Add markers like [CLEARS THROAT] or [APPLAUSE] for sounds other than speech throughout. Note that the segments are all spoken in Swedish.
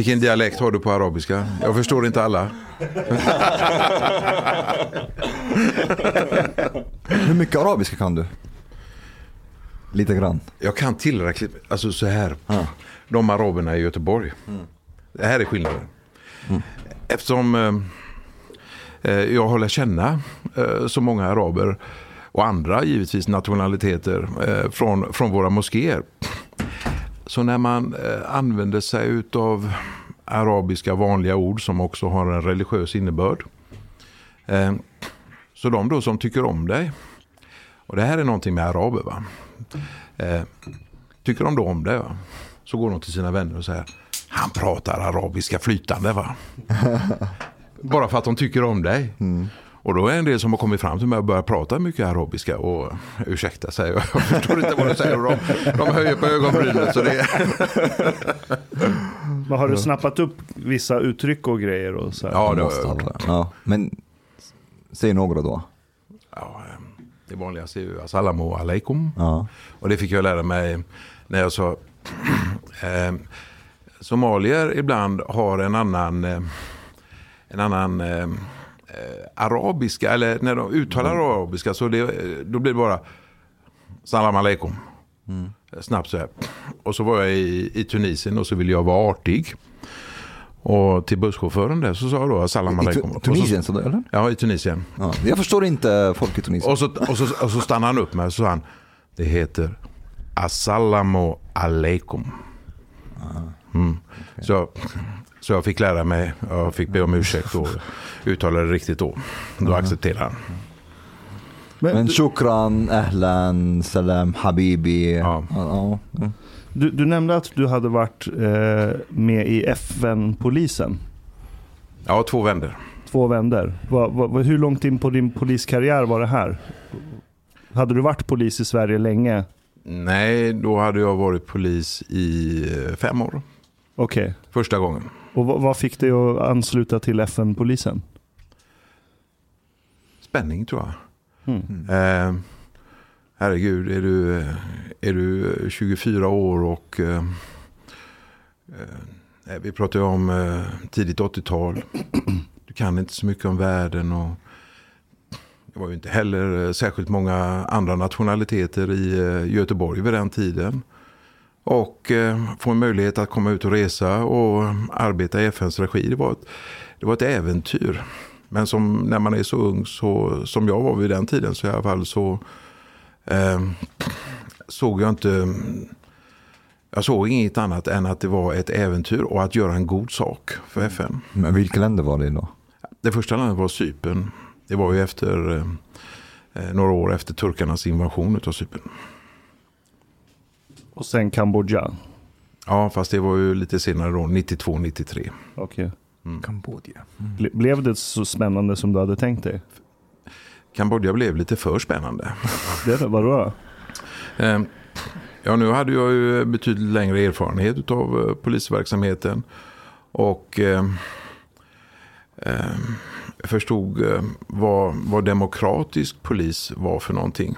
Vilken dialekt har du på arabiska? Jag förstår inte alla. Hur mycket arabiska kan du? Lite grann. Jag kan tillräckligt, alltså så här. Ja. De araberna i Göteborg. Det här är skillnaden. Eftersom eh, eh, jag håller känna eh, så många araber och andra givetvis nationaliteter eh, från, från våra moskéer. Så när man eh, använder sig av arabiska vanliga ord som också har en religiös innebörd. Eh, så de då som tycker om dig. Och det här är någonting med araber va. Eh, tycker de då om dig va. Så går de till sina vänner och säger han pratar arabiska flytande va. [LAUGHS] Bara för att de tycker om dig. Och då är det en del som har kommit fram till mig och börjat prata mycket arabiska. Och ursäkta säger jag, [LAUGHS] jag förstår inte vad du säger. De, de höjer på ögonbrynen. Så det, [LAUGHS] Men har du snappat upp vissa uttryck och grejer? Och så här? ja, det, Måste ha det. Ja, men säg några då. ja, eh, det vanligaste är ju assalamu alaikum. Ja. Och det fick jag lära mig när jag sa [CLEARS THROAT] eh, Somalier ibland har en annan, eh, en annan eh, eh, arabiska, eller när de uttalar arabiska så det, då blir det bara salam aleikum. Snabbt så här. Och så var jag i, i Tunisien och så ville jag vara artig. Och till busschauffören där så sa jag då salam I aleikum. Så- Tunisien sådär eller? Ja, i Tunisien. Ja. Jag förstår inte folk i Tunisien. Och så, och, så, och så stannade han upp med och så sa han, det heter Assalamu alaikum. Mm. Så, så jag fick lära mig, jag fick be om ursäkt och uttala det riktigt då. Då accepterade han. Men shukran, ahlan, salam, habibi. Ja. Ja, ja. Du, du nämnde att du hade varit eh, med i FN-polisen. Ja, två vänder. Två vänder. Va, va, hur långt in på din poliskarriär var det här? Hade du varit polis i Sverige länge? Nej, då hade jag varit polis i eh, fem år. Okej. Första gången. Och vad, fick dig att ansluta till FN-polisen? Spänning tror jag. Mm. Eh, herregud, är du, är du 24 år och eh, eh, vi pratar ju om eh, tidigt 80-tal. Du kan inte så mycket om världen och det var ju inte heller eh, särskilt många andra nationaliteter i eh, Göteborg vid den tiden. Och eh, få en möjlighet att komma ut och resa och arbeta i FNs regi. Det var ett, det var ett äventyr. Men som när man är så ung så, som jag var vid den tiden så i alla fall så eh, såg jag inte jag såg inget annat än att det var ett äventyr och att göra en god sak för FN. Men vilka länder var det då? Det första landet var Cypern. Det var ju efter eh, eh, några år efter turkarnas invasion av Cypern. Och sen Kambodja. Ja, fast det var ju lite senare då, 92-93. Okej. Kambodja. Ble, blev det så spännande som du hade tänkt dig? Kambodja blev lite för spännande. [LAUGHS] Det, vadå då? Eh, Ja, nu hade jag ju betydligt längre erfarenhet av eh, polisverksamheten. Och eh, eh, jag förstod eh, vad, vad demokratisk polis var för någonting.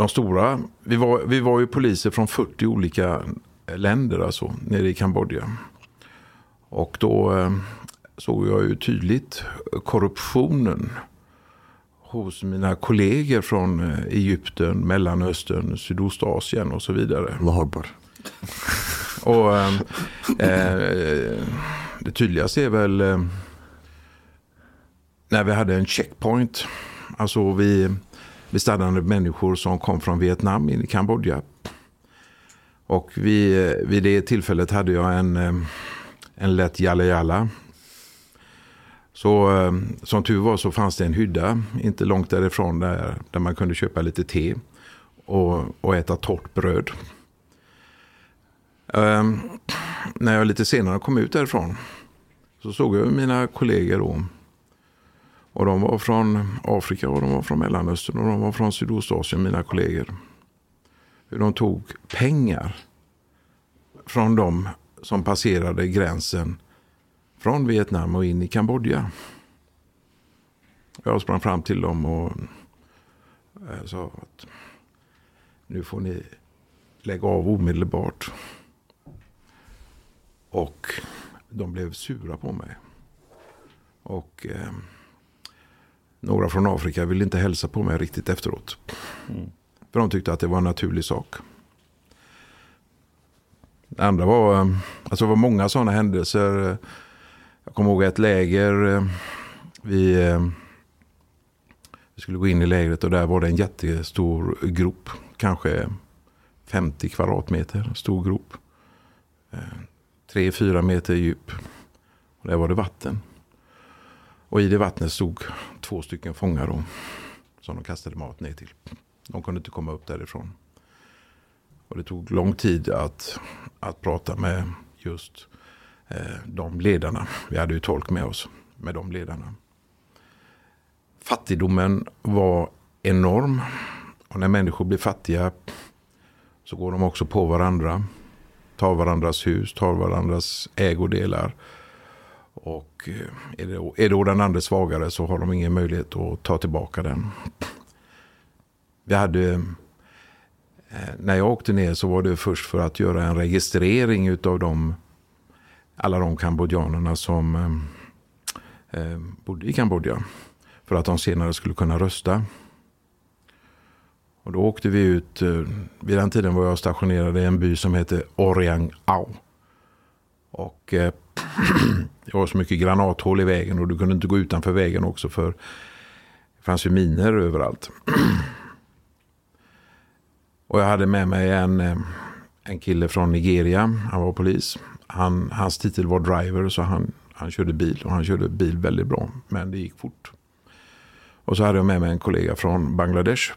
De stora, vi var, vi var ju poliser från 40 olika länder alltså, nere i Kambodja. Och då eh, såg jag ju tydligt korruptionen hos mina kollegor från eh, Egypten, Mellanöstern, Sydostasien och så vidare. Allah Akbar. Och eh, eh, det tydligaste är väl eh, när vi hade en checkpoint. Alltså vi, bestannade människor som kom från Vietnam in i Kambodja. Och vid, eh, vid det tillfället hade jag en, eh, en lätt jalla jalla. Så eh, som tur var så fanns det en hydda inte långt därifrån där, där man kunde köpa lite te och, och äta torrt bröd. Eh, när jag lite senare kom ut därifrån så såg jag mina kollegor då. Och de var från Afrika och de var från Mellanöstern och de var från Sydostasien, mina kollegor. Hur de tog pengar från de som passerade gränsen från Vietnam och in i Kambodja. Jag sprang fram till dem och eh, sa att nu får ni lägga av omedelbart. Och de blev sura på mig. Och eh, några från Afrika ville inte hälsa på mig riktigt efteråt. Mm. För de tyckte att det var en naturlig sak. Det andra var, eh, alltså det var många sådana händelser. Jag kommer ihåg ett läger. Eh, vi, eh, vi skulle gå in i lägret och där var det en jättestor grop. Kanske 50 kvadratmeter stor grop. 3-4 meter djup. Och där var det vatten. Och i det vattnet stod två stycken fångar då, som de kastade mat ner till. De kunde inte komma upp därifrån. Och det tog lång tid att, att prata med just eh, de ledarna. Vi hade ju tolk med oss, med de ledarna. Fattigdomen var enorm. Och när människor blir fattiga så går de också på varandra. Tar varandras hus, tar varandras ägodelar. Och eh, är, det, är då den andra svagare så har de ingen möjlighet att ta tillbaka den. Vi hade, eh, när jag åkte ner så var det först för att göra en registrering av de, alla de kambodjanerna som eh, eh, bodde i Kambodja. För att de senare skulle kunna rösta. Och då åkte vi ut, eh, vid den tiden var jag stationerad i en by som heter Oriang Au. Och det var så mycket granathål i vägen och du kunde inte gå utanför vägen också för det fanns ju miner överallt. Och jag hade med mig en, eh, en kille från Nigeria. Han var polis. Han, hans titel var driver så han, han körde bil. Och han körde bil väldigt bra. Men det gick fort. Och så hade jag med mig en kollega från Bangladesh.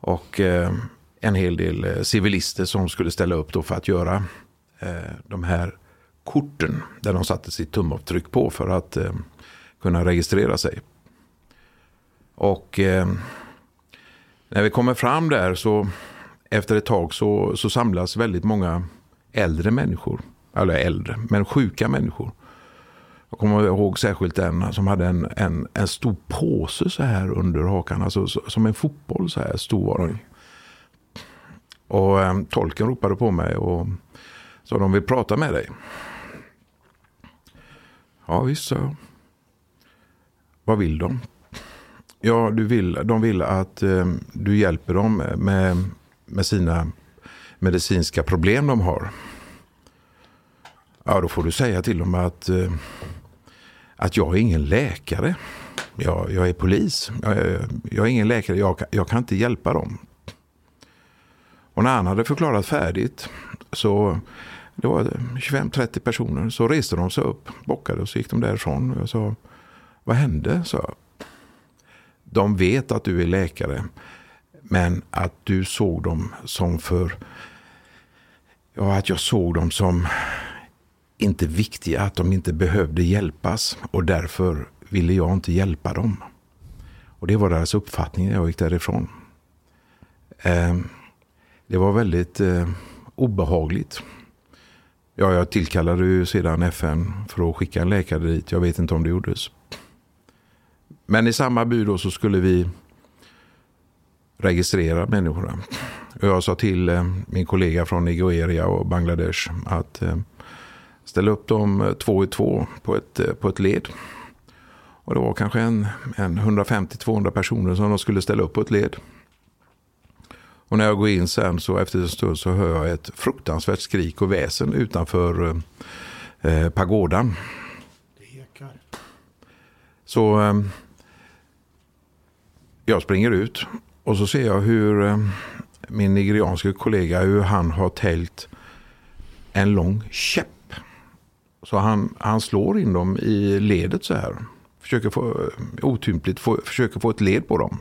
Och eh, en hel del eh, civilister som skulle ställa upp då för att göra de här korten. Där de satte sitt tumavtryck på för att eh, kunna registrera sig. Och eh, när vi kommer fram där så efter ett tag så, så samlas väldigt många äldre människor. Eller äldre, men sjuka människor. Jag kommer ihåg särskilt en som hade en, en, en stor påse så här under hakan. Alltså som en fotboll så här stor var den. Och eh, tolken ropade på mig och sa de vill prata med dig. Ja visst, sa jag. Vad vill de? Ja, du vill, de vill att eh, du hjälper dem med, med sina medicinska problem de har. Ja, då får du säga till dem att, eh, att jag är ingen läkare. Jag, jag är polis. Jag, jag, är ingen läkare. Jag, jag kan inte hjälpa dem. Och när han hade förklarat färdigt så det var 25-30 personer. Så reste de sig upp, bockade och så gick de därifrån. Jag sa, vad hände? Så de vet att du är läkare. Men att du såg dem som för... Ja, att jag såg dem som inte viktiga. Att de inte behövde hjälpas. Och därför ville jag inte hjälpa dem. Och det var deras uppfattning när jag gick därifrån. Eh, det var väldigt eh, obehagligt. Ja, jag tillkallade ju sedan FN för att skicka en läkare dit. Jag vet inte om det gjordes. Men i samma by då så skulle vi registrera människorna. Jag sa till eh, min kollega från Nigeria och Bangladesh att eh, ställa upp dem eh, två i två på ett, på ett led. Och det var kanske en, en 150-200 personer som de skulle ställa upp på ett led. Och när jag går in sen så efter en stund så hör jag ett fruktansvärt skrik och väsen utanför eh, pagodan. Det ekar. Så eh, jag springer ut och så ser jag hur eh, min nigerianske kollega hur han har tält en lång käpp. Så han, han slår in dem i ledet så här. Försöker få, eh, otympligt få, försöker få ett led på dem.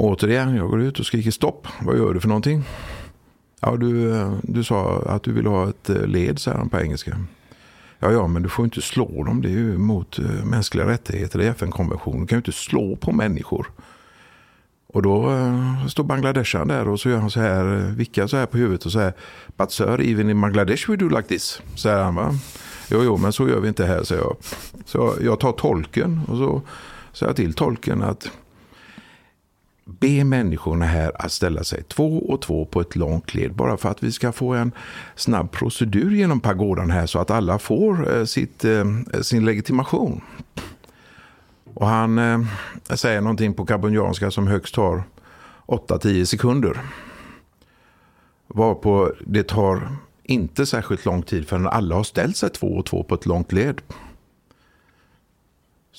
Återigen, jag går ut och skriker stopp. Vad gör du för någonting? Ja, du, eh, du sa att du ville ha ett eh, led, säger han på engelska. Ja, ja, men du får inte slå dem. Det är ju mot eh, mänskliga rättigheter i FN-konventionen. Du kan ju inte slå på människor. Och då står Bangladeshan där och så gör han så här, vickar så här på huvudet och säger But sir, even in Bangladesh we do like this. Säger han va. Jo, jo, men så gör vi inte här, säger jag. Så jag tar tolken och så säger jag till tolken att be människorna här att ställa sig två och två på ett långt led. Bara för att vi ska få en snabb procedur genom pagodan här så att alla får eh, sitt, eh, sin legitimation. Och han eh, säger någonting på kambodjanska som högst tar 8-10 sekunder. Varpå det tar inte särskilt lång tid förrän alla har ställt sig två och två på ett långt led.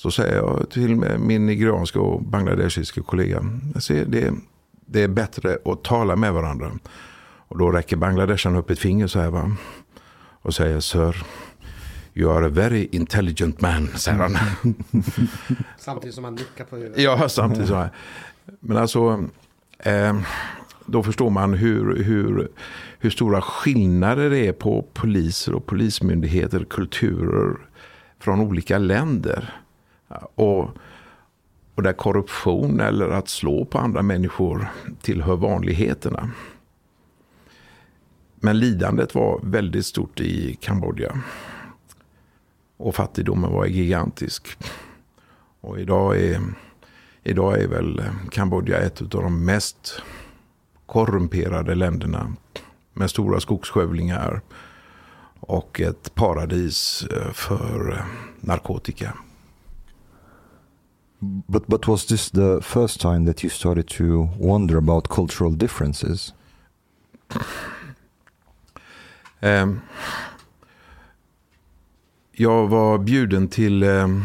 Så säger jag till min nigerianska och bangladeshiska kollega. Ser, det, det är bättre att tala med varandra. Och då räcker bangladeshan upp ett finger så här va. Och säger Sir, you are a very intelligent man, säger han. [LAUGHS] Samtidigt som han nickar på huvudet. Ja, samtidigt så här. Men alltså, eh, då förstår man hur, hur, hur stora skillnader det är på poliser och polismyndigheter, kulturer från olika länder. Och, och där korruption eller att slå på andra människor tillhör vanligheterna. Men lidandet var väldigt stort i Kambodja. Och fattigdomen var gigantisk. Och idag är, idag är väl Kambodja ett av de mest korrumperade länderna. Med stora skogsskövlingar och ett paradis eh, för eh, narkotika. But but was this the first time that you started to wonder about cultural differences? Um, jag var bjuden till um,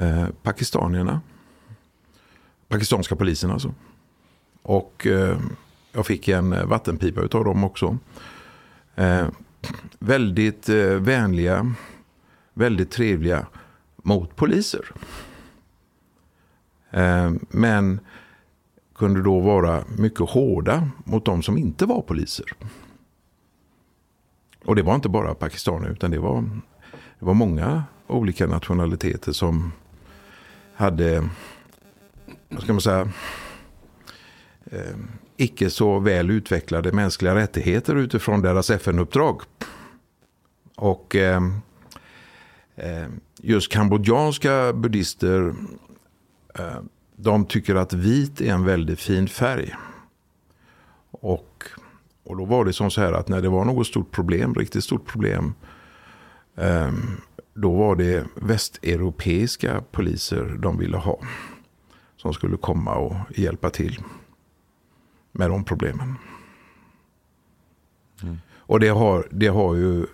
uh, pakistanierna. Pakistanska polisen alltså. Och uh, jag fick en eh, vattenpipa av dem också. Uh, väldigt eh, vänliga, väldigt trevliga mot poliser. Eh, men kunde då vara mycket hårda mot de som inte var poliser. Och det var inte bara pakistaner utan det var, det var många olika nationaliteter som hade, vad ska man säga, eh, icke så väl utvecklade mänskliga rättigheter utifrån deras FN-uppdrag. Och eh, eh, just kambodjanska buddhister de tycker att vit är en väldigt fin färg. Och, och då var det som så här att när det var något stort problem, riktigt stort problem. Ehm, då var det västeuropeiska poliser de ville ha. Som skulle komma och hjälpa till med de problemen. Mm. Och det har, det har ju,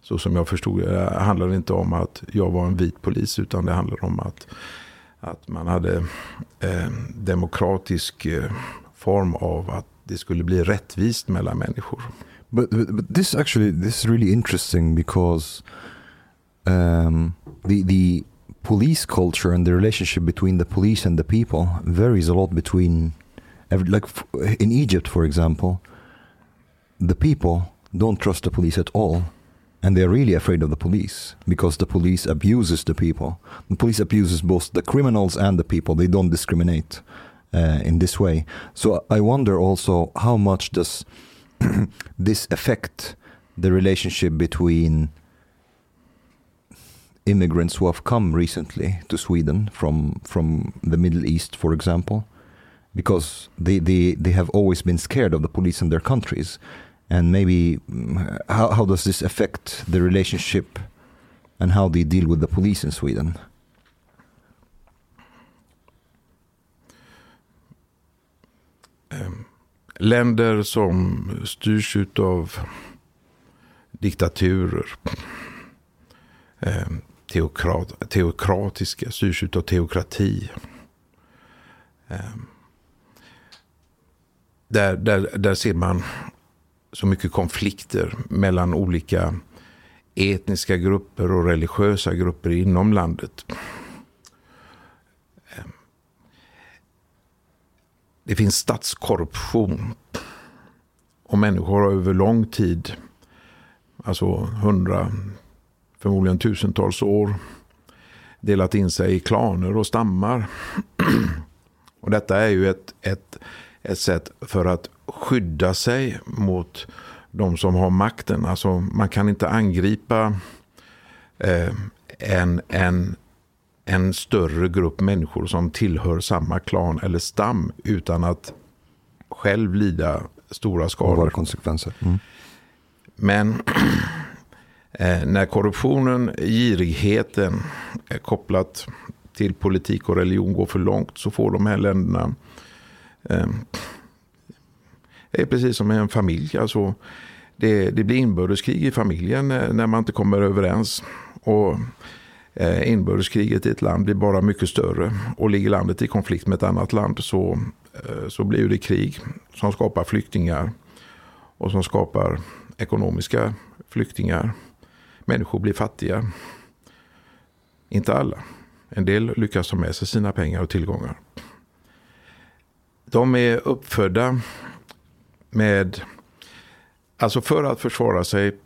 så som jag förstod det, handlar inte om att jag var en vit polis. Utan det handlar om att att man hade eh, demokratisk eh, form av att det skulle bli rättvist mellan människor. But, but, but this actually this is really interesting because um, the the police culture and the relationship between the police and the people varies a lot between every, like in Egypt for example the people don't trust the police at all and they're really afraid of the police because the police abuses the people. The police abuses both the criminals and the people. They don't discriminate uh, in this way. So I wonder also how much does [CLEARS THROAT] this affect the relationship between immigrants who have come recently to Sweden from from the Middle East, for example, because they, they, they have always been scared of the police in their countries and maybe mm, how, how does this affect the relationship and how they deal with the police in Sweden? Länder som styrs av diktaturer, eh, teokrat, teokratiska, styrs av teokrati. Eh, där, där, där ser man så mycket konflikter mellan olika etniska grupper och religiösa grupper inom landet. Ehm. Det finns statskorruption. Och människor har över lång tid, alltså hundra, förmodligen tusentals år, delat in sig i klaner och stammar. [CLEARS THROAT] Och detta är ju ett, ett, ett sätt för att skydda sig mot de som har makten. Alltså man kan inte angripa eh, en, en, en större grupp människor som tillhör samma klan eller stam utan att själv lida stora skador. konsekvenser. Mm. Men [CLEARS THROAT] eh, när korruptionen, girigheten kopplat till politik och religion går för långt så får de här länderna Ehm, det är precis som en familj. Alltså, det, det blir inbördeskrig i familjen när, när man inte kommer överens. Och eh, Inbördeskriget i ett land blir bara mycket större. Och ligger landet i konflikt med ett annat land så, eh, så blir det krig som skapar flyktingar. Och som skapar ekonomiska flyktingar. Människor blir fattiga. Inte alla. En del lyckas ta med sig sina pengar och tillgångar. De är uppfödda med... Alltså för att försvara sig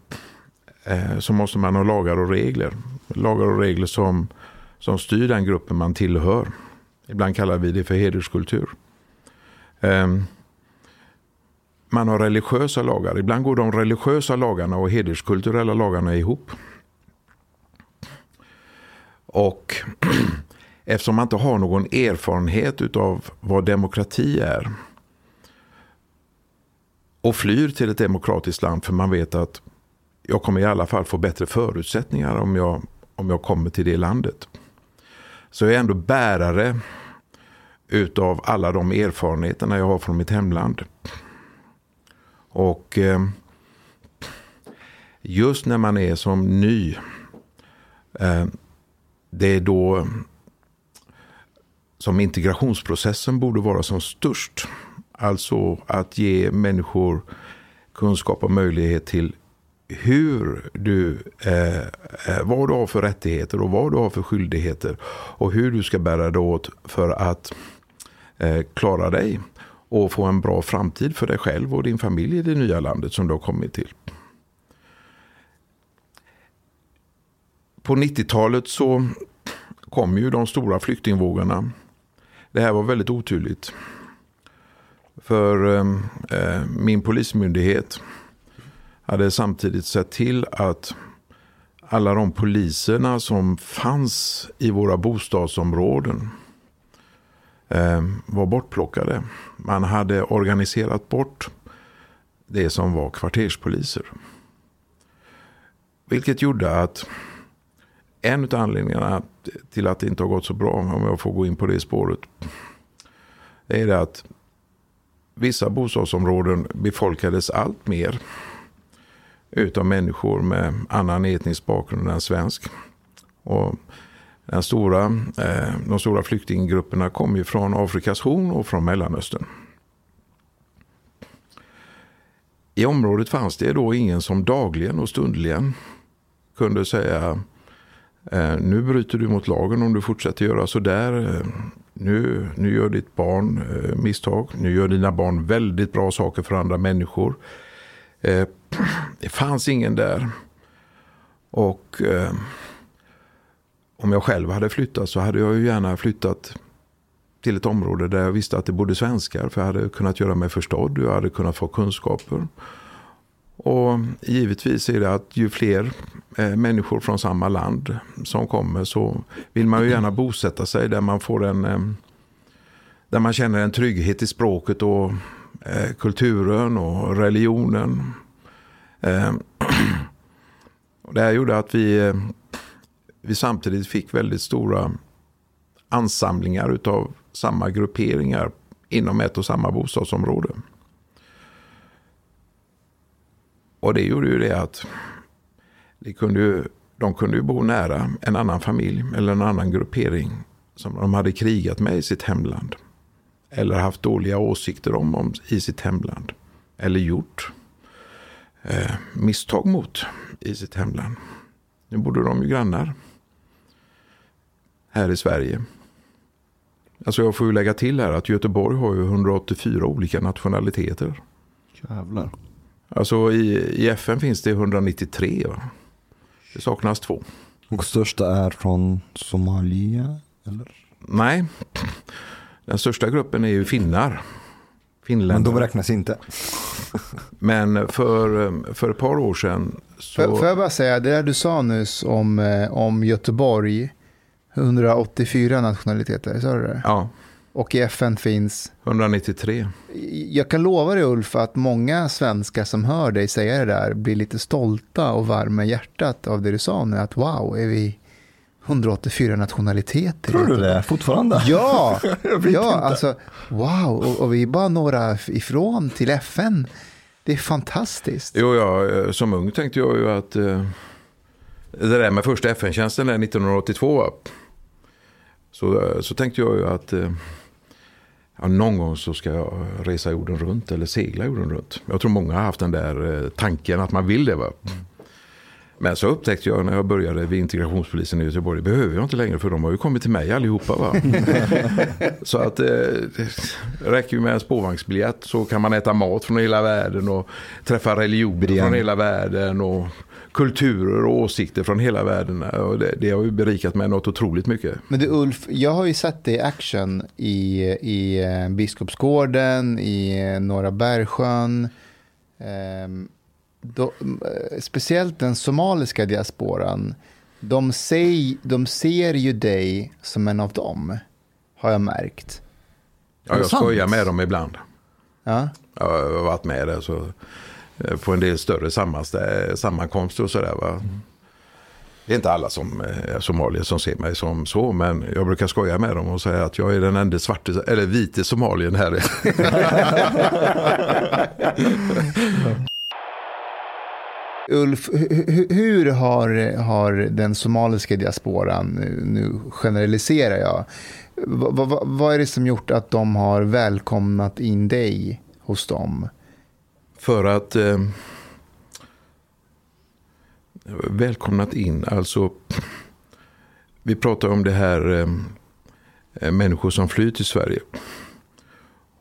eh, så måste man ha lagar och regler. Lagar och regler som, som styr den gruppen man tillhör. Ibland kallar vi det för hederskultur. Eh, man har religiösa lagar. Ibland går de religiösa lagarna och hederskulturella lagarna ihop. Och eftersom man inte har någon erfarenhet av vad demokrati är och flyr till ett demokratiskt land för man vet att jag kommer i alla fall få bättre förutsättningar om jag, om jag kommer till det landet. Så jag är ändå bärare utav alla de erfarenheterna jag har från mitt hemland. Och eh, just när man är som ny, eh, det är då som integrationsprocessen borde vara som störst. Alltså att ge människor kunskap och möjlighet till hur du, eh, eh vad du har för rättigheter och vad du har för skyldigheter. Och hur du ska bära dig åt för att eh, klara dig. Och få en bra framtid för dig själv och din familj i det nya landet som du har kommit till. På 90-talet så kom ju de stora flyktingvågorna. Det här var väldigt otydligt. För ehm, eh, min polismyndighet hade samtidigt sett till att alla de poliserna som fanns i våra bostadsområden eh, var bortplockade. Man hade organiserat bort det som var kvarterspoliser. Vilket gjorde att en av anledningarna till att det inte har gått så bra, om jag får gå in på det spåret, är det att vissa bostadsområden befolkades allt mer utav människor med annan etnisk bakgrund än svensk. Och den stora, eh, de stora flyktinggrupperna kom ju från Afrikas horn och från Mellanöstern. I området fanns det då ingen som dagligen och stundligen kunde säga Eh, nu bryter du mot lagen om du fortsätter göra så där. Eh, nu, nu gör ditt barn eh, misstag. Nu gör dina barn väldigt bra saker för andra människor. Det fanns ingen där. Och om jag själv hade flyttat så hade jag ju gärna flyttat till ett område där jag visste att det bodde svenskar. För jag hade kunnat göra mig förstådd och jag hade kunnat få kunskaper. Och givetvis är det att ju fler eh, människor från samma land som kommer så vill man ju gärna bosätta sig där man får en eh, där man känner en trygghet i språket och eh, kulturen och religionen. [CLEARS THROAT] Det här gjorde att vi, vi samtidigt fick väldigt stora ansamlingar utav samma grupperingar inom ett och samma bostadsområde. Och det gjorde ju det att de kunde ju, de kunde ju bo nära en annan familj eller en annan gruppering som de hade krigat med i sitt hemland. Eller haft dåliga åsikter om, om i sitt hemland. Eller gjort eh, misstag mot i sitt hemland. Nu bodde de ju grannar. Här i Sverige. Alltså jag får ju lägga till här att Göteborg har ju 184 olika nationaliteter. Jävlar. Alltså i, i FN finns det 193. Va? Det saknas två. Och största är från Somalia? Eller? Nej, den största gruppen är ju finnar. Men Finländare. de räknas inte. Men för, för ett par år sedan så... Får, får jag bara säga, det där du sa nyss om, eh, om Göteborg. 184 nationaliteter, sa du det? Ja, Och i FN finns... 193. Jag kan lova dig Ulf att många svenskar som hör dig säga det där blir lite stolta och varma i hjärtat av det du sa nu. Att wow, är vi 184 nationaliteter? Tror du det fortfarande? Ja, [LAUGHS] ja inte. alltså wow, och, och vi är bara några ifrån till FN. Det är fantastiskt. Jo, ja, eh, som ung tänkte jag ju att eh, det där med första FN-tjänsten där 1982 va? så, eh, så tänkte jag ju att eh, ja, någon gång så ska jag resa jorden runt eller segla jorden runt. Jag tror många har haft den där eh, tanken att man vill det. Va? Men så upptäckte jag när jag började vid integrationspolisen i Göteborg, det behöver jag inte längre för de har ju kommit till mig allihopa. Va? [LAUGHS] så att eh, räcker ju med en spårvagnsbiljett så kan man äta mat från hela världen och träffa religioner från hela världen och kulturer och åsikter från hela världen. Och det, det har ju berikat mig något otroligt mycket. Men du Ulf, jag har ju sett dig i action i, i eh, Biskopsgården, i eh, Norra Bergsjön. Ehm, då, eh, speciellt den somaliska diasporan. De, säg, de ser ju dig som en av dem, har jag märkt. Ja, jag skojar med dem ibland. Ja, Jag har varit med där så, på en del större sammanstä- sammankomster och sådär. Va? Det är inte alla som är somalier som ser mig som så, men jag brukar skoja med dem och säga att jag är den enda svarte, eller vite somalien här. [LAUGHS] Ulf, hu- hu- hur har, har den somaliska diasporan, nu- nu generaliserar jag, vad, vad, vad är det som gjort att de har välkomnat in dig hos dem? För att eh, välkomnat in, alltså vi pratar om det här eh, människor som flyr till Sverige.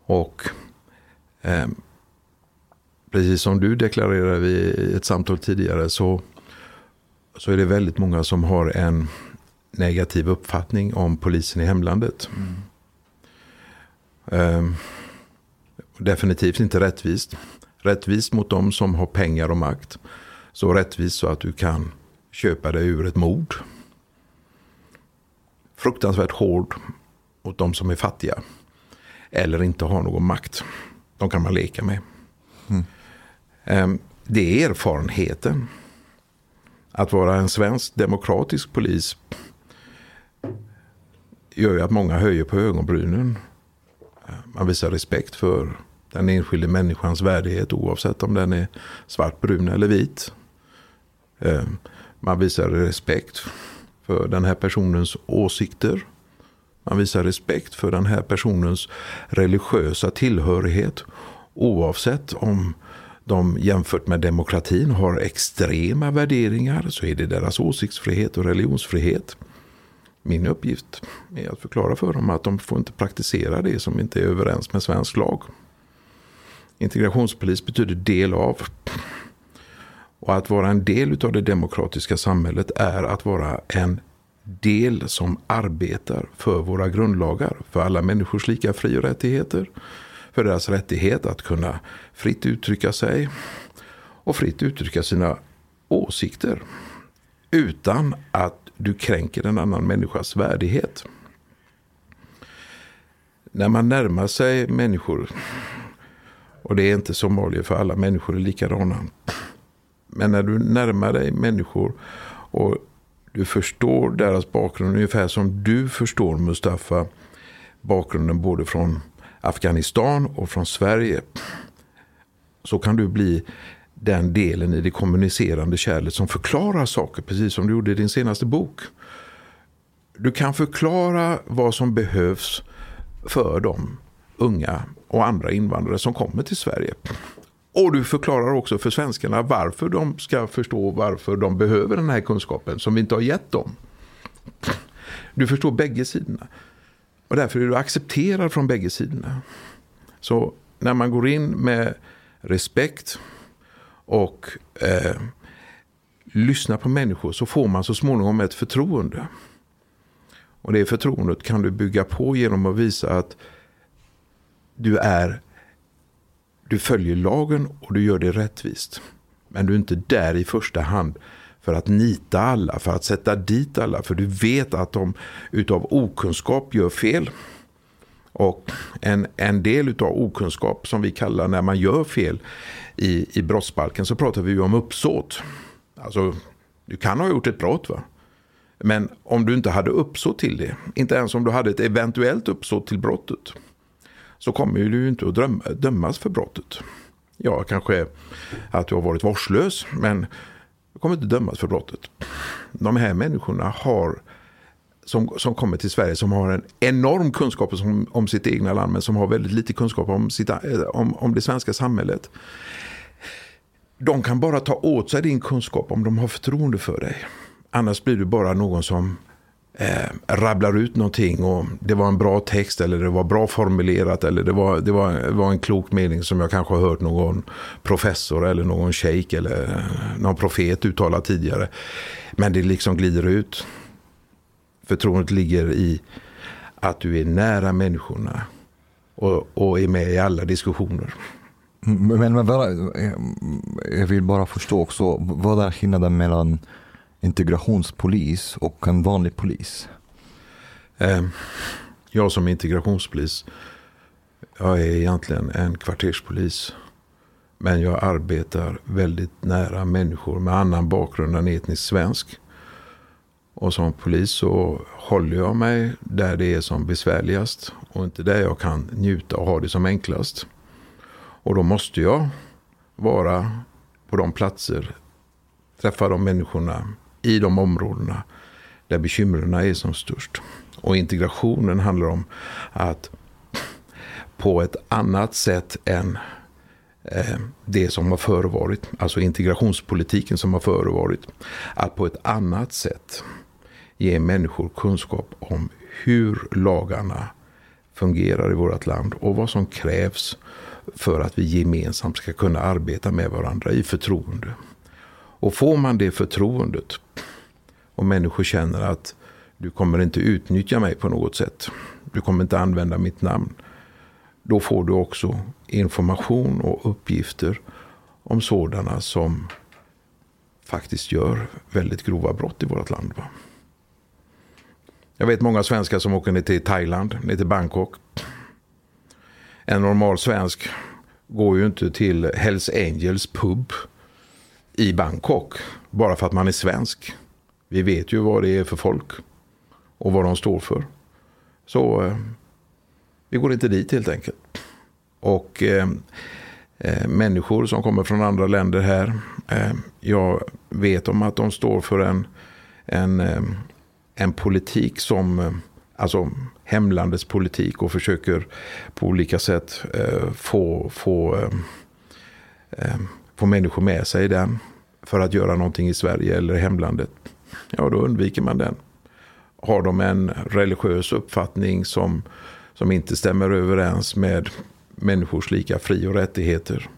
Och eh, precis som du deklarerade i ett samtal tidigare så, så är det väldigt många som har en negativ uppfattning om polisen i hemlandet. Eh, definitivt inte rättvist. Rättvist mot de som har pengar och makt. Så rättvist så att du kan köpa dig ur ett mord. Fruktansvärt hård mot de som är fattiga. Eller inte har någon makt. De kan man leka med. Ehm, Det är erfarenheten. Att vara en svensk demokratisk polis gör ju att många höjer på ögonbrynen. Man visar respekt för den enskilde människans värdighet oavsett om den är svart, brun eller vit. Eh, man visar respekt för den här personens åsikter. Man visar respekt för den här personens religiösa tillhörighet. Oavsett om de jämfört med demokratin har extrema värderingar så är det deras åsiktsfrihet och religionsfrihet. Min uppgift är att förklara för dem att de får inte praktisera det som inte är överens med svensk lag. Integrationspolis betyder del av. Och att vara en del av det demokratiska samhället är att vara en del som arbetar för våra grundlagar. För alla människors lika fri och rättigheter. För deras rättighet att kunna fritt uttrycka sig. Och fritt uttrycka sina åsikter. Utan att du kränker en annan människas värdighet. När man närmar sig människor och det är inte somalier för alla människor är likadana. Men när du närmar dig människor och du förstår deras bakgrund ungefär som du förstår Mustafa bakgrunden både från Afghanistan och från Sverige. Så kan du bli den delen i det kommunicerande kärlet som förklarar saker precis som du gjorde i din senaste bok. Du kan förklara vad som behövs för de unga och andra invandrare som kommer till Sverige. Och du förklarar också för svenskarna varför de ska förstå varför de behöver den här kunskapen som vi inte har gett dem. Du förstår bägge sidorna. Och därför är du accepterad från bägge sidorna. Så när man går in med respekt och eh, lyssnar på människor så får man så småningom ett förtroende. Och det förtroendet kan du bygga på genom att visa att du är du följer lagen och du gör det rättvist. Men du är inte där i första hand för att nita alla, för att sätta dit alla. För du vet att de utav okunskap gör fel. Och en, en del utav okunskap som vi kallar när man gör fel i, i brottsbalken så pratar vi ju om uppsåt. Alltså, du kan ha gjort ett brott va. Men om du inte hade uppsåt till det, inte ens om du hade ett eventuellt uppsåt till brottet, så kommer du inte att dömas för brottet. Ja, kanske att du har varit vårdslös, men du kommer inte dömas för brottet. De här människorna har som, som kommer till Sverige som har en enorm kunskap om, om sitt egna land men som har väldigt lite kunskap om, sitt, eh, om, om det svenska samhället. De kan bara ta åt sig din kunskap om de har förtroende för dig. Annars blir du bara någon som eh, rabblar ut någonting och det var en bra text eller det var bra formulerat eller det var, det var, det var en klok mening som jag kanske har hört någon professor eller någon shejk eller eh, någon profet uttala tidigare. Men det liksom glider ut. Förtroendet ligger i att du är nära människorna och, och är med i alla diskussioner. Mm, men, men bara, jag vill bara förstå också, vad är skillnaden mellan integrationspolis och en vanlig polis? Ehm, jag som integrationspolis, jag är egentligen en kvarterspolis. Men jag arbetar väldigt nära människor med annan bakgrund än etnisk svensk. Och som polis så håller jag mig där det är som besvärligast och inte där jag kan njuta och ha det som enklast. Och då måste jag vara på de platser, träffa de människorna i de områdena där bekymren är som störst. Och integrationen handlar om att på ett annat sätt än eh, det som har förevarit, alltså integrationspolitiken som har förevarit, att på ett annat sätt ge människor kunskap om hur lagarna fungerar i vårt land och vad som krävs för att vi gemensamt ska kunna arbeta med varandra i förtroende. Och får man det förtroendet och människor känner att du kommer inte utnyttja mig på något sätt. Du kommer inte använda mitt namn. Då får du också information och uppgifter om sådana som faktiskt gör väldigt grova brott i vårt land. Va? Jag vet många svenskar som åker ner till Thailand, ner till Bangkok. En normal svensk går ju inte till Hells Angels pub i Bangkok bara för att man är svensk. Vi vet ju vad det är för folk och vad de står för. Så eh, vi går inte dit helt enkelt. Och eh, eh människor som kommer från andra länder här. Eh, jag vet om att de står för en, en, eh, en politik som, eh, alltså hemlandets politik och försöker på olika sätt få, få, få människor med sig i den för att göra någonting i Sverige eller hemlandet ja då undviker man den. Har de en religiös uppfattning som, som inte stämmer överens med människors lika fri och rättigheter,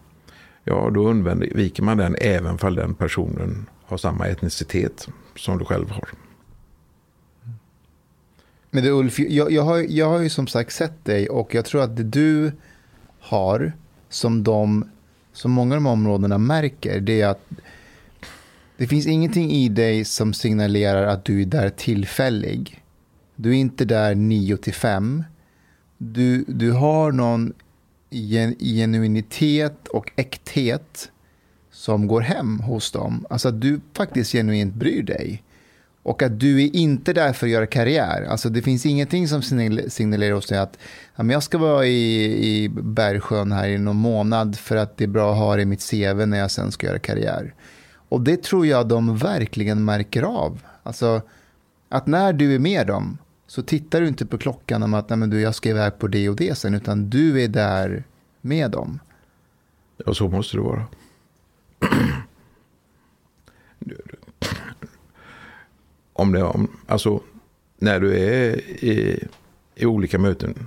ja då undviker man den även fall den personen har samma etnicitet som du själv har. Men du Ulf, jag, jag, har, jag har ju som sagt sett dig och jag tror att det du har som, de, som många av de områdena märker, det är att det finns ingenting i dig som signalerar att du är där tillfällig. Du är inte där 9 till 5. Du, du har någon genuinitet och äkthet som går hem hos dem. Alltså att du faktiskt genuint bryr dig. Och att du är inte där för att göra karriär. Alltså det finns ingenting som signalerar hos dig att ja, jag ska vara i, i Bergsjön här i någon månad för att det är bra att ha det i mitt CV när jag sen ska göra karriär. Och det tror jag de verkligen märker av. Alltså, att när du är med dem så tittar du inte på klockan om att Nej, men du, jag ska iväg på det och det sen, utan du är där med dem. Ja, så måste det vara. [CLEARS THROAT] om det, om, alltså, när du är i, i olika möten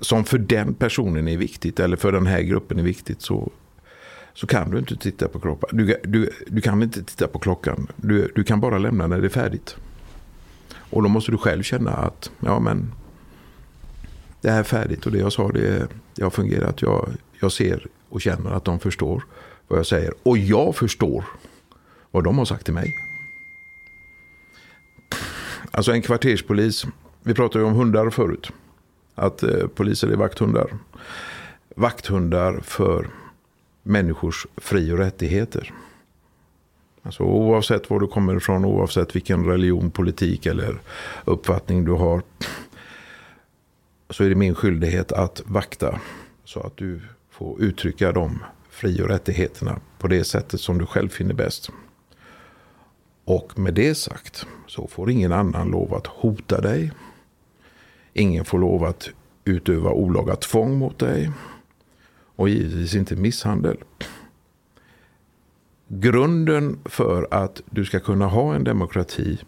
som för den personen är viktigt eller för den här gruppen är viktigt så så kan du inte titta på klockan. Du, du, du kan inte titta på klockan. Du, du kan bara lämna när det är färdigt. Och då måste du själv känna att ja men det här är färdigt och det jag sa det, det har fungerat. Jag, jag ser och känner att de förstår vad jag säger. Och jag förstår vad de har sagt till mig. Alltså en kvarterspolis, vi pratade ju om hundar förut. Att eh, poliser är vakthundar. Vakthundar för människors fri och rättigheter. Alltså oavsett var du kommer ifrån, oavsett vilken religion, politik eller uppfattning du har. Så är det min skyldighet att vakta så att du får uttrycka de fri och rättigheterna på det sättet som du själv finner bäst. Och med det sagt så får ingen annan lov att hota dig. Ingen får lov att utöva olaga tvång mot dig. Och givetvis inte misshandel. Grunden för att du ska kunna ha en demokrati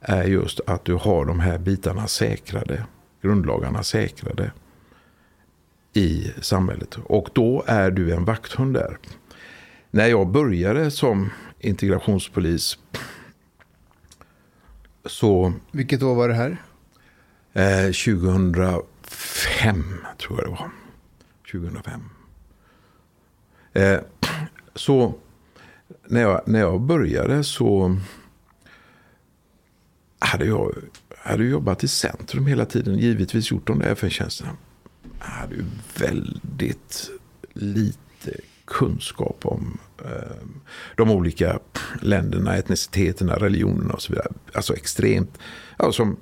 är just att du har de här bitarna säkrade. Grundlagarna säkrade i samhället. Och då är du en vakthund där. När jag började som integrationspolis så... Vilket år var det här? Eh, 2005 tror jag det var. 2005. Eh, så när jag, när jag började så hade jag hade jobbat i centrum hela tiden. Givetvis gjort de där FN-tjänsterna. Jag hade ju väldigt lite kunskap om eh, de olika länderna, etniciteterna, religionerna och så vidare. Alltså extremt. Ja, som,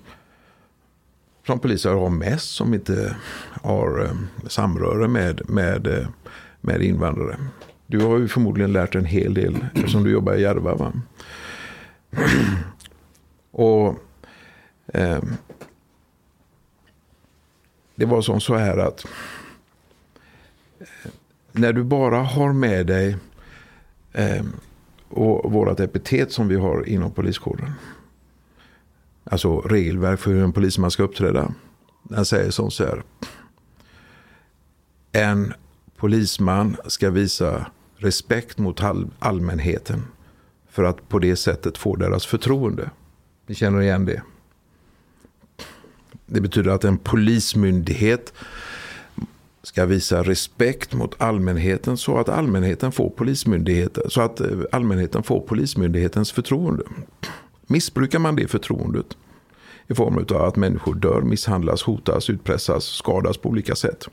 som poliser har mest som inte har eh, samröre med, med, eh, med invandrare. Du har ju förmodligen lärt en hel del eftersom du jobbar i Järva. Va? [CLEARS THROAT] och eh, det var som så här att eh, när du bara har med dig eh, och vårat epitet som vi har inom poliskåren. Alltså regelverk för hur en polisman ska uppträda. Den säger som så här. En polisman ska visa respekt mot allmänheten. För att på det sättet få deras förtroende. Ni känner igen det. Det betyder att en polismyndighet ska visa respekt mot allmänheten så att allmänheten får polismyndigheten, så att eh, allmänheten får polismyndighetens förtroende. Missbrukar man det förtroendet i form av att människor dör, misshandlas, hotas, utpressas, skadas på olika sätt.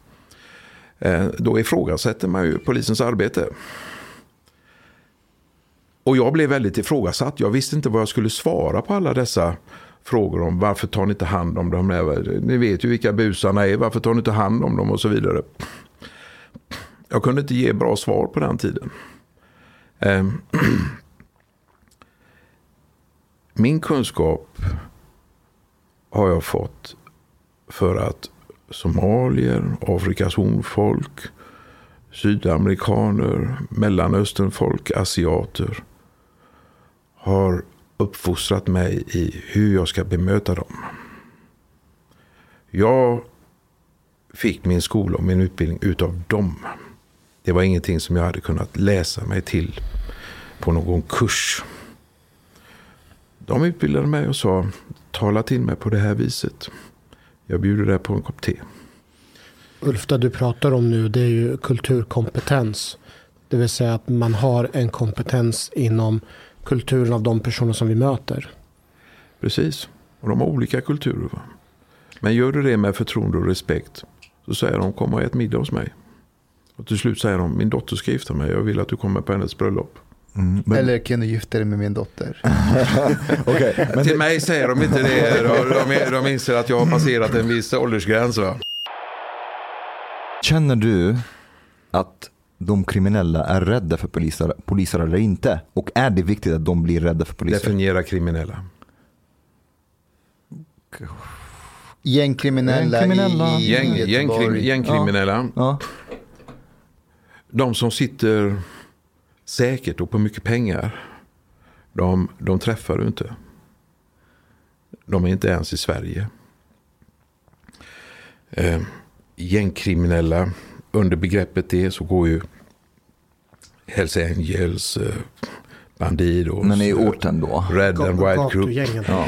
Eh, då ifrågasätter man ju polisens arbete. Och jag blev väldigt ifrågasatt. Jag visste inte vad jag skulle svara på alla dessa frågor om varför tar ni inte hand om dem? Ni vet ju vilka busarna är, varför tar ni inte hand om dem och så vidare. Jag kunde inte ge bra svar på den tiden. Ehm. [CLEARS THROAT] Min kunskap har jag fått för att somalier, Afrikas hornfolk, sydamerikaner, mellanösternfolk, asiater har uppfostrat mig i hur jag ska bemöta dem. Jag fick min skola och min utbildning utav dem. Det var ingenting som jag hade kunnat läsa mig till på någon kurs. De utbildade mig och sa, tala till mig på det här viset. Jag bjuder dig på en kopp te. Ulf, det du pratar om nu det är ju kulturkompetens. Det vill säga att man har en kompetens inom kulturen av de personer som vi möter. Precis, och de har olika kulturer. Va? Men gör du det med förtroende och respekt så säger de kom och ät middag hos mig. Och till slut säger de min dotter ska gifta mig, jag vill att du kommer på hennes bröllop. Mm, men... Eller kan du gifta dig med min dotter? [LAUGHS] okay, men... Till mig säger de inte det. De, de, de inser att jag har passerat en viss åldersgräns. Va? Känner du att de kriminella är rädda för poliser, poliser eller inte? Och är det viktigt att de blir rädda för poliser? Definiera kriminella. Gängkriminella, gängkriminella. i, Gäng, gängkrim, Gängkriminella. Ja. De som sitter säkert och på mycket pengar. De, de träffar du inte. De är inte ens i Sverige. Eh, gängkriminella under begreppet det så går ju Hells Angels, eh, Bandidos, Men i orten då? Red and White Group. Ja.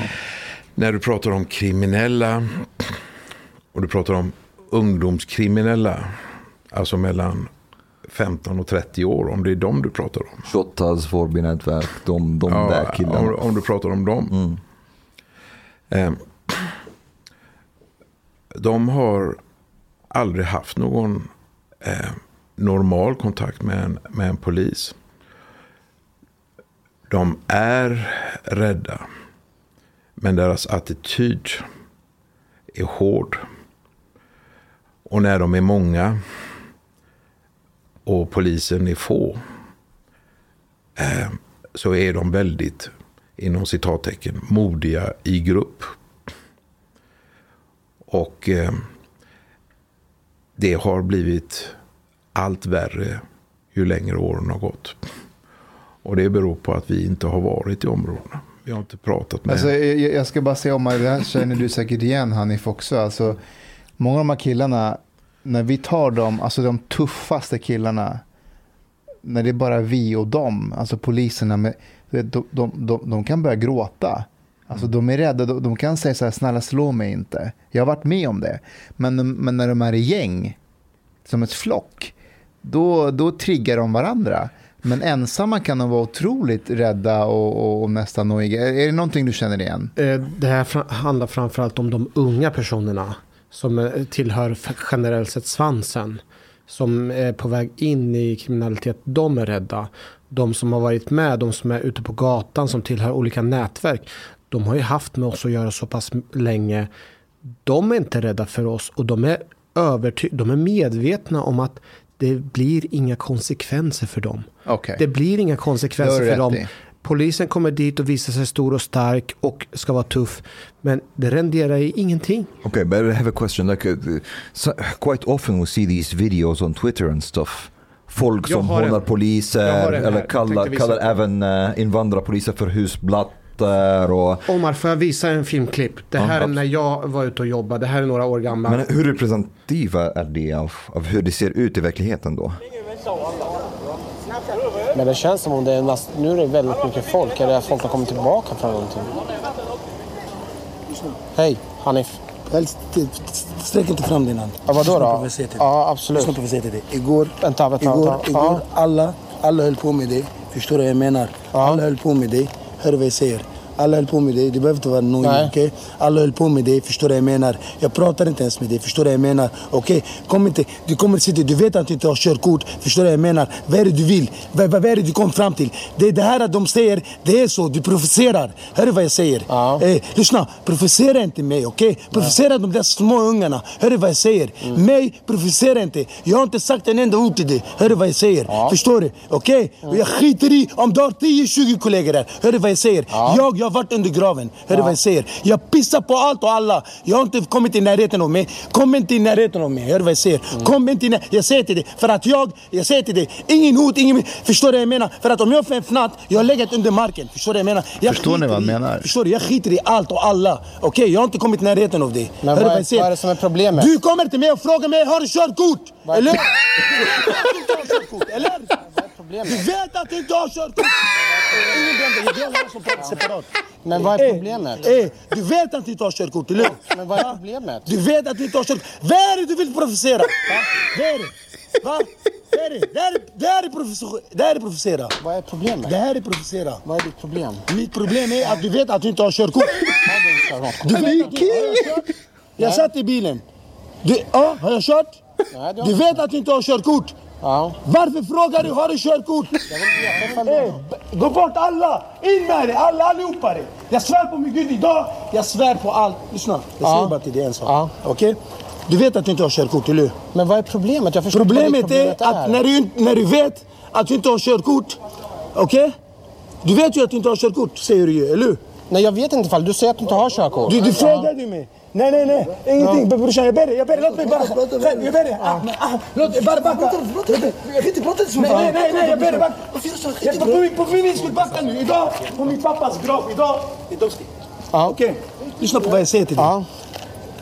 När du pratar om kriminella och du pratar om ungdomskriminella, alltså mellan 15 och 30 år, om det är dem du pratar om. Shottaz, Forby-nätverk, de, de Ja, där killarna. om, om du pratar om dem. Mm. Eh, de har aldrig haft någon eh, normal kontakt med en, med en polis. De är rädda. Men deras attityd är hård. Och när de är många och polisen är få eh, så är de väldigt, inom citattecken, modiga i grupp. Och eh, det har blivit allt värre ju längre åren har gått. Och det beror på att vi inte har varit i områdena. Vi har inte pratat med... Alltså, jag, jag ska bara säga om det här känner du säkert igen Hanif också. Alltså, många av de här killarna, när vi tar dem, alltså de tuffaste killarna, när det är bara vi och dem, alltså poliserna, med, de, de, de, de kan börja gråta. Alltså de är rädda, de, de kan säga så här, snälla slå mig inte. Jag har varit med om det. Men, men när de är i gäng, som ett flock, då, då triggar de varandra. Men ensamma kan de vara otroligt rädda och, och, och nästan nojiga. Är är det någonting du känner igen? Eh, det här handlar framförallt om de unga personerna som eh, tillhör generellt sett svansen. Som är på väg in i kriminalitet. De är rädda. De som har varit med, de som är ute på gatan, som tillhör olika nätverk. De har ju haft med oss att göra så pass länge. De är inte rädda för oss och de är, överty- de är medvetna om att det blir inga konsekvenser för dem. Okej. Det blir inga har konsekvenser för dem. i. Polisen kommer dit och visar sig stor och stark och ska vara tuff. Men det renderar i ingenting. Okay, but I have a question. Like, uh, so, quite often we see these videos on Twitter and stuff. Folk Jag som har en. hånar Jag poliser har en eller Jag kallar, kallar även uh, invandrarpoliser för husblattar. Och, Omar, får jag visa en filmklipp? Det här Ja, är när jag var ute och jobbade. Det här är några år gamla. men hur representativa är det av, av hur det ser ut i verkligheten då? Men det känns som om det är näst, nu är det väldigt mycket folk. Är det att folk har kommit tillbaka från någonting? Hej, Hanif. Sträck inte fram din hand. Ja, vadå då? Ja, absolut. Lyssna på vad jag säger till dig. Igår, Vänta, vänta, igår, vänta. igår Ja. alla, alla höll på med dig. Förstår du vad jag menar? Alla höll på med dig. Hör du vad jag säger? Alla höll på med dig. Du behöver inte vara nojig, okej? Alla höll på med dig, förstår du vad jag menar? Jag pratar inte ens med dig, förstår du vad jag menar? Okej? Kom inte, du kommer sitta, du vet att du inte har körkort, förstår du vad jag menar? Vad är det du vill? Vad, vad, är det du kom fram till? Det är det här att de säger, det är så, du provocerar. Hör du vad jag säger? Ja. Eh, lyssna, provocera inte mig, okej? Provocera de där små ungarna. Hör du vad jag säger? Mm. Mig, provocera inte. Jag har inte sagt en enda ord till dig. Hör du vad jag säger? Förstår du? Okej? Och Jag skiter i om du har 10-20 kollegor där. Hör du vad jag säger? Jag, jag har varit under graven. Hör du vad jag säger? Jag pissar på allt och alla. Jag har inte kommit i närheten av mig. Kom inte i närheten av mig. Hör du vad jag säger? Mm. Kom inte i när- Jag säger till dig, för att jag, jag säger till dig, ingen hot, ingen... Förstår du vad jag menar? För att om jag får en fnatt, jag har legat under marken. Förstår du vad jag menar? Jag Förstår ni vad i- menar? Förstår du? Jag skiter i allt och alla. Okej, jag har inte kommit i närheten av dig. Men Hör vad är- jag säger? vad är det som är problemet? Du kommer till mig och frågar mig, har du körkort? Vad Eller? [LAUGHS] Eller? Problemet? Vet att inte har körkort! Ingen som pratar separat. Men vad är Eh, problemet? eh, du vet att inte har körkort, eller? Men vad är problemet? Du vet att inte har körkort. Vad är det du vill provocera? Va? Vad är det? Va? Är det? Här är- Det här är provocera. Det här är provocera. Vad är problemet? Det här är provocera. Vad är ditt problem? Mitt problem är att du vet att du inte har körkort. Du vet att du har jag satt i bilen. Du, ja, har jag kört? Du vet att du inte har körkort. Ja. Varför frågar du, har du körkort? Eh, Gå bort alla! In med det, alla allihopa det. Jag svär på min gud idag, jag svär på allt. Lyssna, jag Ja. säger bara till dig en sak. Ja. Okej? Du vet att du inte har körkort, eller hur? Men vad är problemet? Jag förstår Problemet ditt är att när du, när du vet att du inte har körkort, okej? Du vet ju att du inte har körkort, säger du ju, eller hur? Nej, jag vet inte ifall du säger att du inte har körkort. Du, du frågade mig. Nej, nej, nej. Ingenting. Brorsan, jag ber dig. Jag ber dig. Låt mig bara... Jag ber dig. Ah, men, ah, Låt bara backa. Jag kan inte prata så Nej, nej, nej, nej. Jag ber dig backa. Jag- i På min, skull, backa nu. Idag, på min pappas grav. Idag. idag ska- Ja. Okej. Lyssna på vad jag säger till dig.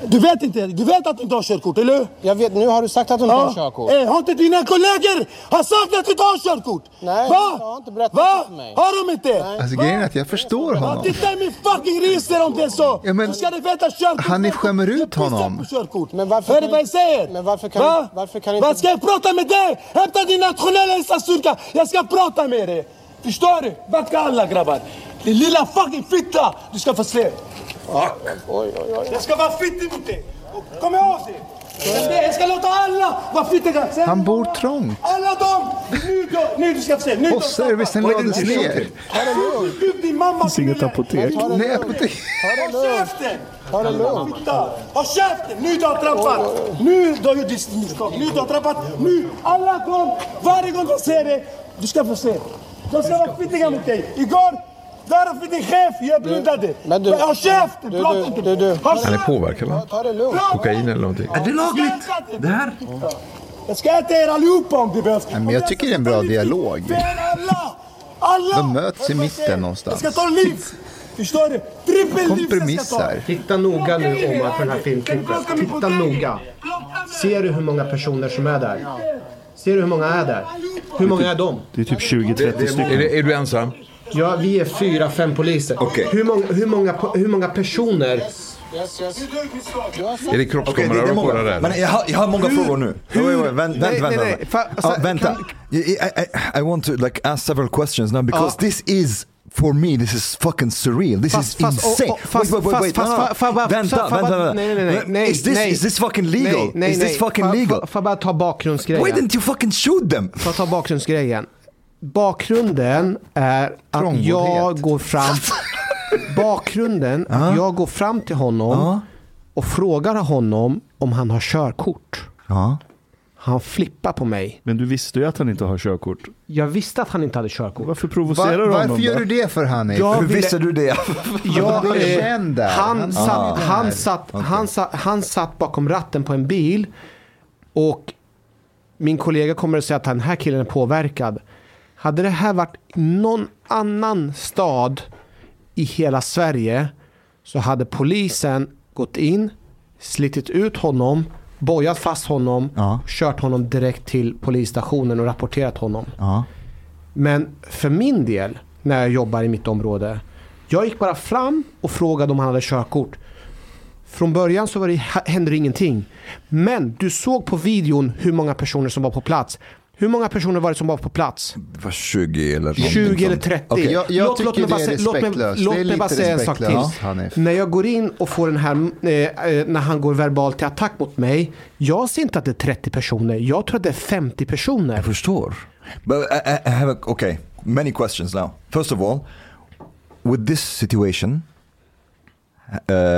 Ja. Du vet inte, du vet att du inte har körkort, eller hur? Jag vet, nu har du sagt att du inte har körkort. Eh, har inte dina kollegor har sagt att du inte har körkort? Nej, Va? de har inte berättat Va? det för mig. Har de inte? Alltså Va? grejen är att jag förstår Ja, honom. titta i min fucking register om det är så! Ja, men du ska veta körkort. han är skämmer ut Jag honom. körkort. Men varför Hör du vad jag inte- säger? men varför kan- Va? varför kan inte- Vad ska jag prata med dig? Hämta din nationella insatsstyrka. Jag ska prata med dig. Förstår du? Backa alla grabbar. Din lilla fucking fitta. Du ska få se. Oj, oj, oj. Jag ska vara fittig mot dig. Kom ihåg det. Jag ska låta alla vara fittiga. Sen- Han bor trångt. Alla de! Nu, då, nu du ska få se. Nu, Postservicen lades ner. Gud, din mamma finns inget apotek. Nej, apotek. Håll käften! Ta det lugnt. Håll käften! Nu du har trampat! Nu du har gjort ditt misstag. Nu du har trampat. Nu! Alla kom! Varje gång de ser det, du ska få se. De ska vara fittiga mot dig. Igår, där fick din chef, jag blundade. men du- Håll käften! du- Prata du- inte. du- du- Han är påverkad va? Ta det lugnt. Kokain eller någonting. Är det lagligt? Det här? Jag ska äta er allihopa om det behövs. men jag tycker det är en bra dialog. Alla! De möts i mitten någonstans. Jag ska ta liv! Förstår du? Jag. Kompromissar. Titta noga nu Omar på den här filmklippet. Titta noga. Ser du hur många personer som är där? Ser du hur många är där? Hur många är de? Det är typ 20-30 Är, stycken. är du ensam? Ja, vi är fyra, fem poliser. Okej. Hur, många, hur, många, hur många personer? Är det kroppskameraöver på det där? Men jag har, jag har många frågor nu. Wait, wait, wait, vänt, Nej, vänt, nej, vänta. nej. Fa- Ja, så- vänta. kan- I, I, I, want to like ask several questions now because this is For me this is fucking surreal. This Fast- is fast- insane. oh, oh, fast- wait, wait, wait, wait. fast- no, no. vänta, vänta, vänta. nej, nej, nej, nej, is, this, nej. is this fucking legal? Nej, nej, is this nej. fucking legal? Får jag bara ta bakgrundsgrejen? Why didn't you fucking shoot them? Får jag ta bakgrundsgrejen? Bakgrunden är att jag går fram... Bakgrunden att jag går fram till honom och frågar honom om han har körkort. Han flippar på mig. Men du visste ju att han inte har körkort. Jag visste att han inte hade körkort. Varför Va, provocerar du honom varför gör då? du det för Hanif? Jag Hur ville- visste du det? [LAUGHS] Jag, eh, han, satt, Ah. han, satt, Okej. han, satt, han satt bakom ratten på en bil och min kollega kommer att säga att den här killen är påverkad. Hade det här varit någon annan stad i hela Sverige så hade polisen gått in, slitit ut honom, bojat fast honom, Ja. kört honom direkt till polisstationen och rapporterat honom. Ja. Men för min del, när jag jobbar i mitt område, jag gick bara fram och frågade om han hade körkort. Från början så var det, hände det ingenting. Men du såg på videon hur många personer som var på plats. Hur många personer var det som var på plats? Var 20 eller någonting 20 eller sånt. 30. Okej. Jag- jag tycker mig bara det är säga- låt mig, låt mig bara säga en sak till. Hanif. När jag går in och får den här, eh, eh, när han går verbalt till attack mot mig. Jag ser inte att det är 30 personer. Jag tror att det är 50 personer. Jag förstår. But I, I- I have a, okay, many questions now. First of all, with this situation,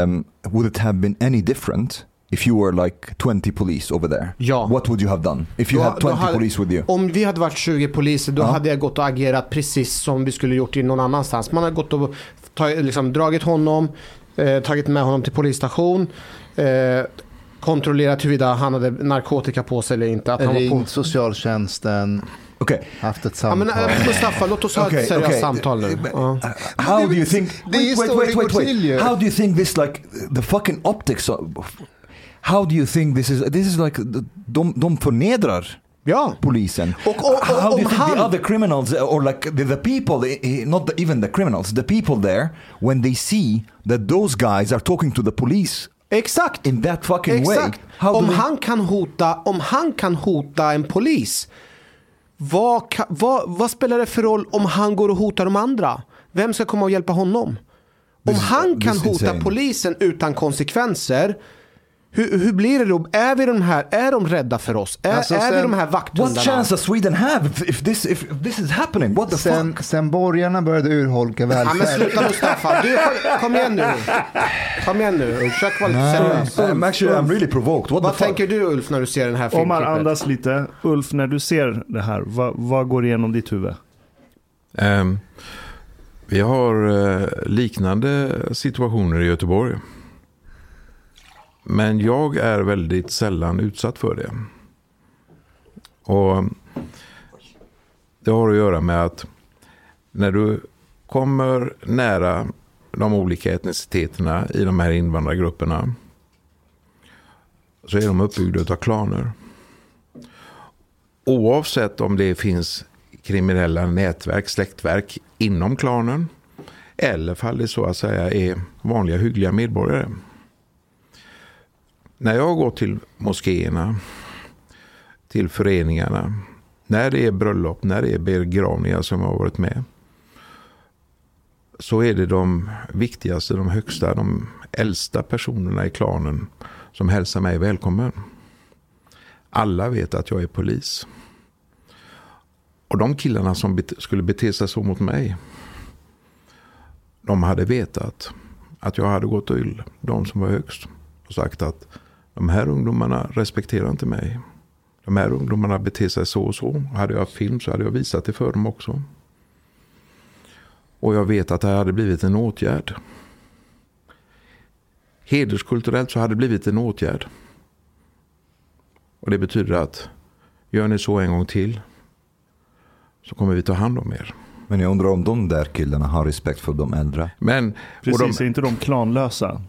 um, would it have been any different if you were like 20 police over there? Ja. What would you have done if you Då- had då 20 hade- police with you? Om vi hade varit 20 poliser då Ja. hade jag gått och agerat precis som vi skulle gjort i någon annanstans. Man hade gått och tagit, liksom, dragit honom, eh, tagit med honom till polisstation, eh, kontrollerat huruvida han hade narkotika på sig eller inte. Att han var på... Socialtjänsten, Okay. haft ett Ja, samtal. men, äh, Mustafa, låt oss ha Okay, ett seriöst okay. samtal nu. Ja. How do you think? så det går till ju. How do you think this like the fucking optics? Of, how do you think this is? This is like de, de förnedrar ja. polisen. Och- och- och- How do you think han- the other criminals or like the, the people, eh, eh, not the, even the criminals, the people there, when they see that those guys are talking to the police Exakt. in that fucking way, Exakt. how Om do they- han, kan hota, om han kan hota en polis, vad, vad, vad spelar det för roll om han går och hotar de andra? Vem ska komma och hjälpa honom? Om This han kan hota polisen utan konsekvenser, hur, hur blir det då? Är, vi de här, är de rädda för oss? Är, Alltså, är vi de här What vakthundarna? chance does Sweden have if, if this if this is happening? What the Sen, fuck? sen borgarna började urholka Ja, men välfärden. sluta Mustafa, du, kom igen nu. Kom igen nu, försök vara lite seriös. I'm actually I'm really provoked. What Vad tänker du Ulf när du ser den här Omar, filmklippet? andas lite. Ulf, när du ser det här, vad, vad går igenom ditt huvud? Ehm, vi har eh, liknande situationer i Göteborg. Men jag är väldigt sällan utsatt för det. Och Det har att göra med att när du kommer nära de olika etniciteterna i de här invandrargrupperna så är de uppbyggda av klaner. Oavsett om det finns kriminella nätverk, släktverk inom klanen eller fall det så att säga är vanliga hyggliga medborgare. När jag går till moskéerna, till föreningarna, när det är bröllop, när det är begravningar som jag har varit med, så är det de viktigaste, de högsta, de äldsta personerna i klanen som hälsar mig välkommen. Alla vet att jag är polis. Och de killarna som bete, skulle bete sig så mot mig, de hade vetat att jag hade gått till de som var högst och sagt att de här ungdomarna respekterar inte mig. De här ungdomarna beter sig så och så. Hade jag film så hade jag visat det för dem också. Och jag vet att det hade blivit en åtgärd. Hederskulturellt så hade det blivit en åtgärd. Och det betyder att gör ni så en gång till så kommer vi ta hand om er. Men jag undrar om de där killarna har respekt för de äldre. Men, Precis, de, är inte de klanlösa?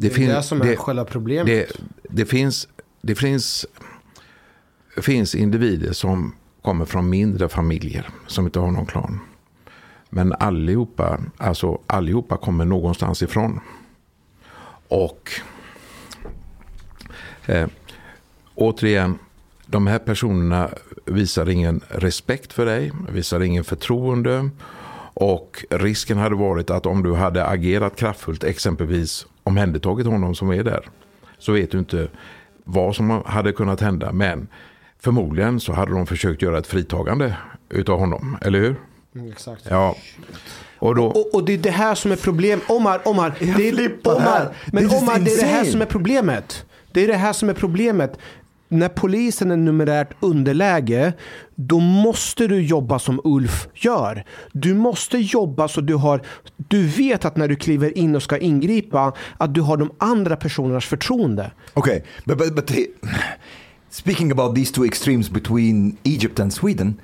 Det, Det är det som är det, själva problemet. det, det, finns, det finns, finns individer som kommer från mindre familjer som inte har någon klan. Men allihopa, alltså allihopa kommer någonstans ifrån. Och eh, återigen, de här personerna visar ingen respekt för dig, visar ingen förtroende. Och risken hade varit att om du hade agerat kraftfullt, exempelvis omhändertagit honom som är där, så vet du inte vad som hade kunnat hända. Men förmodligen så hade de försökt göra ett fritagande utav honom, eller hur? Mm, Exakt. Ja. Och då, Och, och det är det här som är problem. Omar, Omar. Det är, flippar Omar här. men This is Omar, det är det här som är problemet. Det är det här som är problemet. När polisen är numerärt underläge, då måste du jobba som Ulf gör. Du måste jobba så du har, du vet att när du kliver in och ska ingripa, att du har de andra personernas förtroende. Okay, but but, but speaking about these two extremes between Egypt and Sweden,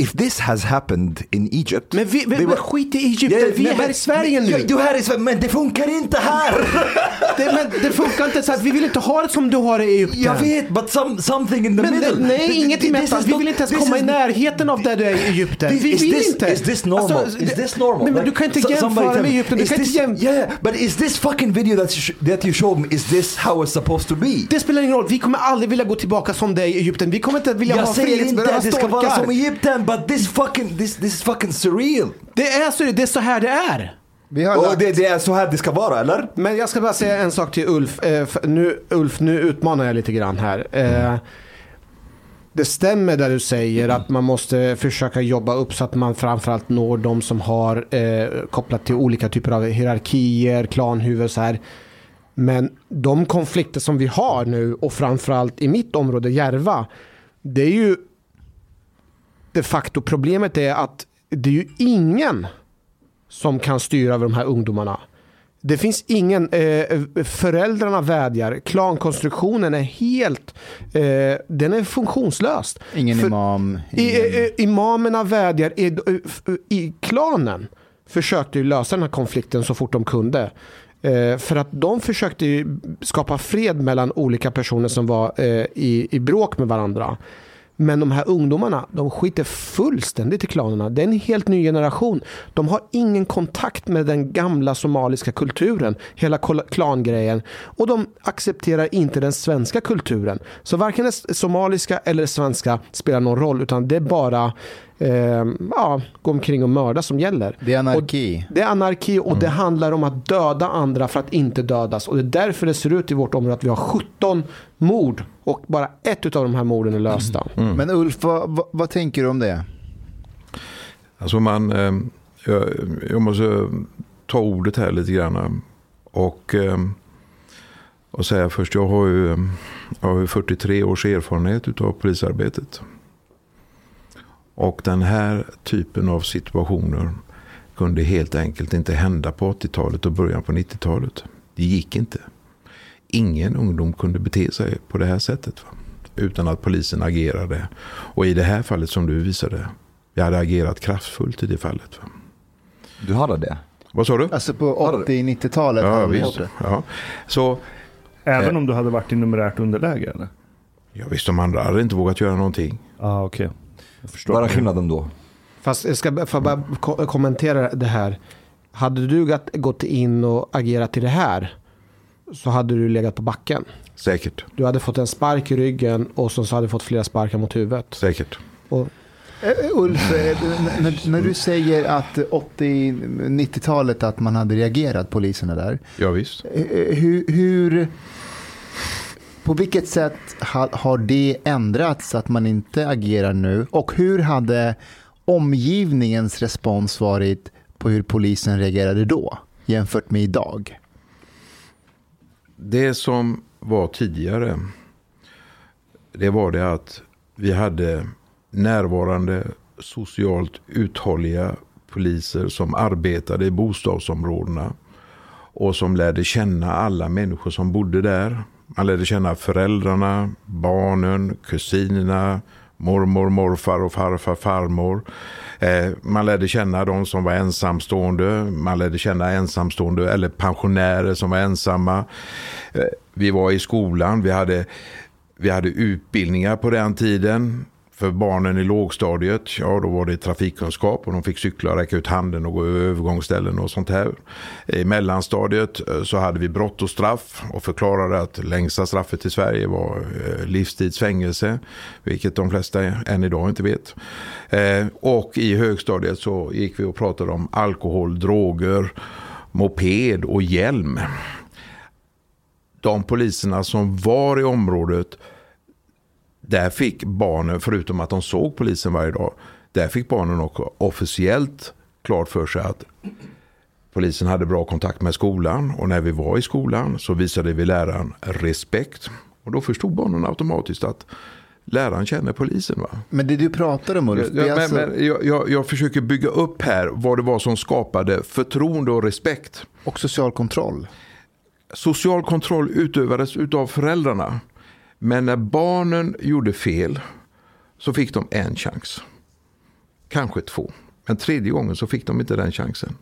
if this has happened in Egypt, Men vi, men were- skit i Egypten, Yeah, vi är här i Sverige nu. Du är här i Sverige, men det funkar inte här! [LAUGHS] Det, men det funkar inte så att vi vill inte ha det som du har det i Egypten. Jag vet, but some, something in the Men middle. nej, inget i is Vi vill inte ens komma i is- närheten av där du är i Egypten. Vi vill this, inte. Is this normal? Alltså, is this normal? Nej, men du kan inte somebody jämföra med me, Egypten. Du kan inte this- jäm- Yeah, but is this fucking video that you, that you showed me, is this how it's supposed to be? Det spelar ingen roll. Vi kommer aldrig vilja gå tillbaka som är i Egypten. Vi kommer inte vilja jag ha säger inte att det ska vara som storkar. Egypten, but this fucking, this, this is fucking surreal. Det är så, det är så här det är. Vi har Och lagt, det, det är så här det ska vara, eller? Men jag ska bara säga en sak till Ulf. Eh, nu, Ulf, nu utmanar jag lite grann här. Eh, det stämmer där du säger att man måste försöka jobba upp så att man framförallt når de som har eh, kopplat till olika typer av hierarkier, klanhuvud och så här. Men de konflikter som vi har nu och framförallt i mitt område Järva. Det är ju de facto problemet är att det är ju ingen som kan styra över de här ungdomarna. Det finns ingen, eh, föräldrarna vädjar, klankonstruktionen är helt, eh, den är funktionslös. ingen För- imam. I, Ingen, eh, imamerna vädjar, i, i klanen försökte ju lösa den här konflikten så fort de kunde. Eh, för att de försökte ju skapa fred mellan olika personer som var eh, i, i bråk med varandra. Men de här ungdomarna, de skiter fullständigt i klanerna. Det är en helt ny generation. De har ingen kontakt med den gamla somaliska kulturen, hela klangrejen. Och de accepterar inte den svenska kulturen. Så varken det somaliska eller det svenska spelar någon roll, utan det är bara eh, ja, gå omkring och mörda som gäller. det är anarki. Det är anarki och det handlar om att döda andra för att inte dödas. Och det är därför det ser ut i vårt område att vi har 17 mord och bara ett av de här morden är lösta. Men Ulf, vad, vad, vad tänker du om det? Alltså man, eh, jag, jag måste ta ordet här lite grann. Och, eh, och säga först, jag har ju, jag har ju 43 års erfarenhet av polisarbetet. Och den här typen av situationer kunde helt enkelt inte hända på 80-talet och början på 90-talet. Det gick inte. Ingen ungdom kunde bete sig på det här sättet. Va? Utan att polisen agerade. Och i det här fallet som du visade. Jag hade agerat kraftfullt i det fallet. Va? Du hade det? Vad sa du? Alltså på 80-90-talet. Ja, visst. Ja. Så Även Eh. om du hade varit i numerärt underläge eller? Ja, visst, de andra hade inte vågat göra någonting. Ja, ah, okej. Vad är skillnaden då? Fast jag ska jag bara ko- kommentera det här. Hade du gått- gått in och agerat i det här så hade du legat på backen. Säkert, Du hade fått en spark i ryggen och så så hade du fått flera sparkar mot huvudet. säkert. Och Eh, Ulf, eh, när, när du säger att 80-90-talet att man hade reagerat, poliserna där. Ja, visst. eh, Hur, hur, på vilket sätt har det ändrats att man inte agerar nu? Och hur hade omgivningens respons varit på hur polisen reagerade då jämfört med idag? Det som var tidigare, det var det att vi hade närvarande socialt uthålliga poliser som arbetade i bostadsområdena och som lärde känna alla människor som bodde där. Man lärde känna föräldrarna, barnen, kusinerna, mormor, morfar och farfar, farmor. Eh, man lärde känna de som var ensamstående, man lärde känna ensamstående eller pensionärer som var ensamma. Eh, vi var i skolan, vi hade, vi hade utbildningar på den tiden. För barnen i lågstadiet, ja då var det trafikkunskap och de fick cykla räcka ut handen och gå över övergångsställen och sånt här. I mellanstadiet eh, så hade vi brott och straff och förklarade att längsta straffet i Sverige var eh, livstidsfängelse. Vilket de flesta än idag inte vet. Eh, och i högstadiet så gick vi och pratade om alkohol, droger, moped och hjälm. De poliserna som var i området där fick barnen, förutom att de såg polisen varje dag, där fick barnen också officiellt klart för sig att polisen hade bra kontakt med skolan. Och när vi var i skolan så visade vi läraren respekt. Och då förstod barnen automatiskt att läraren känner polisen. Va? Men det du pratar om Ulf, det är Ja, men, alltså... men jag, jag, jag försöker bygga upp här vad det var som skapade förtroende och respekt. och social kontroll. Social kontroll utövades utav föräldrarna. Men när barnen gjorde fel så fick de en chans. Kanske två. Men tredje gången så fick de inte den chansen.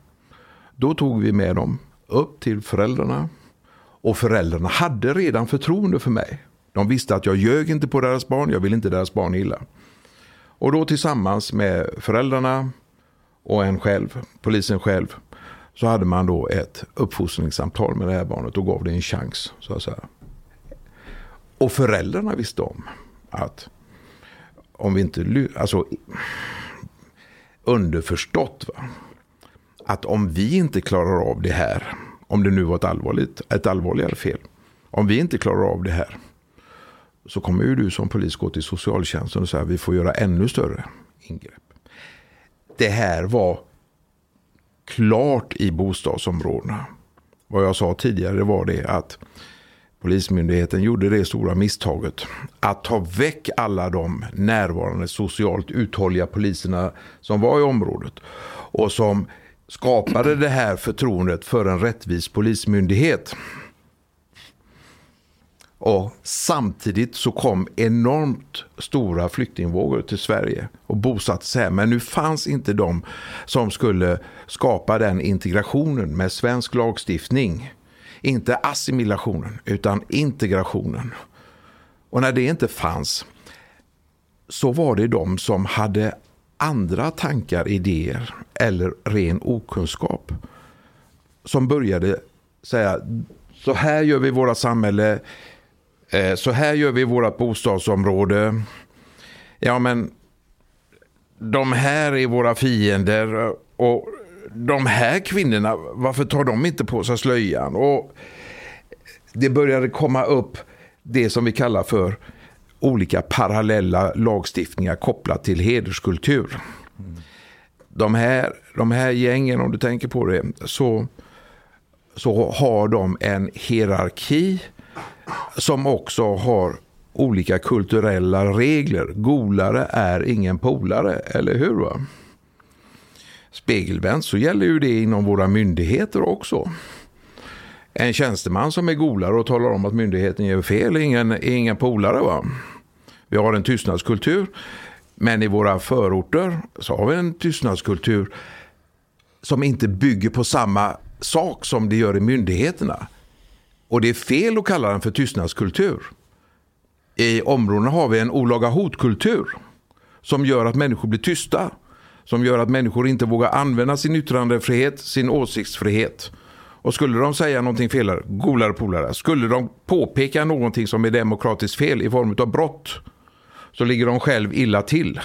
Då tog vi med dem upp till föräldrarna. Och föräldrarna hade redan förtroende för mig. De visste att jag ljög inte på deras barn, jag ville inte deras barn illa. Och då tillsammans med föräldrarna och en själv, polisen själv, så hade man då ett uppfostringssamtal med det här barnet och gav det en chans. Så att säga. Och föräldrarna visste om att om vi inte, alltså underförstått va, att om vi inte klarar av det här, om det nu var ett, allvarligt, ett allvarligare fel, om vi inte klarar av det här, så kommer ju du som polis gå till socialtjänsten och säga att vi får göra ännu större ingrepp. Det här var klart i bostadsområdena. Vad jag sa tidigare var det att Polismyndigheten gjorde det stora misstaget att ta väck alla de närvarande socialt uthålliga poliserna som var i området och som skapade det här förtroendet för en rättvis polismyndighet. Och samtidigt så kom enormt stora flyktingvågor till Sverige och bosatte sig här. Men nu fanns inte de som skulle skapa den integrationen med svensk lagstiftning. Inte assimilationen utan integrationen. Och när det inte fanns så var det de som hade andra tankar, idéer eller ren okunskap som började säga så här gör vi våra samhälle, eh, så här gör vi vårt bostadsområde. Ja men de här är våra fiender och de här kvinnorna, varför tar de inte på sig slöjan? Och det började komma upp det som vi kallar för olika parallella lagstiftningar kopplat till hederskultur. De, här, de här gängen, om du tänker på det, så, så har de en hierarki som också har olika kulturella regler. Golare är ingen polare, eller hur? Va? Spegelvänt så gäller ju det inom våra myndigheter också. En tjänsteman som är golare och talar om att myndigheten gör fel är ingen, är ingen polare. Va? Vi har en tystnadskultur. Men i våra förorter så har vi en tystnadskultur som inte bygger på samma sak som det gör i myndigheterna. Och det är fel att kalla den för tystnadskultur. I områdena har vi en olaga hotkultur som gör att människor blir tysta. Som gör att människor inte vågar använda sin yttrandefrihet, sin åsiktsfrihet. Och skulle de säga någonting fel, golare polare, skulle de påpeka någonting som är demokratiskt fel i form av brott så ligger de själv illa till.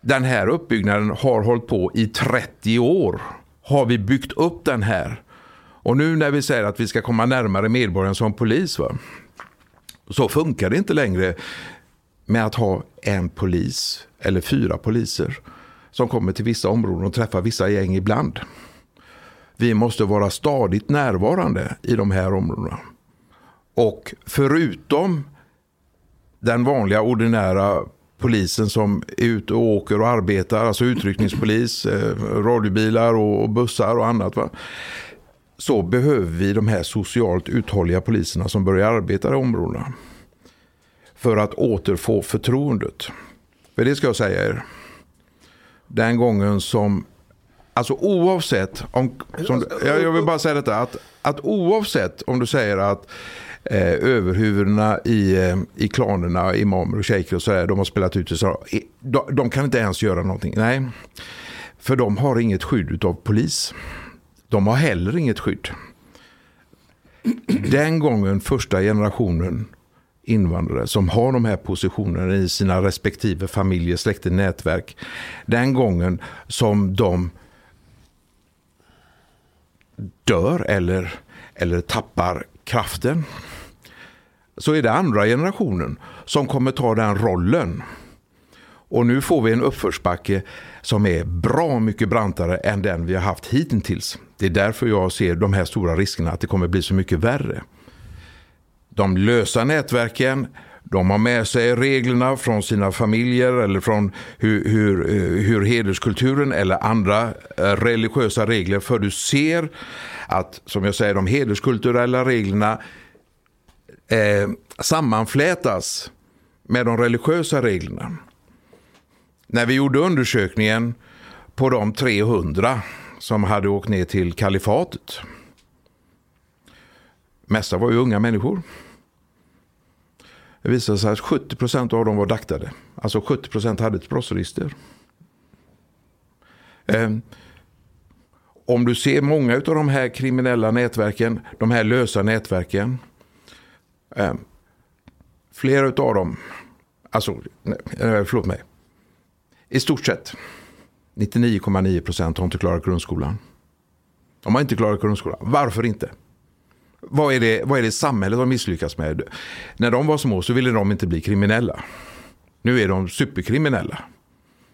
Den här uppbyggnaden har hållit på i 30 år. Har vi byggt upp den här. Och nu när vi säger att vi ska komma närmare medborgaren som polis. Va? Så funkar det inte längre med att ha en polis eller fyra poliser som kommer till vissa områden och träffar vissa gäng ibland. Vi måste vara stadigt närvarande i de här områdena. Och förutom den vanliga ordinära polisen som är ute och åker och arbetar, alltså utryckningspolis, eh, radiobilar och bussar och annat. Va? Så behöver vi de här socialt uthålliga poliserna som börjar arbeta i områdena. För att återfå förtroendet. För det ska jag säga er. Den gången som, alltså oavsett, om, som, jag vill bara säga detta, att, att oavsett om du säger att eh, överhuvudena i, eh, i klanerna, imamer och shejker och sådär, de har spelat ut det så. De, de kan inte ens göra någonting. Nej, för de har inget skydd av polis. De har heller inget skydd. Den gången första generationen invandrare som har de här positionerna i sina respektive familjer, släkter, nätverk. Den gången som de dör eller, eller tappar kraften så är det andra generationen som kommer ta den rollen. Och nu får vi en uppförsbacke som är bra mycket brantare än den vi har haft hittills. Det är därför jag ser de här stora riskerna att det kommer bli så mycket värre. De lösa nätverken, de har med sig reglerna från sina familjer eller från hur, hur, eh, hur hederskulturen eller andra eh, religiösa regler. För du ser att, som jag säger, de hederskulturella reglerna eh, sammanflätas med de religiösa reglerna. När vi gjorde undersökningen på de 300 som hade åkt ner till kalifatet. Mesta var ju unga människor. Det visade sig att 70 procent av dem var daktade. Alltså 70 procent hade ett brottsregister. Eh, om du ser många av de här kriminella nätverken, de här lösa nätverken. Eh, flera av dem, alltså, nej, förlåt mig. I stort sett 99,9 procent har inte klarat grundskolan. De har inte klarat grundskolan. Varför inte? Vad är, det, vad är det samhället har misslyckats med? När de var små så ville de inte bli kriminella. Nu är de superkriminella.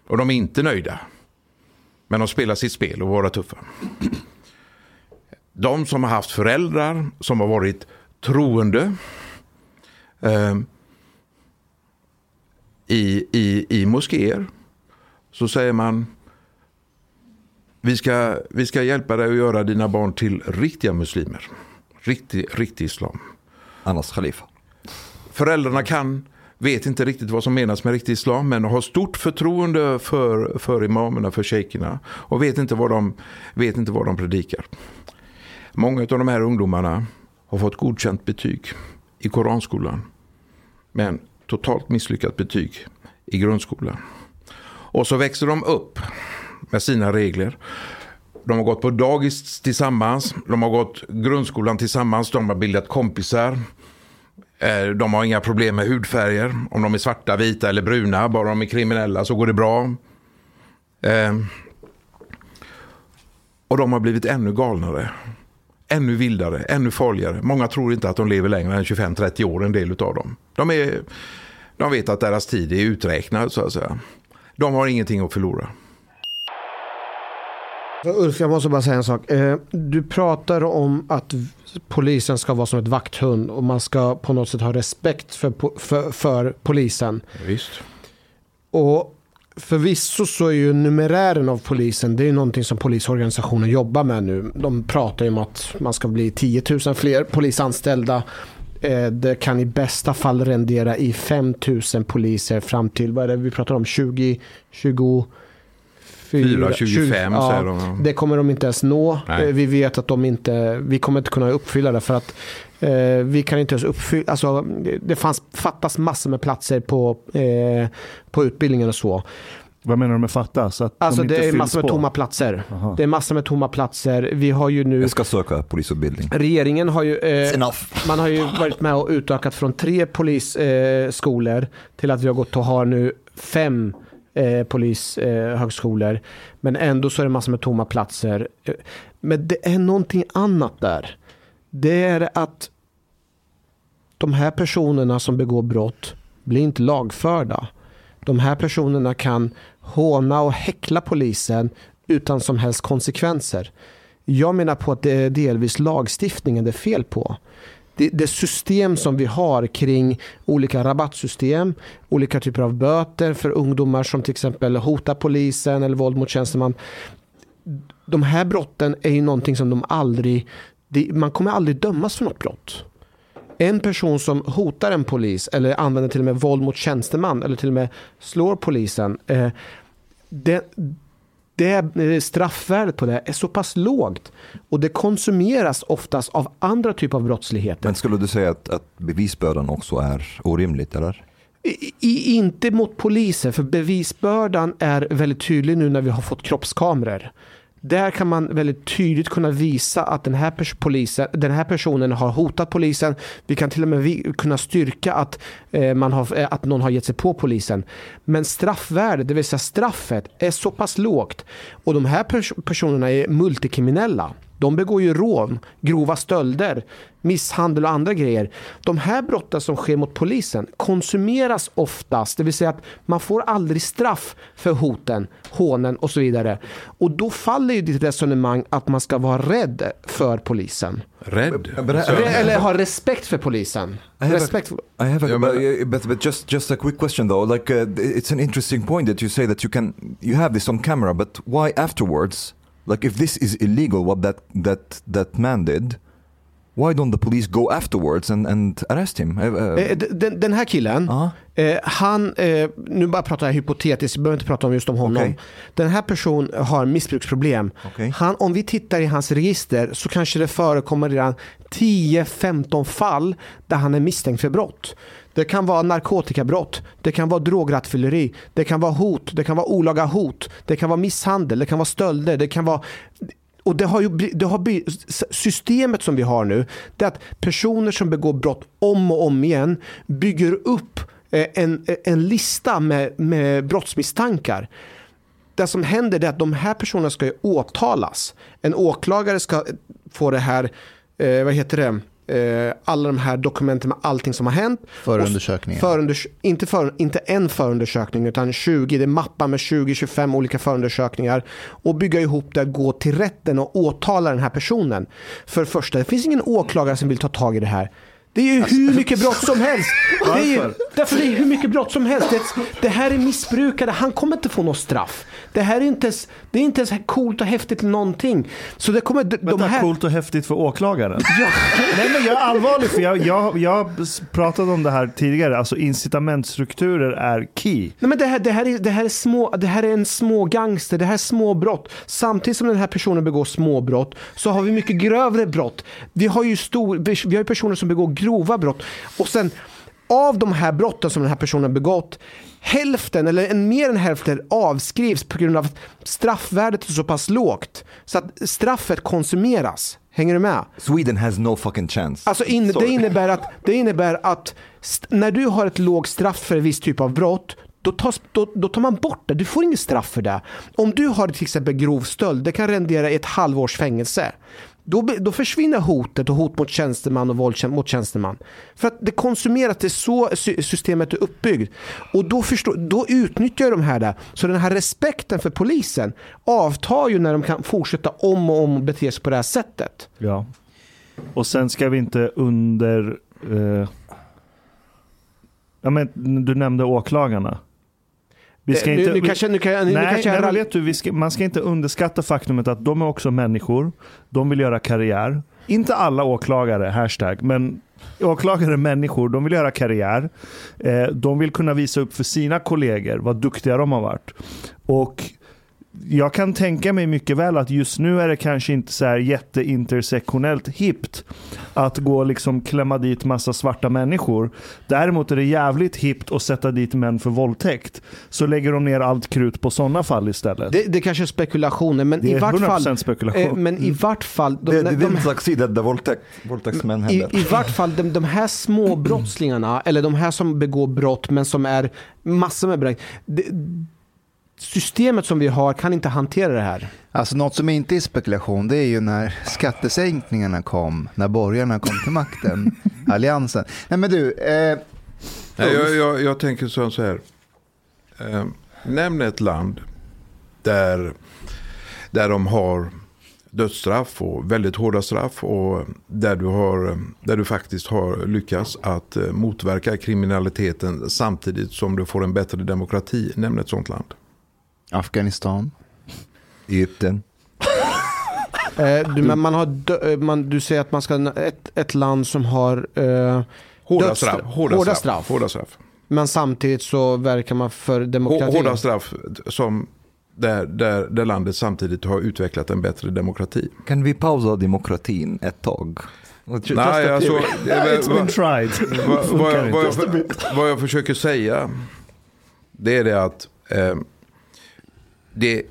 Och de är inte nöjda. Men de spelar sitt spel och vara tuffa. De som har haft föräldrar som har varit troende. Eh, i, i, I moskéer så säger man vi ska, vi ska hjälpa dig att göra dina barn till riktiga muslimer. Riktig, riktig islam. Annars khalifa. Föräldrarna kan, vet inte riktigt vad som menas med riktig islam men har stort förtroende för, för imamerna, för shejkerna och vet inte, vad de, vet inte vad de predikar. Många av de här ungdomarna har fått godkänt betyg i koranskolan men totalt misslyckat betyg i grundskolan. Och så växer de upp med sina regler. De har gått på dagis tillsammans, de har gått grundskolan tillsammans, de har bildat kompisar. Eh, de har inga problem med hudfärger, om de är svarta, vita eller bruna. Bara de är kriminella så går det bra. Eh, och de har blivit ännu galnare. Ännu vildare, ännu farligare. Många tror inte att de lever längre än 25-30 år, en del av dem. De, är, de vet att deras tid är uträknad så att säga. De har ingenting att förlora. Ulf, jag måste bara säga en sak. Eh, du pratar om att polisen ska vara som ett vakthund och man ska på något sätt ha respekt för, för, för polisen. Visst. Och förvisso så är ju numerären av polisen, det är någonting som polisorganisationen jobbar med nu. De pratar ju om att man ska bli 10 000 fler polisanställda. Eh, det kan i bästa fall rendera i 5 000 poliser fram till, vad är det vi pratar om, 20, 20 4, 25 ja, säger de. Det kommer de inte ens nå. Nej. Eh, Vi vet att de inte, vi kommer inte kunna uppfylla det för att eh, vi kan inte ens uppfylla, alltså det- fanns, fattas massor med platser på, eh, på utbildningen och så. Vad menar du med fattas? Att de Alltså inte det är massor med på? tomma platser. Aha. Det är massor med tomma platser. Vi har ju nu, Jag ska söka polisutbildning. regeringen har ju, eh, man har ju varit med och utökat från tre polisskolor eh, till att vi har gått och har nu fem eh, polishögskolor. Eh. Men ändå så är det massor med tomma platser. Eh, men det är någonting annat där. Det är att de här personerna som begår brott blir inte lagförda. De här personerna kan håna och häckla polisen utan som helst konsekvenser. Jag menar på att det är delvis lagstiftningen det är fel på. Det, det system som vi har kring olika rabattsystem, olika typer av böter för ungdomar som till exempel hotar polisen eller våld mot tjänsteman. De här brotten är ju någonting som de aldrig, man kommer aldrig dömas för något brott. En person som hotar en polis eller använder till och med våld mot tjänsteman eller till och med slår polisen. Eh, det, det eh, straffvärdet på det är så pass lågt och det konsumeras oftast av andra typer av brottsligheter. Men skulle du säga att, att bevisbördan också är orimligt eller? I, i, inte mot poliser, för bevisbördan är väldigt tydlig nu när vi har fått kroppskameror. Där kan man väldigt tydligt kunna visa att den här, pers- polisen, den här personen har hotat polisen. Vi kan till och med kunna styrka att, eh, man har, eh, att någon har gett sig på polisen. Men straffvärdet, det vill säga straffet, är så pass lågt. Och de här pers- personerna är multikriminella. De begår ju rån, grova stölder, misshandel och andra grejer. De här brotten som sker mot polisen konsumeras oftast, det vill säga att man får aldrig straff för hoten, hånen och så vidare. Och då faller ju ditt resonemang att man ska vara rädd för polisen. Rädd? But I- Re- Eller ha respekt för polisen. I have a- Respekt för... I have a, Ja, men- but, but, but just just a quick question though. Like uh, it's an interesting point that you say that you can you have this on camera, but why afterwards? Like if this is illegal, what that that that man did, why don't the police go afterwards and and arrest him? Uh, uh, Eh, Den, den här killen, Ja. Eh, han, eh, nu bara pratar jag hypotetiskt, vi behöver inte prata om just om honom. Okej. Den här personen har missbruksproblem. Okej. Han, om vi tittar i hans register så kanske det förekommer redan 10-15 fall där han är misstänkt för brott. Det kan vara narkotikabrott, det kan vara drograttfylleri, det kan vara hot, det kan vara olaga hot, det kan vara misshandel, det kan vara stölder, det kan vara och det har ju det har systemet som vi har nu, det är att personer som begår brott om och om igen bygger upp en, en lista med, med brottsmisstankar. Det som händer är att de här personerna ska ju åtalas. En åklagare ska få det här, eh, vad heter det, eh, alla de här dokumenten med allting som har hänt. Förundersökningen. Förunders inte, för, inte en förundersökning utan 20, det är mappar med 20-25 olika förundersökningar och bygga ihop det, gå till rätten och åtala den här personen. För det första, det finns ingen åklagare som vill ta tag i det här. Det är ju hur mycket brott som helst. Det är ju, därför det är hur mycket brott som helst. Det, det här är missbrukare, han kommer inte få något straff. Det här är inte ens, det är inte ens coolt och häftigt någonting. Så det kommer, de, Vänta, här... coolt och häftigt för åklagaren. Ja. [LAUGHS] Nej men jag är allvarlig för jag, jag, jag pratade om det här tidigare. Alltså incitamentstrukturer är key. Nej, men det, här, det, här är, det, här är små, det här är en små gangster, det här är små brott. Samtidigt som den här personen begår små brott så har vi mycket grövre brott. Vi har ju stor, vi har personer som begår grova brott. Och sen av de här brotten som den här personen har begått Hälften, eller en, mer än hälften, avskrivs på grund av att straffvärdet är så pass lågt. Så att straffet konsumeras. Hänger du med? Sweden has no fucking chance. Alltså in, det, innebär att, det innebär att när du har ett lågt straff för en viss typ av brott då, tas, då, då tar man bort det. Du får inget straff för det. Om du har till exempel grov stöld, det kan rendera i ett halvårs fängelse. Då, då försvinner hotet och hot mot tjänsteman och våld mot tjänsteman. För att det konsumeras, det är så systemet är uppbyggt. Och då, förstår, då utnyttjar de här det. Så den här respekten för polisen avtar ju när de kan fortsätta om och om och bete sig på det här sättet. Ja. Och sen ska vi inte under... Eh, ja, men, du nämnde åklagarna. Vi ska Eh, inte, nu, nu kanske, nu kan, jag- nu nej, kanske nej, jag vet du, ska, man ska inte underskatta faktumet att de är också människor. De vill göra karriär. Inte alla åklagare, hashtag, men åklagare är människor. De vill göra karriär. Eh, de vill kunna visa upp för sina kollegor vad duktiga de har varit. Och jag kan tänka mig mycket väl att just nu är det kanske inte så här jätteintersektionellt hippt att gå och liksom klämma dit massa svarta människor. Däremot är det jävligt hippt att sätta dit män för våldtäkt. Så lägger de ner allt krut på sådana fall istället. Det, det kanske är spekulationer, men Det i är vart fall... 100% spekulation. eh, Men i vart fall... De, Det de, de didn't succeed at the våldtäkt, våldtäktsmän I, heller. I vart fall de, de här små brottslingarna, eller de här som begår brott men som är massor med brott. Systemet som vi har kan inte hantera det här. Alltså något som inte är spekulation det är ju när skattesänkningarna kom, när borgarna kom till makten, [LAUGHS] alliansen. Nej men du, eh, Nej, jag, jag, jag tänker så så här. Eh, nämn ett land där, där de har dödsstraff och väldigt hårda straff och där du, har, där du faktiskt har lyckats att eh, motverka kriminaliteten samtidigt som du får en bättre demokrati. Nämn ett sånt land. Afghanistan. Egypten. [LAUGHS] Eh, du, men man har, dö- eh, man, du säger att man ska ett, ett land som har eh, Hårda Dödsstraff. straff. Hårda, Hårda straff. straff. Hårda straff. men samtidigt så verkar man för demokrati. Hå- Hårda straff som där, där, där landet samtidigt har utvecklat en bättre demokrati. Kan vi pausa demokratin ett tag? Nej, alltså, [LAUGHS] It's been tried. [LAUGHS] vad, vad, jag, vad, jag, vad jag försöker säga det är det att eh, det,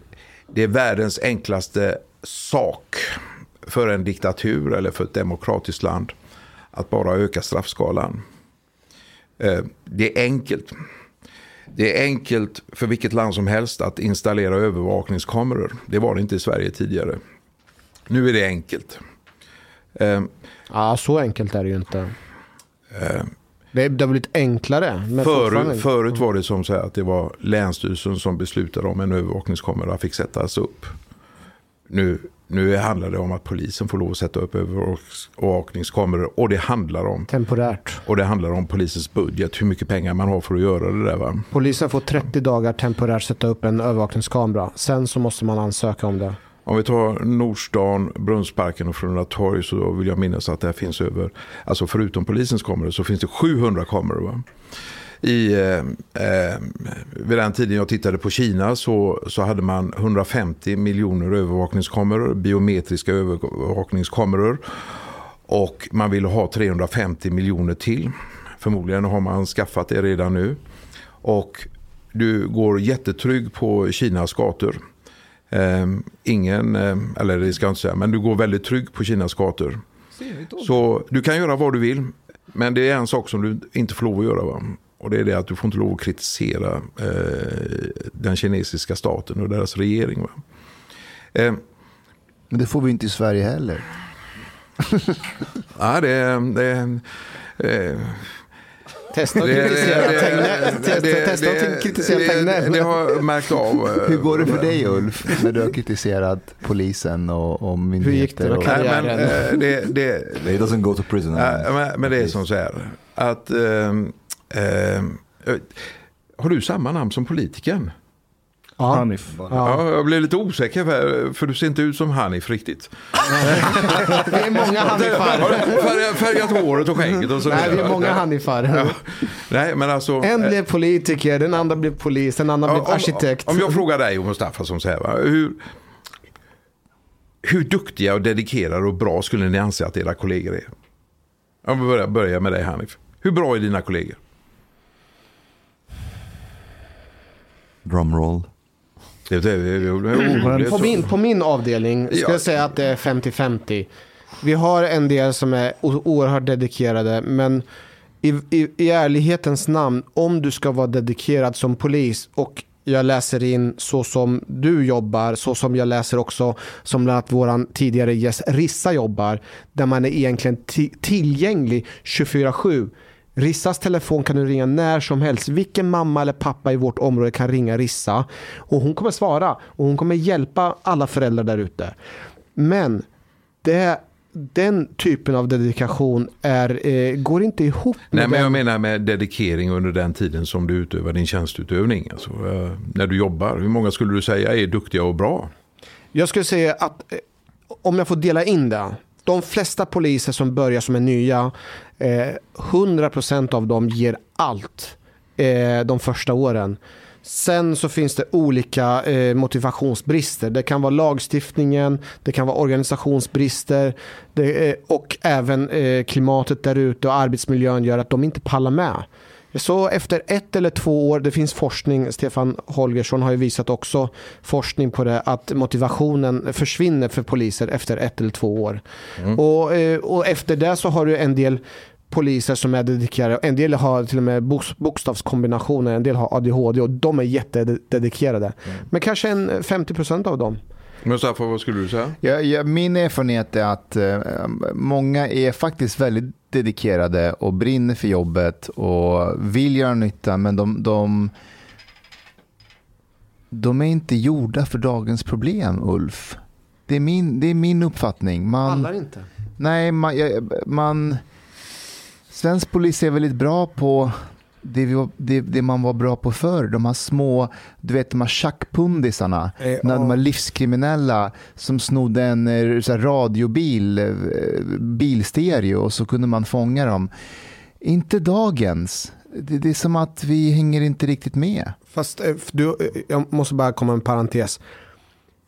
det är världens enklaste sak för en diktatur eller för ett demokratiskt land att bara öka straffskalan. Eh, det är enkelt. Det är enkelt för vilket land som helst att installera övervakningskameror. Det var det inte i Sverige tidigare. Nu är det enkelt. Eh, Ja, så enkelt är det ju inte. Det, det har blivit enklare. Förut, förut var det som så här att det var länsstyrelsen som beslutade om en övervakningskamera fick sättas upp. Nu, nu handlar det om att polisen får lov att sätta upp övervakningskameror och det handlar om, Temporärt. och det handlar om polisens budget, hur mycket pengar man har för att göra det där. Va? Polisen får 30 dagar temporärt sätta upp en övervakningskamera. Sen så måste man ansöka om det. Om vi tar Nordstan, Brunnsparken och Frölunda torg så vill jag minnas att det finns över, alltså förutom polisens kameror så finns det 700 kameror. Va? I, eh, eh, vid den tiden jag tittade på Kina så, så hade man 150 miljoner övervakningskameror, biometriska övervakningskameror. Och man ville ha 350 miljoner till. Förmodligen har man skaffat det redan nu. Och du går jättetrygg på Kinas gator. Eh, ingen, eh, eller det ska jag inte säga, men du går väldigt trygg på Kinas gator. Så du kan göra vad du vill, men det är en sak som du inte får lov att göra. Va? Och det är det att du får inte lov att kritisera eh, den kinesiska staten och deras regering. Va? Eh, Men det får vi inte i Sverige heller. ja, det, är- det, eh, Testa att kritisera Tegnell. det- har jag märkt av. [LAUGHS] eh, Hur går det för dig Ulf, när du har kritiserat polisen och, och myndigheter? gick det och... Kalle? Nej, men, karriären. eh, det, det, He doesn't go to prison. Men, men det är som så här. Att, ehm, eh, har du samma namn som politikern? Ja. Hanif. Ja. jag blev lite osäker för, för du ser inte ut som Hanif riktigt. [LAUGHS] Vi är många Hanifar. du färgat, färgat håret och skägget och så Nej, vi är många Hanifar. Ja. Nej, men alltså. En eh, blev politiker, den andra blev polis, den andra blev om, arkitekt. om jag frågar dig och Mustafa som säger, va, hur, hur duktiga och dedikerade och bra skulle ni anse att era kollegor är? Om vi börjar, börjar med dig Hanif. Hur bra är dina kollegor? Drumroll. Det, det, det, det, På min, på min avdelning ska Ja. jag säga att det är 50-50. Vi har en del som är oerhört dedikerade, men i, i, i ärlighetens namn, om du ska vara dedikerad som polis och jag läser in så som du jobbar, så som jag läser också som bland annat våran tidigare gäst Rissa jobbar, där man är egentligen ti- tillgänglig 24-7. Rissas telefon kan du ringa när som helst. Vilken mamma eller pappa i vårt område kan ringa Rissa och hon kommer svara och hon kommer hjälpa alla föräldrar där ute. Men det, den typen av dedikation är, eh, går inte ihop Nej, men jag den- menar med dedikering under den tiden som du utövar din tjänstutövning. Alltså, eh, när du jobbar. Hur många skulle du säga är duktiga och bra? Jag skulle säga att eh, om jag får dela in det. De flesta poliser som börjar som är nya, eh, 100% av dem ger allt eh, de första åren. Sen så finns det olika eh, motivationsbrister. Det kan vara lagstiftningen, det kan vara organisationsbrister det, eh, och även eh, klimatet där ute och arbetsmiljön gör att de inte pallar med. Så efter ett eller två år, det finns forskning, Stefan Holgersson har ju visat också forskning på det, att motivationen försvinner för poliser efter ett eller två år. Mm. Och, eh, och efter det så har du en del poliser som är dedikerade. En del har till och med bokstavskombinationer, en del har ADHD och de är jättededikerade. Mm. Men kanske en 50% av dem. Mustafa, vad skulle du säga? Ja, ja, min erfarenhet är att eh, många är faktiskt väldigt dedikerade och brinner för jobbet och vill göra nytta, men de, de, de är inte gjorda för dagens problem, Ulf. Det är min, det är min uppfattning. Man, Alla inte. Nej, man, man Svensk polis är väldigt bra på det, vi, det, det, man var bra på förr. De här små, du vet de här tjackpundisarna, eh, de här livskriminella som snodde en eh, här, radiobil, eh, bilstereo och så kunde man fånga dem. Inte dagens. Det, det är som att vi hänger inte riktigt med. Fast eh, du, jag måste bara komma med en parentes.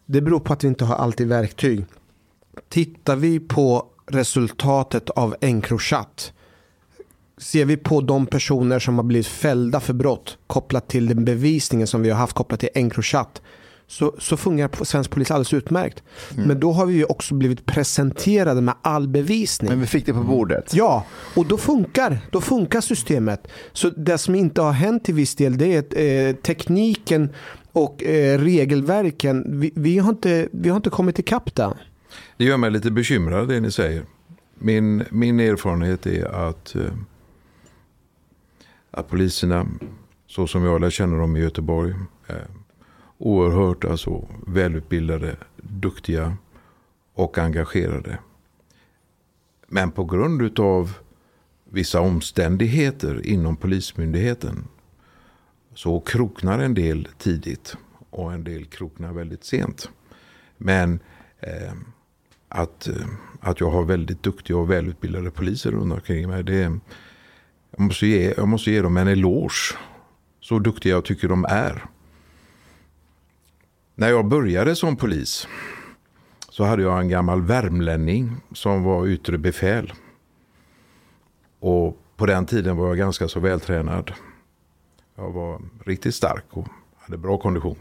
Det beror på att vi inte har alltid verktyg. Tittar vi på resultatet av Encrochat ser vi på de personer som har blivit fällda för brott kopplat till den bevisningen som vi har haft kopplat till Encrochat så, så fungerar svensk polis alldeles utmärkt. Mm. Men då har vi ju också blivit presenterade med all bevisning. Men vi fick det på bordet. Ja, och då funkar, då funkar systemet. Så det som inte har hänt till viss del det är att eh, tekniken och eh, regelverken, vi, vi, har inte, vi har inte kommit ikapp där. Det gör mig lite bekymrad det ni säger. Min, min erfarenhet är att eh, att poliserna, så som jag lär känna dem i Göteborg, är oerhört alltså, välutbildade, duktiga och engagerade. Men på grund av vissa omständigheter inom Polismyndigheten så kroknar en del tidigt och en del kroknar väldigt sent. Men eh, att, eh, att jag har väldigt duktiga och välutbildade poliser runt omkring mig det, jag måste, ge, jag måste ge dem en eloge. Så duktiga jag tycker de är. När jag började som polis så hade jag en gammal värmlänning som var yttre befäl. Och på den tiden var jag ganska så vältränad. Jag var riktigt stark och hade bra kondition.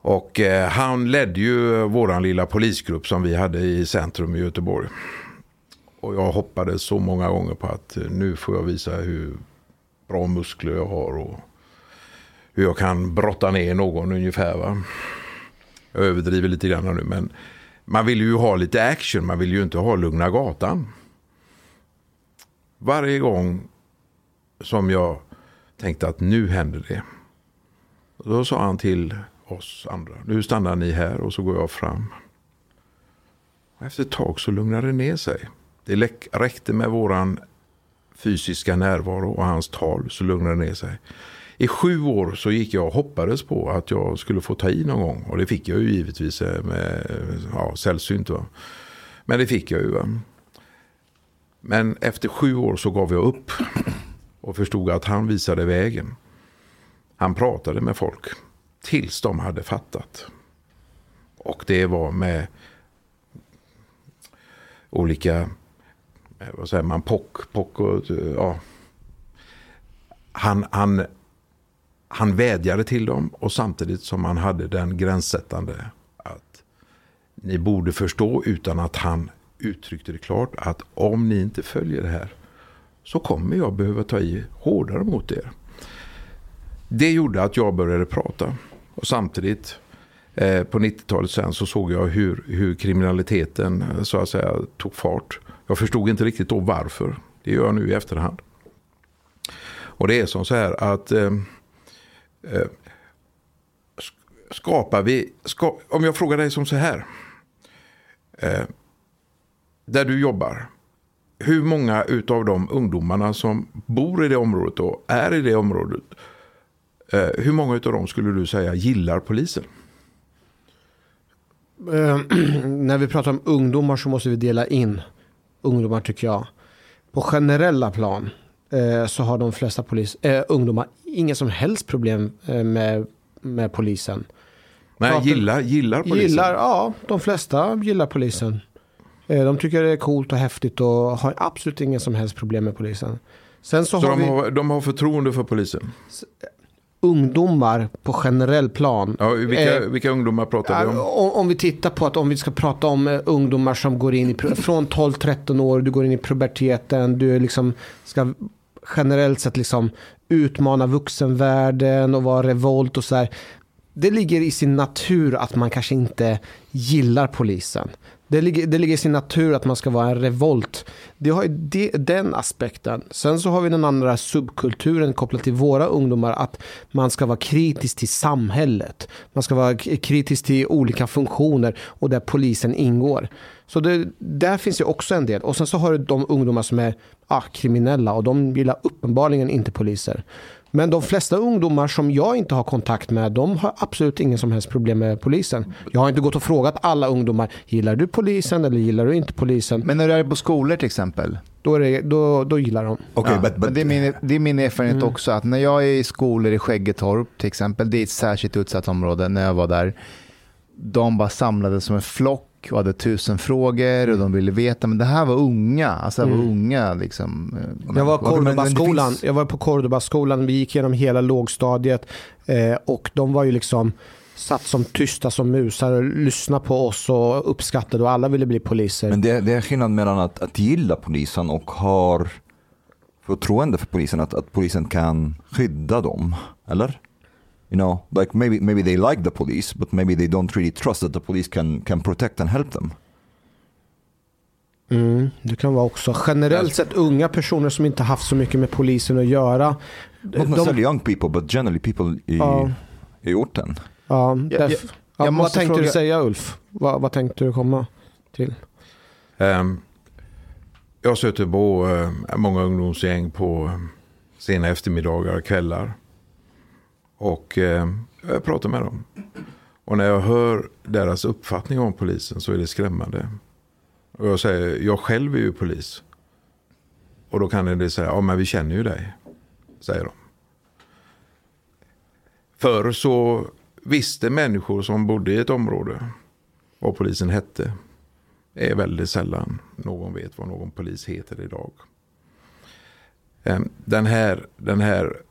Och eh, han ledde ju våran lilla polisgrupp som vi hade i centrum i Göteborg. Och jag hoppades så många gånger på att eh, nu får jag visa hur bra muskler jag har och hur jag kan brotta ner någon ungefär. Va? Jag överdriver lite grann nu men man vill ju ha lite action, man vill ju inte ha lugna gatan. Varje gång som jag tänkte att nu händer det. Då sa han till oss andra, nu stannar ni här och så går jag fram. Efter ett tag så lugnade det ner sig. Det räckte med våran fysiska närvaro och hans tal så lugnade det ner sig. I sju år så gick jag och hoppades på att jag skulle få ta i någon gång. Och det fick jag ju givetvis eh, med eh, ja, sällsynt. Va? Men det fick jag ju. Va? Men efter sju år så gav jag upp. Och förstod att han visade vägen. Han pratade med folk. Tills de hade fattat. Och det var med olika Eh, vad säger man, pock, pock och, ja. Han, han, han vädjade till dem och samtidigt som han hade den gränssättande att ni borde förstå utan att han uttryckte det klart att om ni inte följer det här så kommer jag behöva ta i hårdare mot er. Det gjorde att jag började prata och samtidigt eh, på 90-talet sen så såg jag hur, hur kriminaliteten eh, så att säga tog fart. Jag förstod inte riktigt då varför. Det gör jag nu i efterhand. Och det är som så här att eh, eh, skapar vi, ska, om jag frågar dig som så här. Eh, där du jobbar. Hur många av de ungdomarna som bor i det området och är i det området. Eh, hur många av dem skulle du säga gillar polisen? Eh, [CLEARS THROAT] när vi pratar om ungdomar så måste vi dela in ungdomar tycker jag. På generella plan eh, så har de flesta polis, eh, ungdomar inga som helst problem eh, med, med polisen. Nej, Pratar- gillar, gillar polisen. Gillar, ja, de flesta gillar polisen. Eh, De tycker det är coolt och häftigt och har absolut inga som helst problem med polisen. Sen så, Så har de vi har, de har förtroende för polisen. Ungdomar på generell plan. Ja, vilka, Eh, vilka ungdomar pratar vi om? Om, om vi tittar på att om vi ska prata om eh, ungdomar som går in i, från 12-13 år, du går in i puberteten, du liksom ska generellt sett liksom utmana vuxenvärlden och vara revolt och så här. Det ligger i sin natur att man kanske inte gillar polisen. Det ligger, det ligger i sin natur att man ska vara en revolt. Det har ju den aspekten. Sen så har vi den andra subkulturen kopplat till våra ungdomar. Att man ska vara kritisk till samhället. Man ska vara kritisk till olika funktioner och där polisen ingår. Så det, där finns ju också en del. Och sen så har du de ungdomar som är ah, kriminella och de gillar uppenbarligen inte poliser. Men de flesta ungdomar som jag inte har kontakt med, de har absolut ingen som helst problem med polisen. Jag har inte gått och frågat alla ungdomar, gillar du polisen eller gillar du inte polisen? Men när du är på skolor till exempel. Då, är det, då, då gillar de. Okay, ja, but, men but det, är min, det är min erfarenhet Mm. också att när jag är i skolor i Skäggetorp till exempel, det är ett särskilt utsatt område när jag var där. De bara samlades som en flock och hade tusen frågor och de ville veta, men det här var unga, alltså det här var Mm. unga liksom. eh, Jag var Cordoba-skolan. finns- Jag var på Cordoba-skolan. Vi gick igenom hela lågstadiet eh, och de var ju liksom satt som tysta som musar och lyssnade på oss och uppskattade och alla ville bli poliser. Men det, det är skillnad mellan att, att gilla polisen och har förtroende för polisen, att, att polisen kan skydda dem, eller? You know, like maybe, maybe they like the police, but maybe they don't really trust that the police can, can protect and help them. Mm, det kan vara också generellt sett unga personer som inte haft så mycket med polisen att göra. Not necessarily young people, but generally people i, Ja. i orten. Ja, därf- jag- ja, jag vad måste tänkte du fråga- säga Ulf? Vad, vad tänkte du komma till? Ehm, jag stöter på eh, många ungdomsgäng på eh, sena eftermiddagar och kvällar. Och eh, jag pratar med dem. Och när jag hör deras uppfattning om polisen så är det skrämmande. Och jag säger, jag själv är ju polis. Och då kan det säga, ja men vi känner ju dig. Säger de. Förr så visste människor som bodde i ett område vad polisen hette Det är väldigt sällan någon vet vad någon polis heter idag. Ehm, den här, den här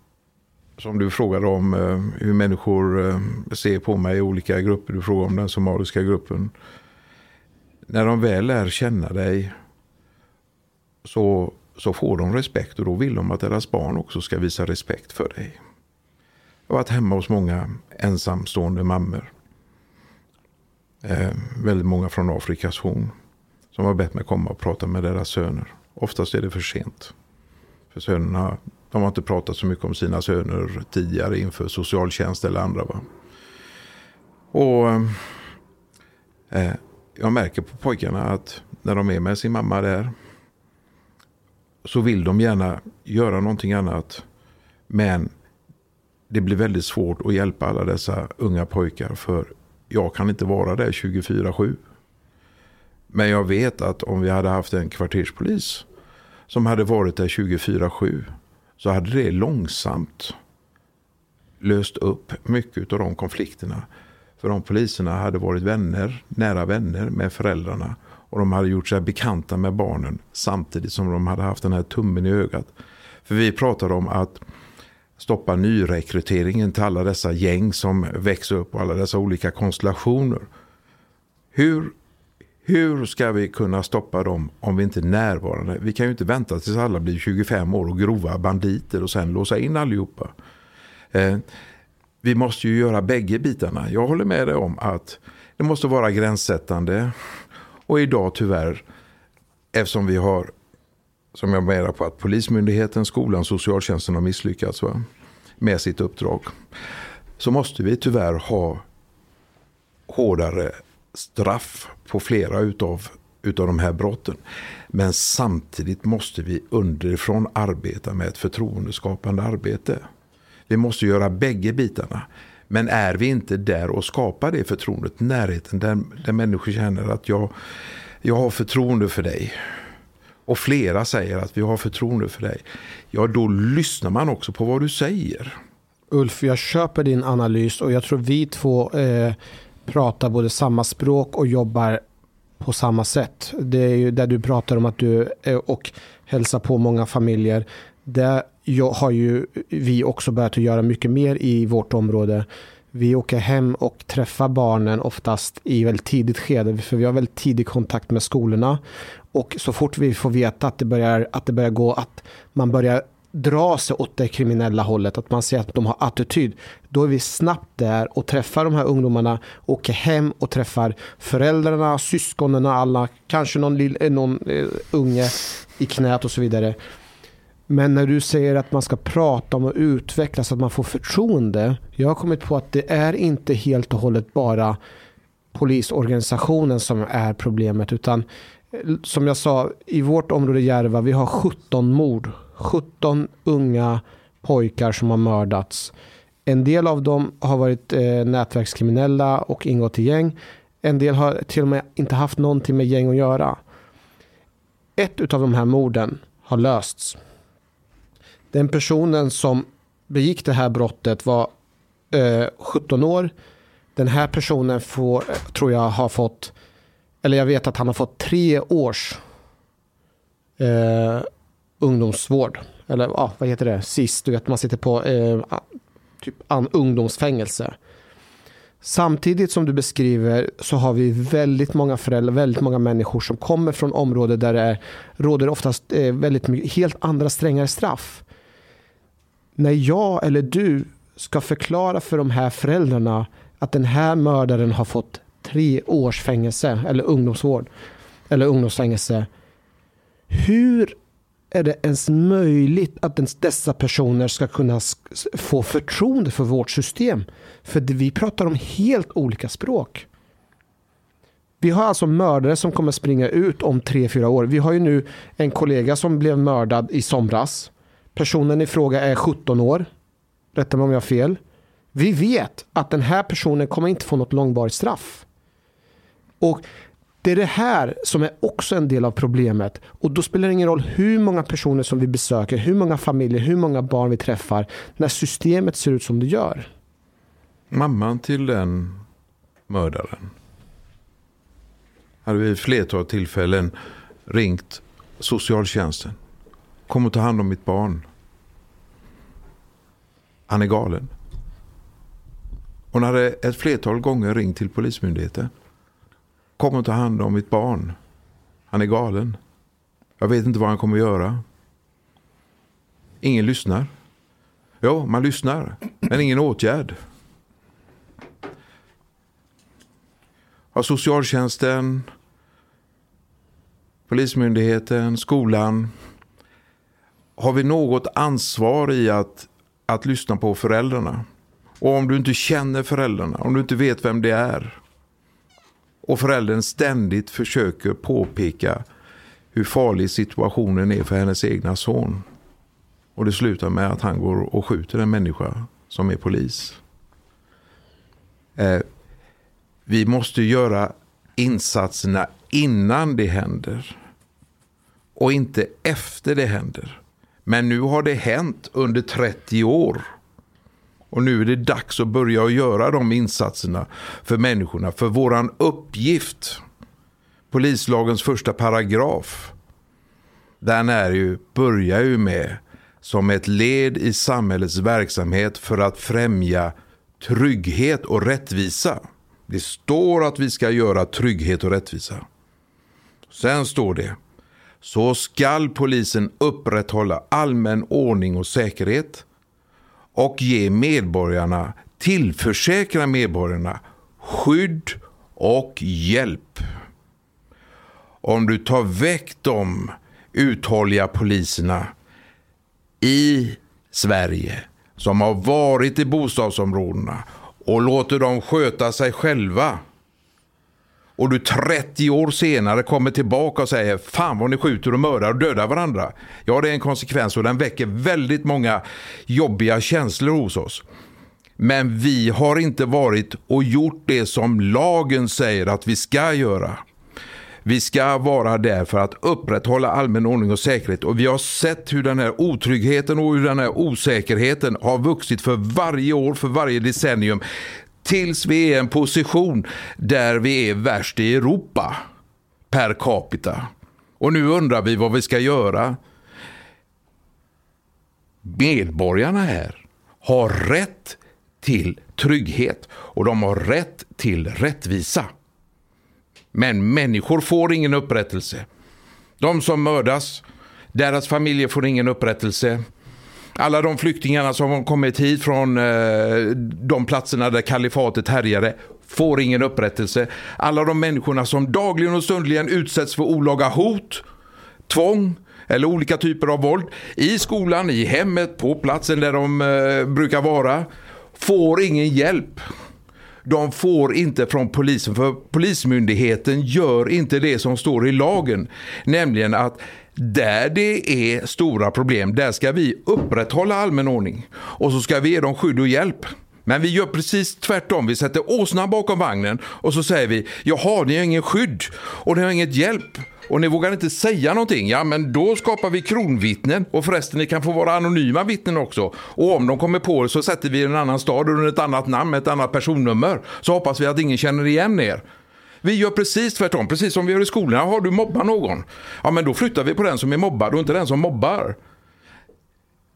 som du frågade om eh, hur människor eh, ser på mig i olika grupper. Du frågade om den somaliska gruppen. När de väl lär känna dig så, så får de respekt och då vill de att deras barn också ska visa respekt för dig. Jag har varit hemma hos många ensamstående mammor. Eh, väldigt många från Afrikas horn. Som har bett mig komma och prata med deras söner. Oftast är det för sent. För sönerna, de har inte pratat så mycket om sina söner tidigare inför socialtjänst eller andra. Va? Och eh, eh, jag märker på pojkarna att när de är med sin mamma där. Så vill de gärna göra någonting annat. Men det blir väldigt svårt att hjälpa alla dessa unga pojkar. För jag kan inte vara där 24-7. Men jag vet att om vi hade haft en kvarterspolis som hade varit där 24-7 så hade det långsamt löst upp mycket av de konflikterna. För de poliserna hade varit vänner, nära vänner med föräldrarna och de hade gjort sig bekanta med barnen samtidigt som de hade haft den här tummen i ögat. För vi pratade om att stoppa nyrekryteringen till alla dessa gäng som växer upp och alla dessa olika konstellationer. Hur, hur ska vi kunna stoppa dem om vi inte är närvarande? Vi kan ju inte vänta tills alla blir 25 år och grova banditer och sen låsa in allihopa. Eh, vi måste ju göra bägge bitarna. Jag håller med dig om att det måste vara gränssättande. Och idag tyvärr, eftersom vi har som jag menar på att Polismyndigheten, skolan, socialtjänsten har misslyckats va? med sitt uppdrag. Så måste vi tyvärr ha hårdare straff på flera utav, utav de här brotten. Men samtidigt måste vi underifrån arbeta med ett förtroendeskapande arbete. Vi måste göra bägge bitarna. Men är vi inte där och skapar det förtroendet, närheten, där, där människor känner att jag, jag har förtroende för dig. och flera säger att vi har förtroende för dig, ja då lyssnar man också på vad du säger. Ulf, jag köper din analys och jag tror vi två eh, pratar både samma språk och jobbar på samma sätt. Det är ju där du pratar om att du eh, och hälsar på många familjer. Det har ju vi också börjat att göra mycket mer i vårt område. Vi åker hem och träffar barnen oftast i väldigt tidigt skede, för vi har väldigt tidig kontakt med skolorna. Och så fort vi får veta att det börjar, att det börjar gå, att man börjar dra sig åt det kriminella hållet, att man ser att de har attityd, då är vi snabbt där och träffar de här ungdomarna, åker hem och träffar föräldrarna, syskonen, alla, kanske någon, eh, någon eh, unge i knät och så vidare. Men när du säger att man ska prata om och utveckla så att man får förtroende. Jag har kommit på att det är inte helt och hållet bara polisorganisationen som är problemet. Utan eh, som jag sa, i vårt område Järva, vi har 17 mord. 17 unga pojkar som har mördats. En del av dem har varit eh, nätverkskriminella och ingått i gäng. En del har till och med inte haft någonting med gäng att göra. Ett av de här morden har lösts. Den personen som begick det här brottet var eh, 17 år. Den här personen får, tror jag har fått, eller jag vet att han har fått tre års eh, ungdomsvård. Eller ah, vad heter det, sist, du vet man sitter på eh, typ an, ungdomsfängelse. Samtidigt som du beskriver så har vi väldigt många föräldrar, väldigt många människor som kommer från områden där det är, råder oftast eh, väldigt mycket, helt andra strängare straff när jag eller du ska förklara för de här föräldrarna att den här mördaren har fått tre års fängelse eller ungdomsvård eller ungdomsfängelse. Hur är det ens möjligt att dessa personer ska kunna få förtroende för vårt system? För vi pratar om helt olika språk. Vi har alltså mördare som kommer springa ut om tre, fyra år. Vi har ju nu en kollega som blev mördad i somras. Personen i fråga är 17 år. Rätta mig om jag har fel. Vi vet att den här personen kommer inte få något långvarigt straff. Och det är det här som är också en del av problemet. Och då spelar det ingen roll hur många personer som vi besöker, hur många familjer, hur många barn vi träffar. När systemet ser ut som det gör. Mamman till den mördaren hade vid ett flertal tillfällen ringt socialtjänsten. Kom och ta hand om mitt barn. Han är galen. Hon hade ett flertal gånger ringt till Polismyndigheten. Kom och ta hand om mitt barn. Han är galen. Jag vet inte vad han kommer att göra. Ingen lyssnar. Jo, man lyssnar, men ingen åtgärd. Har socialtjänsten, Polismyndigheten, skolan har vi något ansvar i att, att lyssna på föräldrarna? Och om du inte känner föräldrarna, om du inte vet vem det är och föräldern ständigt försöker påpeka hur farlig situationen är för hennes egna son. Och det slutar med att han går och skjuter en människa som är polis. Eh, vi måste göra insatserna innan det händer. Och inte efter det händer. Men nu har det hänt under 30 år. Och nu är det dags att börja göra de insatserna för människorna. För våran uppgift, polislagens första paragraf, den är ju, börjar ju med som ett led i samhällets verksamhet för att främja trygghet och rättvisa. Det står att vi ska göra trygghet och rättvisa. Sen står det så skall polisen upprätthålla allmän ordning och säkerhet och ge medborgarna, tillförsäkra medborgarna skydd och hjälp. Om du tar väck de uthålliga poliserna i Sverige som har varit i bostadsområdena och låter dem sköta sig själva och du 30 år senare kommer tillbaka och säger fan vad ni skjuter och mördar och dödar varandra. Ja, det är en konsekvens och den väcker väldigt många jobbiga känslor hos oss. Men vi har inte varit och gjort det som lagen säger att vi ska göra. Vi ska vara där för att upprätthålla allmän ordning och säkerhet och vi har sett hur den här otryggheten och hur den här osäkerheten har vuxit för varje år, för varje decennium tills vi är i en position där vi är värst i Europa per capita. Och nu undrar vi vad vi ska göra. Medborgarna här har rätt till trygghet och de har rätt till rättvisa. Men människor får ingen upprättelse. De som mördas, deras familjer får ingen upprättelse. Alla de flyktingarna som har kommit hit från eh, de platserna där kalifatet härjade får ingen upprättelse. Alla de människorna som dagligen och stundligen utsätts för olaga hot, tvång eller olika typer av våld i skolan, i hemmet, på platsen där de eh, brukar vara får ingen hjälp. De får inte från polisen för polismyndigheten gör inte det som står i lagen. Nämligen att där det är stora problem, där ska vi upprätthålla allmän ordning. Och så ska vi ge dem skydd och hjälp. Men vi gör precis tvärtom. Vi sätter åsnan bakom vagnen och så säger vi, jaha, ni har ingen skydd och ni har inget hjälp och ni vågar inte säga någonting, ja men då skapar vi kronvittnen och förresten ni kan få vara anonyma vittnen också. Och om de kommer på er så sätter vi en annan stad under ett annat namn med ett annat personnummer. Så hoppas vi att ingen känner igen er. Vi gör precis tvärtom, precis som vi gör i skolorna. Har du mobbat någon? Ja men då flyttar vi på den som är mobbad och inte den som mobbar.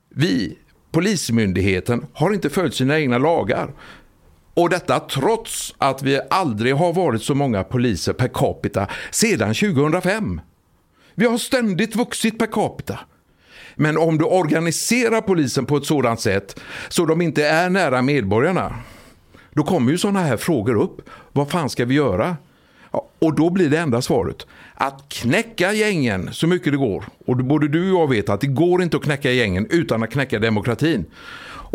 Vi, Polismyndigheten, har inte följt sina egna lagar. Och detta trots att vi aldrig har varit så många poliser per capita sedan 2005. Vi har ständigt vuxit per capita. Men om du organiserar polisen på ett sådant sätt så de inte är nära medborgarna, då kommer ju sådana här frågor upp. Vad fan ska vi göra? Och då blir det enda svaret att knäcka gängen så mycket det går. Och både du och jag vet att det går inte att knäcka gängen utan att knäcka demokratin.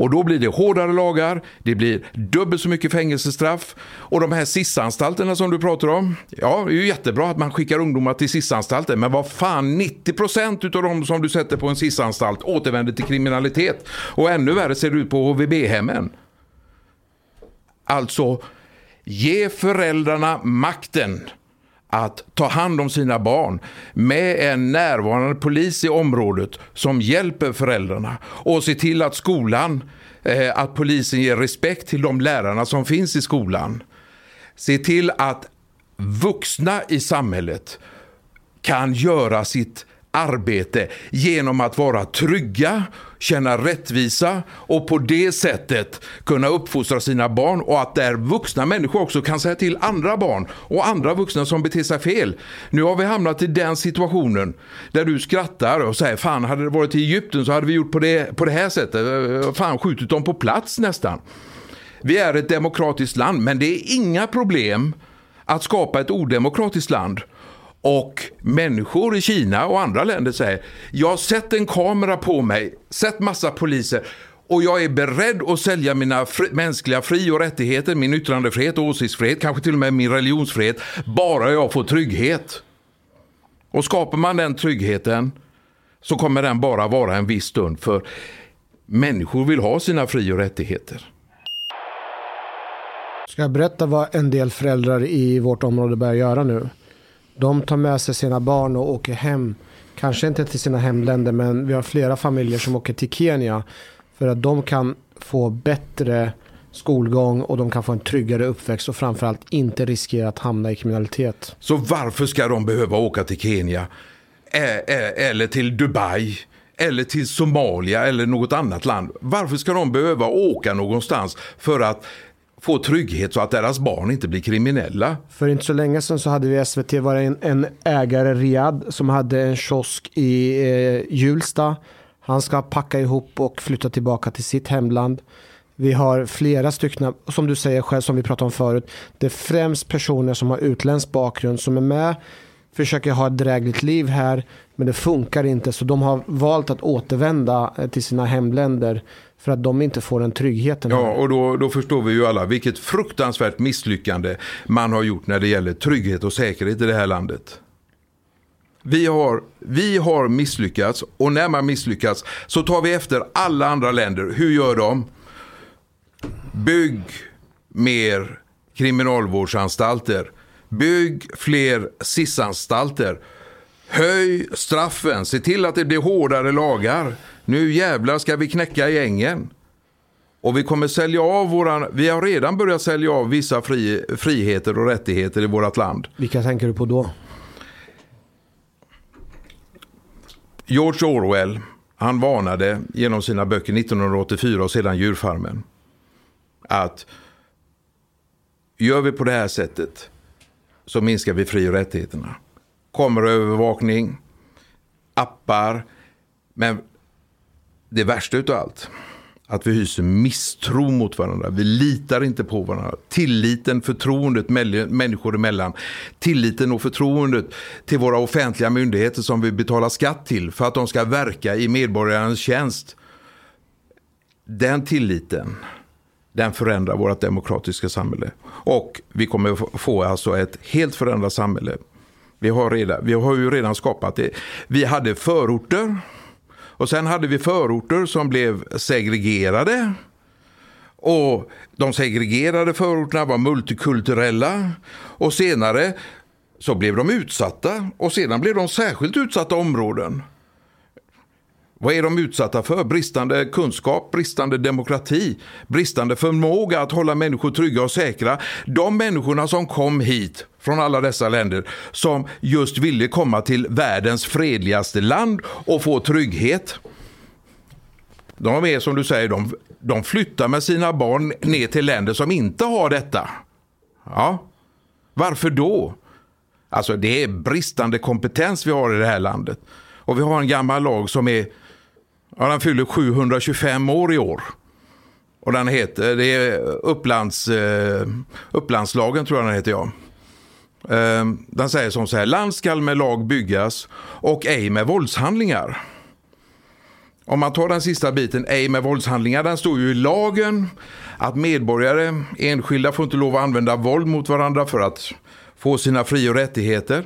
Och då blir det hårdare lagar, det blir dubbelt så mycket fängelsestraff. Och de här SIS-anstalterna som du pratar om. Ja, det är ju jättebra att man skickar ungdomar till SIS-anstalter. Men vad fan, 90% av de som du sätter på en SIS-anstalt återvänder till kriminalitet. Och ännu värre ser det ut på HVB-hemmen. Alltså, ge föräldrarna makten att ta hand om sina barn med en närvarande polis i området som hjälper föräldrarna och se till att skolan, eh, att polisen ger respekt till de lärarna som finns i skolan. Se till att vuxna i samhället kan göra sitt arbete genom att vara trygga, känna rättvisa och på det sättet kunna uppfostra sina barn och att där vuxna människor också kan säga till andra barn och andra vuxna som beter sig fel. Nu har vi hamnat i den situationen där du skrattar och säger fan hade det varit i Egypten så hade vi gjort på det, på det här sättet. Fan skjutit dem på plats nästan. Vi är ett demokratiskt land men det är inga problem att skapa ett odemokratiskt land och människor i Kina och andra länder säger jag har sett en kamera på mig, sett massa poliser och jag är beredd att sälja mina fri mänskliga fri och rättigheter, min yttrandefrihet och åsiktsfrihet, kanske till och med min religionsfrihet, bara jag får trygghet. Och skapar man den tryggheten så kommer den bara vara en viss stund för människor vill ha sina fri och rättigheter. Ska jag berätta vad en del föräldrar i vårt område börjar göra nu? De tar med sig sina barn och åker hem. Kanske inte till sina hemländer men vi har flera familjer som åker till Kenya. För att de kan få bättre skolgång och de kan få en tryggare uppväxt och framförallt inte riskera att hamna i kriminalitet. Så varför ska de behöva åka till Kenya? Eller till Dubai? Eller till Somalia eller något annat land? Varför ska de behöva åka någonstans för att få trygghet så att deras barn inte blir kriminella. För inte så länge sedan så hade vi SVT var en, en ägare, Riyad, som hade en kiosk i eh, Hjulsta. Han ska packa ihop och flytta tillbaka till sitt hemland. Vi har flera stycken, som du säger själv, som vi pratade om förut. Det är främst personer som har utländsk bakgrund som är med, försöker ha ett drägligt liv här, men det funkar inte. Så de har valt att återvända eh, till sina hemländer för att de inte får den tryggheten. Ja, och då, då förstår vi ju alla vilket fruktansvärt misslyckande man har gjort när det gäller trygghet och säkerhet i det här landet. Vi har, vi har misslyckats och när man misslyckats så tar vi efter alla andra länder. Hur gör de? Bygg mer kriminalvårdsanstalter. Bygg fler SIS-anstalter. Höj straffen, se till att det blir hårdare lagar. Nu jävlar ska vi knäcka gängen. Och vi kommer sälja av våran, vi har redan börjat sälja av vissa fri, friheter och rättigheter i vårt land. Vilka tänker du på då? George Orwell, han varnade genom sina böcker 1984 och sedan Djurfarmen. Att gör vi på det här sättet så minskar vi fri och rättigheterna. Kameraövervakning, appar, men det värsta utav allt att vi hyser misstro mot varandra. Vi litar inte på varandra. Tilliten, förtroendet människor emellan. Tilliten och förtroendet till våra offentliga myndigheter som vi betalar skatt till för att de ska verka i medborgarens tjänst. Den tilliten, den förändrar vårt demokratiska samhälle. Och vi kommer få alltså ett helt förändrat samhälle. Vi har, redan, vi har ju redan skapat det. Vi hade förorter och sen hade vi förorter som blev segregerade. Och de segregerade förorterna var multikulturella. Och senare så blev de utsatta och sedan blev de särskilt utsatta områden. Vad är de utsatta för? Bristande kunskap, bristande demokrati, bristande förmåga att hålla människor trygga och säkra. De människorna som kom hit från alla dessa länder som just ville komma till världens fredligaste land och få trygghet. De är som du säger, de, de flyttar med sina barn ner till länder som inte har detta. Ja, varför då? Alltså det är bristande kompetens vi har i det här landet. Och vi har en gammal lag som är, ja den fyller 725 år i år. Och den heter, det är Upplands, eh, Upplandslagen tror jag den heter ja. Ehm, den säger som så här, land skall med lag byggas och ej med våldshandlingar. Om man tar den sista biten, ej med våldshandlingar, den står ju i lagen att medborgare, enskilda får inte lov att använda våld mot varandra för att få sina fri och rättigheter.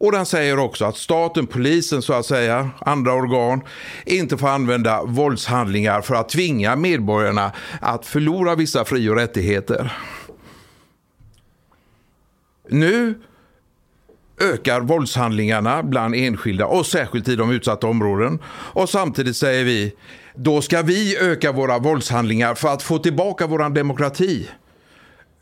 Och den säger också att staten, polisen så att säga, andra organ inte får använda våldshandlingar för att tvinga medborgarna att förlora vissa fri och rättigheter. Nu ökar våldshandlingarna bland enskilda och särskilt i de utsatta områden. Och samtidigt säger vi, då ska vi öka våra våldshandlingar för att få tillbaka vår demokrati.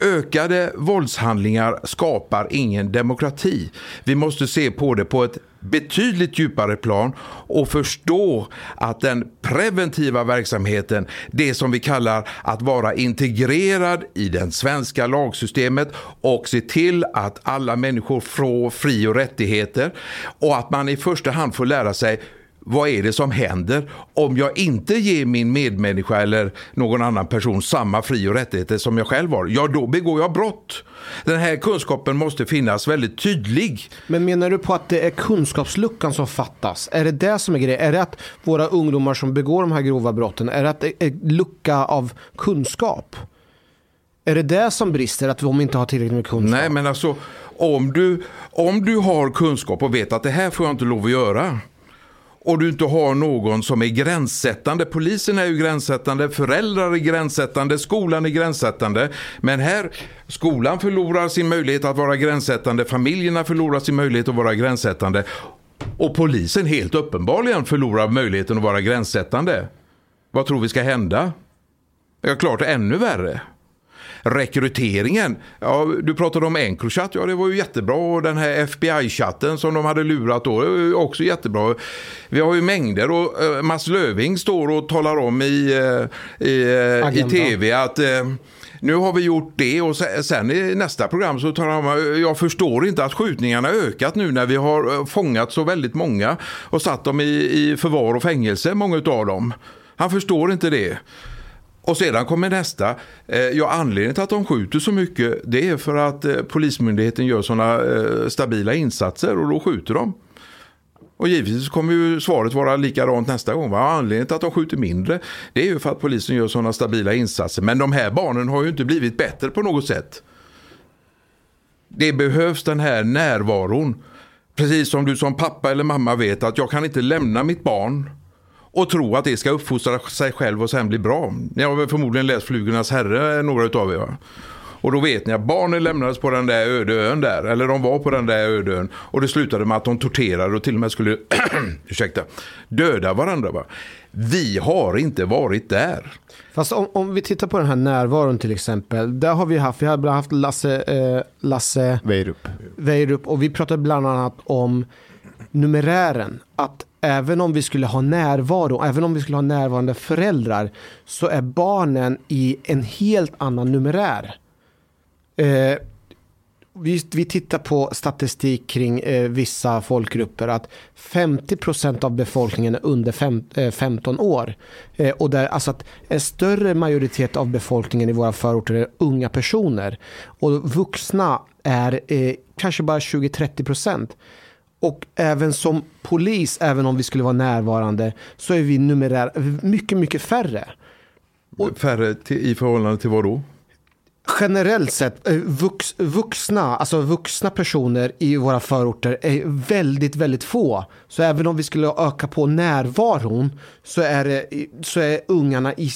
Ökade våldshandlingar skapar ingen demokrati. Vi måste se på det på ett betydligt djupare plan och förstå att den preventiva verksamheten, det som vi kallar att vara integrerad i det svenska lagsystemet och se till att alla människor får fri och rättigheter och att man i första hand får lära sig vad är det som händer om jag inte ger min medmänniska eller någon annan person samma fri och rättigheter som jag själv har? Ja, då begår jag brott. Den här kunskapen måste finnas väldigt tydlig. Men menar du på att det är kunskapsluckan som fattas? Är det det som är grejen? Är det att våra ungdomar som begår de här grova brotten, är det att det är lucka av kunskap? Är det det som brister, att de inte har tillräckligt med kunskap? Nej, men alltså om du, om du har kunskap och vet att det här får jag inte lov att göra och du inte har någon som är gränssättande. Polisen är ju gränssättande, föräldrar är gränssättande, skolan är gränssättande. Men här, skolan förlorar sin möjlighet att vara gränssättande, familjerna förlorar sin möjlighet att vara gränssättande. Och polisen helt uppenbarligen förlorar möjligheten att vara gränssättande. Vad tror vi ska hända? Ja, klart ännu värre rekryteringen. Ja, du pratade om Encrochat, ja det var ju jättebra. Och den här FBI-chatten som de hade lurat då, också jättebra. Vi har ju mängder och uh, Mats Löving står och talar om i, uh, i, uh, i tv att nu har vi gjort det och sen i nästa program så tar han jag förstår inte att skjutningarna ökat nu när vi har fångat så väldigt många och satt dem i, i förvar och fängelse, många av dem. Han förstår inte det. Och sedan kommer nästa. Eh, ja, anledningen till att de skjuter så mycket det är för att eh, Polismyndigheten gör sådana eh, stabila insatser och då skjuter de. Och givetvis kommer ju svaret vara likadant nästa gång. Va? Anledningen till att de skjuter mindre det är ju för att polisen gör sådana stabila insatser. Men de här barnen har ju inte blivit bättre på något sätt. Det behövs den här närvaron. Precis som du som pappa eller mamma vet att jag kan inte lämna mitt barn och tro att det ska uppfostra sig själv och sen bli bra. Ni har väl förmodligen läst Flugornas herre, några utav er va? Och då vet ni att barnen lämnades på den där öde ön där. Eller de var på den där öde ön. Och det slutade med att de torterade och till och med skulle [CLEARS THROAT] ursäkta, döda varandra. Va? Vi har inte varit där. Fast om, om vi tittar på den här närvaron till exempel. Där har vi haft, vi har bland haft Lasse, eh, Lasse Weirup. Weirup och vi pratade bland annat om numerären. Att även om vi skulle ha närvaro, även om vi skulle ha närvarande föräldrar så är barnen i en helt annan numerär. Eh, vi, vi tittar på statistik kring eh, vissa folkgrupper att 50% av befolkningen är under fem, eh, 15 år. Eh, och där, alltså att en större majoritet av befolkningen i våra förorter är unga personer. Och vuxna är eh, kanske bara 20-30%. Och även som polis, även om vi skulle vara närvarande, så är vi numerär mycket, mycket färre. Färre till, i förhållande till vad då? generellt sett, eh, vux, vuxna, alltså vuxna personer i våra förorter är väldigt, väldigt få. Så även om vi skulle öka på närvaron så är, det, så är ungarna i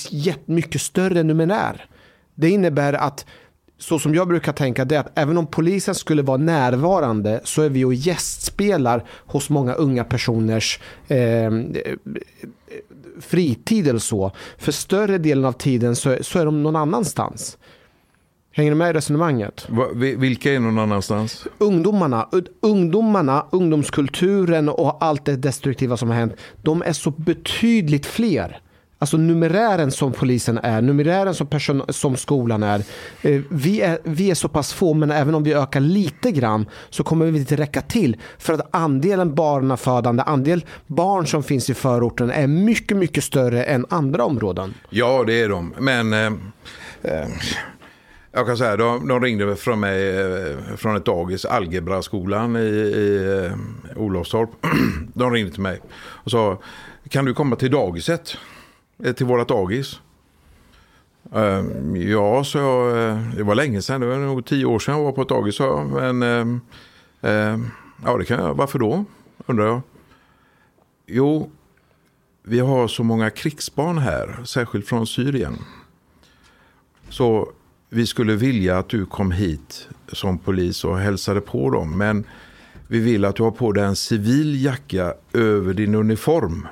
mycket större numerär. Det innebär att så som jag brukar tänka det är att även om polisen skulle vara närvarande så är vi och gästspelar hos många unga personers eh, fritid eller så. För större delen av tiden så, så är de någon annanstans. Hänger du med i resonemanget? Va, vilka är någon annanstans? Ungdomarna, ungdomarna, ungdomskulturen och allt det destruktiva som har hänt. De är så betydligt fler. Alltså numerären som polisen är, numerären som, person, som skolan är. Eh, vi, är. vi är så pass få, men även om vi ökar lite grann så kommer vi inte räcka till. För att andelen barnafödande, andel barn som finns i förorten är mycket, mycket större än andra områden. Ja, det är de. Men... Eh, eh jag kan säga, de, de ringde från mig eh, från ett dagis, Algebraskolan i, i eh, Olofstorp. [CLEARS THROAT] De ringde till mig och sa, kan du komma till dagiset? Eh, till vårt dagis? Ehm, ja, så jag, det var länge sedan, det var nog tio år sedan jag var på ett dagis. Så, men ehm, ehm, ja, det kan jag. Varför då? Undrar jag. Jo, vi har så många krigsbarn här, särskilt från Syrien. Så vi skulle vilja att du kom hit som polis och hälsade på dem. Men vi vill att du har på dig en civil jacka över din uniform.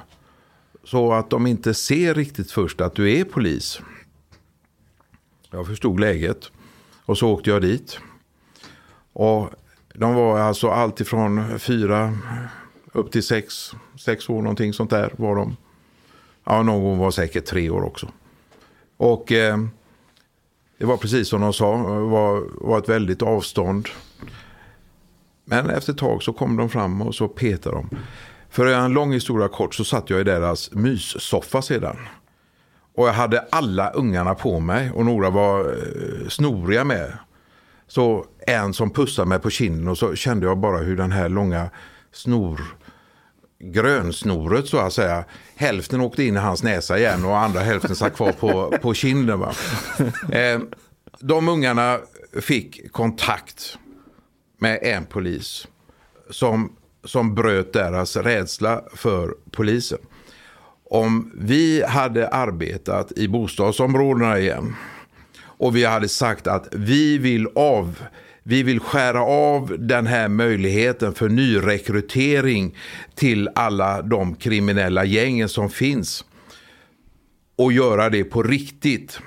Så att de inte ser riktigt först att du är polis. Jag förstod läget. Och så åkte jag dit. Och de var alltså allt ifrån fyra upp till sex, sex år någonting sånt där var de. Ja, någon var säkert tre år också. Och eh, det var precis som de sa, var, var ett väldigt avstånd. Men efter ett tag så kom de fram och så petade de. För att göra en lång historia kort så satt jag i deras myssoffa sedan. Och jag hade alla ungarna på mig och några var eh, snoriga med. Så en som pussade mig på kinden och så kände jag bara hur den här långa snor grönsnoret så att säga. Hälften åkte in i hans näsa igen och andra hälften satt kvar på, på kinden. Va? Eh, de ungarna fick kontakt med en polis som, som bröt deras rädsla för polisen. Om vi hade arbetat i bostadsområdena igen och vi hade sagt att vi vill av vi vill skära av den här möjligheten för nyrekrytering till alla de kriminella gängen som finns. Och göra det på riktigt.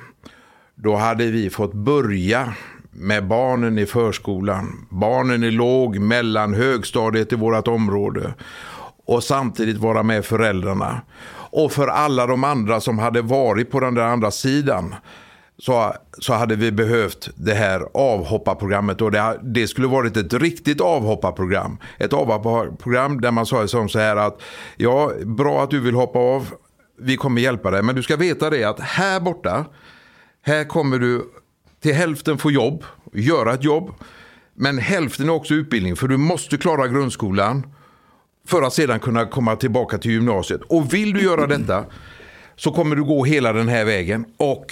Då hade vi fått börja med barnen i förskolan, barnen i låg, mellan, högstadiet i vårt område och samtidigt vara med föräldrarna. Och för alla de andra som hade varit på den där andra sidan så, så hade vi behövt det här avhopparprogrammet. Och det, det skulle varit ett riktigt avhopparprogram. Ett avhopparprogram där man sa som så här att ja, bra att du vill hoppa av. Vi kommer hjälpa dig. Men du ska veta det att här borta, här kommer du till hälften få jobb, göra ett jobb. Men hälften är också utbildning för du måste klara grundskolan för att sedan kunna komma tillbaka till gymnasiet. Och vill du göra detta så kommer du gå hela den här vägen. Och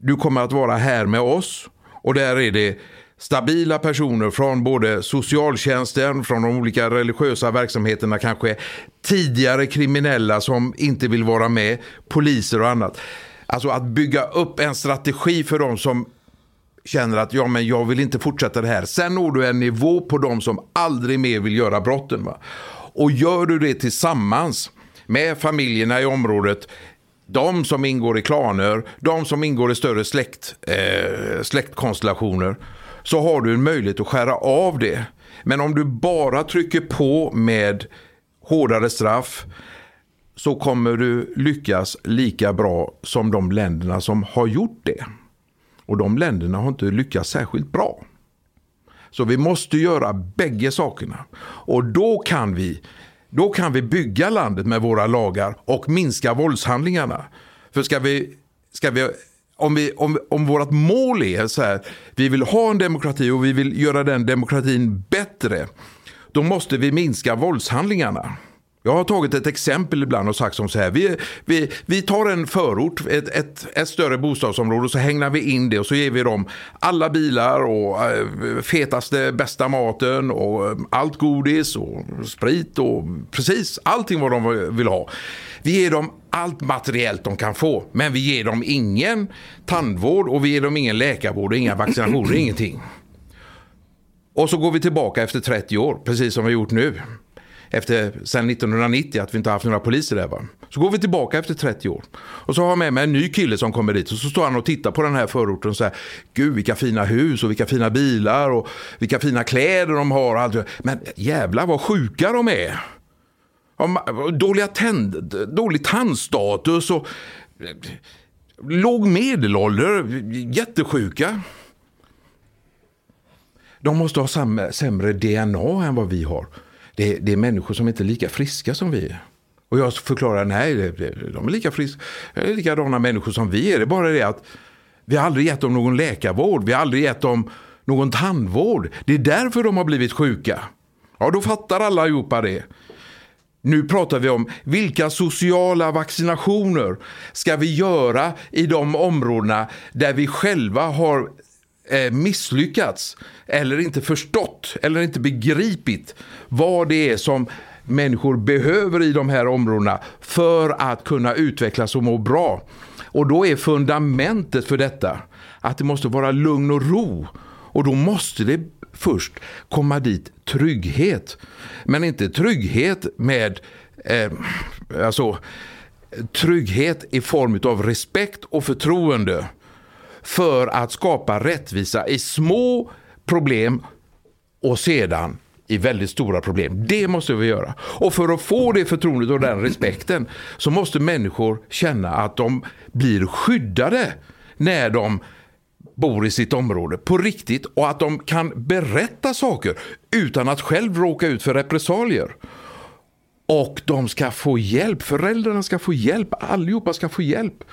du kommer att vara här med oss. Och där är det stabila personer från både socialtjänsten, från de olika religiösa verksamheterna kanske, tidigare kriminella som inte vill vara med, poliser och annat. Alltså att bygga upp en strategi för dem som känner att ja, men jag vill inte fortsätta det här. Sen når du en nivå på de som aldrig mer vill göra brotten. Va? Och gör du det tillsammans med familjerna i området, de som ingår i klaner, de som ingår i större släkt, eh, släktkonstellationer, så har du en möjlighet att skära av det. Men om du bara trycker på med hårdare straff så kommer du lyckas lika bra som de länderna som har gjort det. Och de länderna har inte lyckats särskilt bra. Så vi måste göra bägge sakerna. Och då kan vi då kan vi bygga landet med våra lagar och minska våldshandlingarna. För ska vi, ska vi om, vi, om, om vårt mål är så här, vi vill ha en demokrati och vi vill göra den demokratin bättre, då måste vi minska våldshandlingarna. Jag har tagit ett exempel ibland och sagt som så här. Vi, vi, vi tar en förort, ett, ett, ett större bostadsområde och så hängnar vi in det och så ger vi dem alla bilar och äh, fetaste bästa maten och äh, allt godis och sprit och precis allting vad de vill ha. Vi ger dem allt materiellt de kan få men vi ger dem ingen tandvård och vi ger dem ingen läkarvård och inga vaccinationer, ingenting. Och så går vi tillbaka efter 30 år, precis som vi gjort nu efter, sen 1990 att vi inte har haft några poliser där. Va? Så går vi tillbaka efter 30 år. Och så har jag med mig en ny kille som kommer dit och så står han och tittar på den här förorten och säger Gud vilka fina hus och vilka fina bilar och vilka fina kläder de har. Allt. Men jävlar vad sjuka de är. Dåliga tänd, dålig tandstatus och låg medelålder, jättesjuka. De måste ha sämre DNA än vad vi har det, det är människor som inte är lika friska som vi är. Och jag förklarar, nej, de är lika friska, är eh, likadana människor som vi är. Det är bara det att vi har aldrig gett dem någon läkarvård, vi har aldrig gett dem någon tandvård. Det är därför de har blivit sjuka. Ja, då fattar alla allihopa det. Nu pratar vi om vilka sociala vaccinationer ska vi göra i de områdena där vi själva har Eh, misslyckats eller inte förstått eller inte begripit vad det är som människor behöver i de här områdena för att kunna utvecklas och må bra. Och då är fundamentet för detta att det måste vara lugn och ro. Och då måste det först komma dit trygghet. Men inte trygghet med eh, alltså, trygghet i form av respekt och förtroende för att skapa rättvisa i små problem och sedan i väldigt stora problem. Det måste vi göra. Och för att få det förtroendet och den respekten så måste människor känna att de blir skyddade när de bor i sitt område på riktigt och att de kan berätta saker utan att själv råka ut för repressalier. Och de ska få hjälp, föräldrarna ska få hjälp, allihopa ska få hjälp.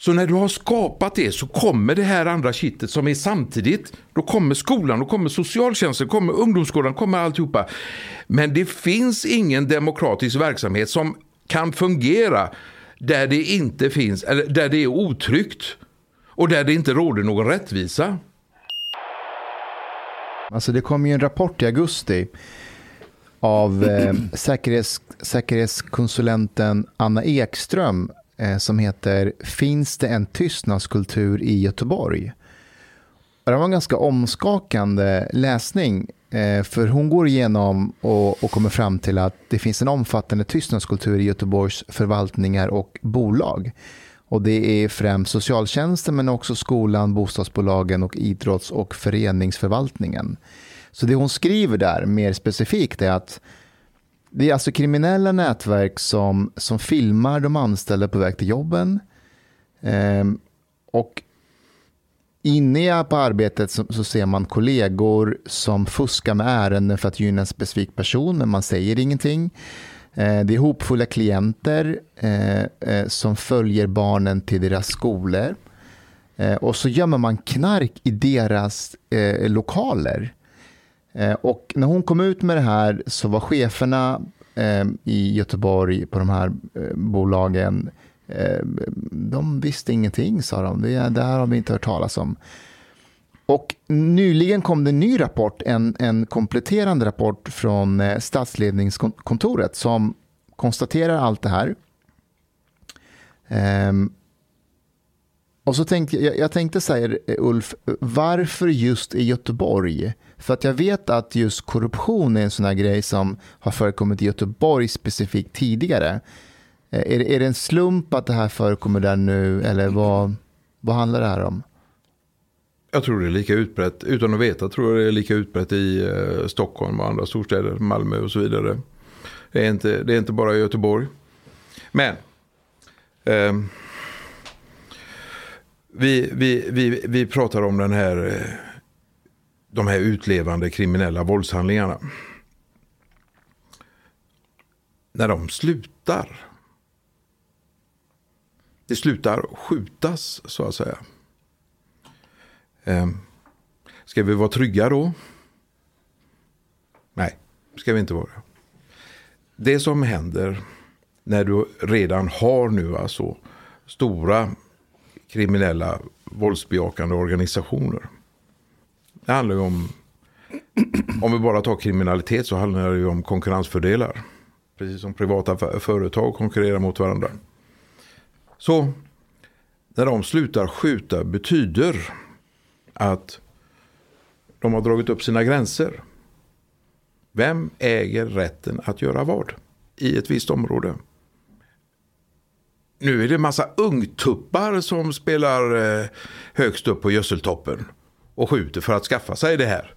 Så när du har skapat det så kommer det här andra kittet som är samtidigt. Då kommer skolan, då kommer socialtjänsten, kommer ungdomsskolan, kommer alltihopa. Men det finns ingen demokratisk verksamhet som kan fungera där det inte finns, eller där det är otryggt och där det inte råder någon rättvisa. Alltså det kom ju en rapport i augusti av eh, säkerhets, säkerhetskonsulenten Anna Ekström Eh, som heter Finns det en tystnadskultur i Göteborg? det var en ganska omskakande läsning. Eh, för hon går igenom och, och kommer fram till att det finns en omfattande tystnadskultur i Göteborgs förvaltningar och bolag. Och det är främst socialtjänsten men också skolan, bostadsbolagen och idrotts och föreningsförvaltningen. Så det hon skriver där mer specifikt är att det är alltså kriminella nätverk som, som filmar de anställda på väg till jobben. Ehm, och inne på arbetet så, så, ser man kollegor som fuskar med ärenden för att gynna en specifik person, men man säger ingenting. Ehm, det är hopfulla klienter eh, eh, som följer barnen till deras skolor. Ehm, och så gömmer man knark i deras eh, lokaler. Eh, och när hon kom ut med det här så var cheferna eh, i Göteborg på de här eh, bolagen, de visste ingenting sa de. Det, det här har vi inte hört talas om. Och nyligen kom det en ny rapport, en, en kompletterande rapport från statsledningskontoret som konstaterar allt det här. Ehm, och så tänkte jag, jag tänkte säga eh, Ulf, varför just i Göteborg? För att jag vet att just korruption är en sån här grej som har förekommit i Göteborg specifikt tidigare. Eh, är, är det en slump att det här förekommer där nu eller vad, vad handlar det här om? Jag tror det är lika utbrett, utan att veta, tror jag det är lika utbrett i eh, Stockholm och andra storstäder, Malmö och så vidare. Det är inte, det är inte bara Göteborg. Men eh, vi, vi, vi, vi pratar om den här, eh, de här utlevande kriminella våldshandlingarna. När de slutar. Det slutar skjutas så att säga. Ehm, ska vi vara trygga då? Nej, ska vi inte vara. Det som händer när du redan har nu alltså stora kriminella våldsbejakande organisationer. Det handlar ju om, om vi bara tar kriminalitet så handlar det ju om konkurrensfördelar. Precis som privata företag konkurrerar mot varandra. Så när de slutar skjuta betyder att de har dragit upp sina gränser. Vem äger rätten att göra vad i ett visst område? Nu är det massa ungtuppar som spelar eh, högst upp på gödseltoppen och skjuter för att skaffa sig det här.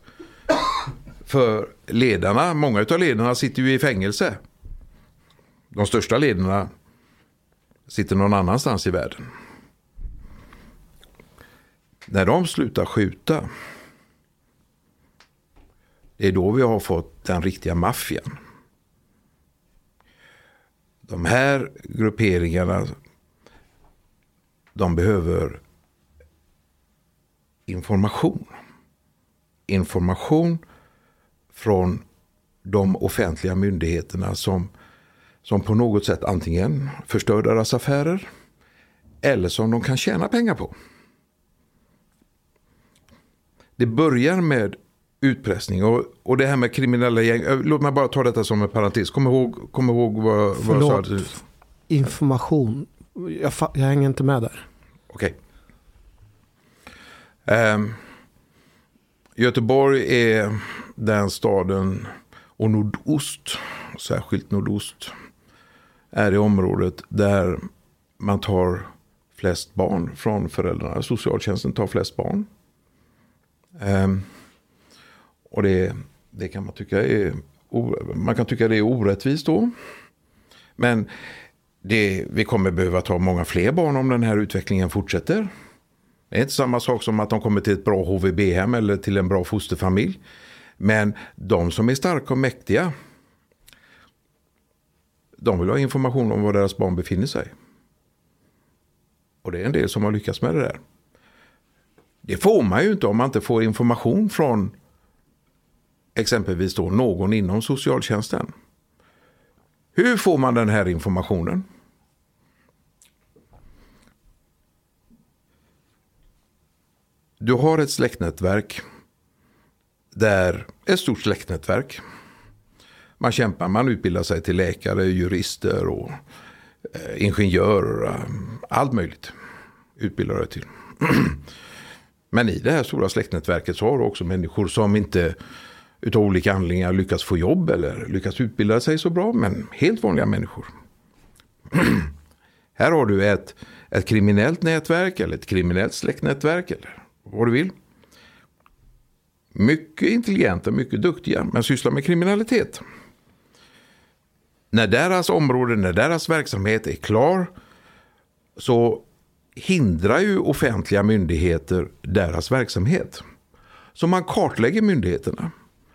För ledarna, många av ledarna sitter ju i fängelse. De största ledarna sitter någon annanstans i världen. När de slutar skjuta, det är då vi har fått den riktiga maffian. De här grupperingarna, de behöver information. Information från de offentliga myndigheterna som, som på något sätt antingen förstör deras affärer eller som de kan tjäna pengar på. Det börjar med utpressning och, och det här med kriminella gäng. Låt mig bara ta detta som en parentes. Kom ihåg, kom ihåg vad, vad jag sa. Information. Jag, jag hänger inte med där. Okej. Okay. Um, ehm, Göteborg är den staden och nordost, särskilt nordost, är det området där man tar flest barn från föräldrarna. Socialtjänsten tar flest barn. Um, och det, det kan man tycka är, man kan tycka det är orättvist då. Men det, vi kommer behöva ta många fler barn om den här utvecklingen fortsätter. Det är inte samma sak som att de kommer till ett bra HVB-hem eller till en bra fosterfamilj. Men de som är starka och mäktiga, de vill ha information om var deras barn befinner sig. Och det är en del som har lyckats med det där. Det får man ju inte om man inte får information från exempelvis då någon inom socialtjänsten. Hur får man den här informationen? Du har ett släktnätverk där ett stort släktnätverk. Man kämpar, man utbildar sig till läkare, jurister och eh, ingenjörer. Eh, allt möjligt utbildar dig till. [CLEARS THROAT] Men i det här stora släktnätverket så har du också människor som inte utav olika anledningar lyckas få jobb eller lyckas utbilda sig så bra. Men helt vanliga människor. [CLEARS THROAT] här har du ett, ett kriminellt nätverk eller ett kriminellt släktnätverk eller vad du vill. Mycket intelligenta, mycket duktiga men sysslar med kriminalitet. När deras område, när deras verksamhet är klar så hindrar ju offentliga myndigheter deras verksamhet. Så man kartlägger myndigheterna.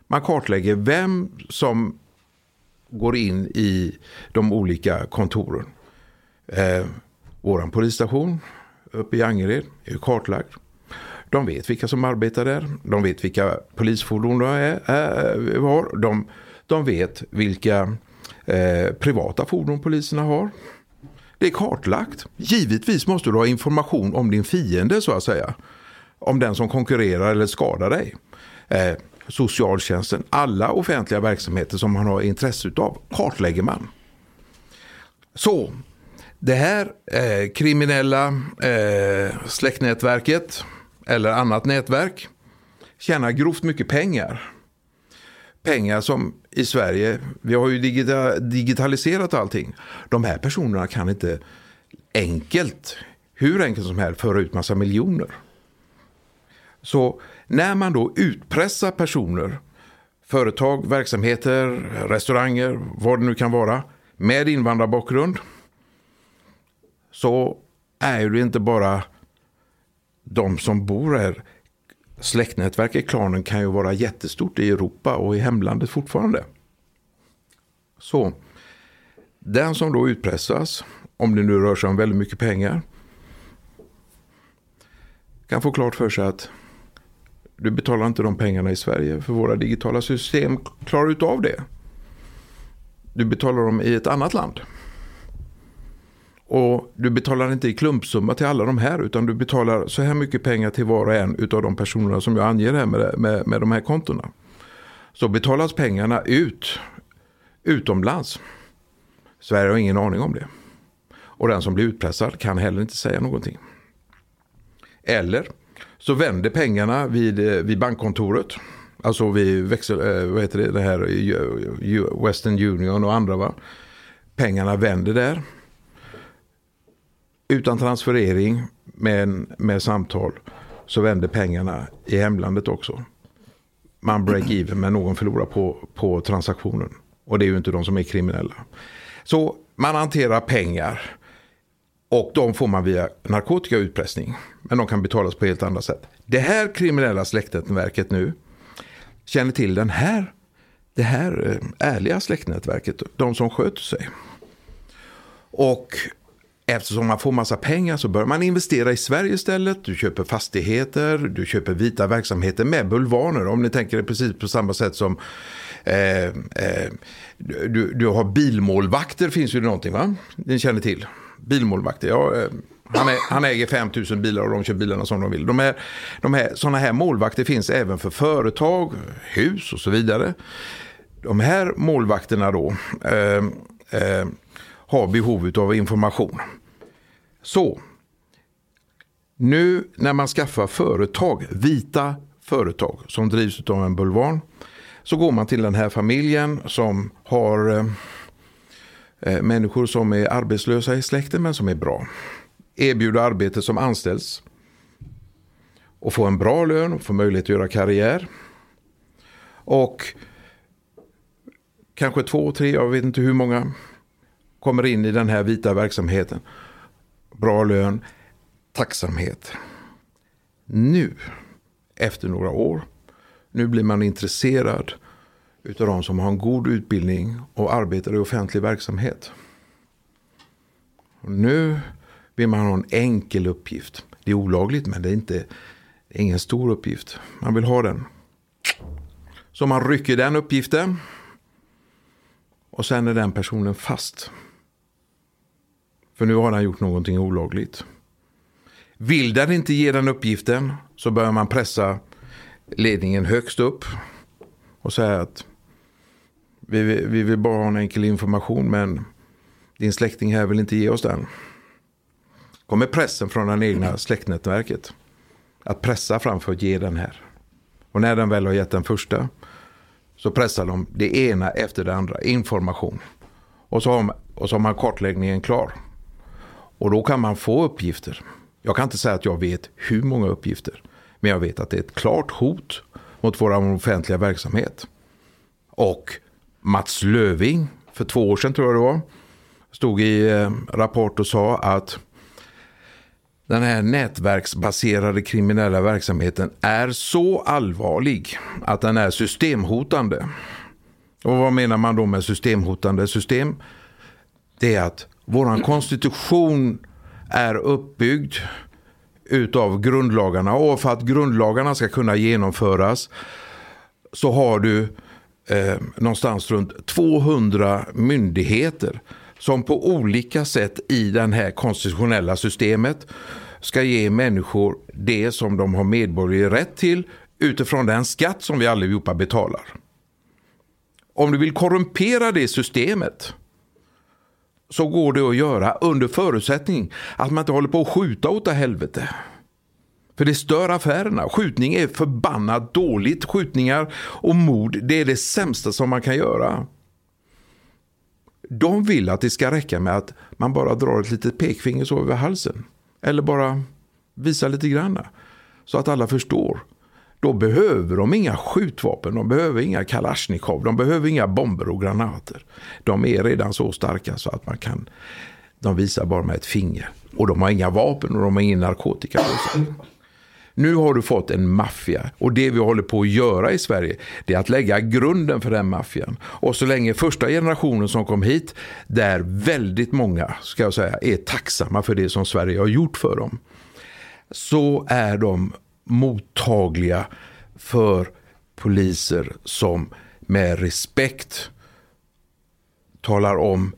Man kartlägger vem som går in i de olika kontoren. Eh, Vår polisstation uppe i Angered är ju kartlagd. De vet vilka som arbetar där. De vet vilka polisfordon de är, är, har. De, de vet vilka eh, privata fordon poliserna har. Det är kartlagt. Givetvis måste du ha information om din fiende så att säga. Om den som konkurrerar eller skadar dig. Eh, socialtjänsten, alla offentliga verksamheter som man har intresse av kartlägger man. Så Det här eh, kriminella eh, släktnätverket eller annat nätverk tjänar grovt mycket pengar. Pengar som i Sverige, vi har ju digita, digitaliserat allting. De här personerna kan inte enkelt, hur enkelt som helst, föra ut massa miljoner. Så när man då utpressar personer, företag, verksamheter, restauranger, vad det nu kan vara, med invandrarbakgrund så är det inte bara de som bor här. Släktnätverket klanen kan ju vara jättestort i Europa och i hemlandet fortfarande. Så den som då utpressas, om det nu rör sig om väldigt mycket pengar, kan få klart för sig att du betalar inte de pengarna i Sverige för våra digitala system klarar ut av det. Du betalar dem i ett annat land. Och du betalar inte i klumpsumma till alla de här utan du betalar så här mycket pengar till var och en utav de personerna som jag anger här med, med, med de här kontona. Så betalas pengarna ut utomlands. Sverige har ingen aning om det. Och den som blir utpressad kan heller inte säga någonting. Eller så vänder pengarna vid, eh, vid bankkontoret. Alltså vid växel, eh, vad heter det, det här eh, Western Union och andra. Va? Pengarna vänder där. Utan transferering med, med samtal så vänder pengarna i hemlandet också. Man break even men någon förlorar på, på transaktionen. Och det är ju inte de som är kriminella. Så man hanterar pengar och de får man via narkotikautpressning. Men de kan betalas på helt andra sätt. Det här kriminella släktnätverket nu känner till den här, det här eh, ärliga släktnätverket. De som sköter sig. Och eftersom man får massa pengar så bör man investera i Sverige istället. Du köper fastigheter, du köper vita verksamheter med bulvaner. Om ni tänker det precis på samma sätt som eh, eh, du, du har bilmålvakter finns ju någonting va? Ni känner till bilmålvakter. Ja, eh, han, är, han äger 5000 bilar och de kör bilarna som de vill. De här, de här, sådana här målvakter finns även för företag, hus och så vidare. De här målvakterna då eh, eh, har behov av information. Så, nu när man skaffar företag, vita företag som drivs av en bulvan, så går man till den här familjen som har Eh, Eh, människor som är arbetslösa i släkten men som är bra. Erbjuda arbete som anställs. Och få en bra lön och få möjlighet att göra karriär. Och kanske två, tre, jag vet inte hur många kommer in i den här vita verksamheten. Bra lön, tacksamhet. Nu, efter några år, nu blir man intresserad utav de som har en god utbildning och arbetar i offentlig verksamhet. Och nu vill man ha en enkel uppgift. Det är olagligt men det är inte det är ingen stor uppgift. Man vill ha den. Så man rycker den uppgiften. Och sen är den personen fast. För nu har den gjort någonting olagligt. Vill den inte ge den uppgiften så börjar man pressa ledningen högst upp. Och säga att vi, vi vill bara ha en enkel information men din släkting här vill inte ge oss den. Kommer pressen från den egna släktnätverket. Att pressa framför att ge den här. Och när den väl har gett den första så pressar de det ena efter det andra. Information. Och så har man, och så har man kartläggningen klar. Och då kan man få uppgifter. Jag kan inte säga att jag vet hur många uppgifter. Men jag vet att det är ett klart hot mot vår offentliga verksamhet. Och Mats Löving för två år sedan tror jag det var. Stod i eh, Rapport och sa att den här nätverksbaserade kriminella verksamheten är så allvarlig att den är systemhotande. Och vad menar man då med systemhotande system? Det är att våran konstitution är uppbyggd utav grundlagarna och för att grundlagarna ska kunna genomföras så har du eh, någonstans runt 200 myndigheter som på olika sätt i det här konstitutionella systemet ska ge människor det som de har medborgerlig rätt till utifrån den skatt som vi allihopa betalar. Om du vill korrumpera det systemet så går det att göra under förutsättning att man inte håller på att skjuta åt det helvete. För det stör affärerna. Skjutning är förbannat dåligt. Skjutningar och mord, det är det sämsta som man kan göra. De vill att det ska räcka med att man bara drar ett litet pekfinger så över halsen. Eller bara visar lite granna. Så att alla förstår. Då behöver de inga skjutvapen, de behöver inga kalasjnikov, de behöver inga bomber och granater. De är redan så starka så att man kan, de visar bara med ett finger. Och de har inga vapen och de har ingen narkotika på sig. Nu har du fått en maffia och det vi håller på att göra i Sverige det är att lägga grunden för den maffian. Och så länge första generationen som kom hit, där väldigt många ska jag säga, är tacksamma för det som Sverige har gjort för dem, så är de mottagliga för poliser som med respekt talar om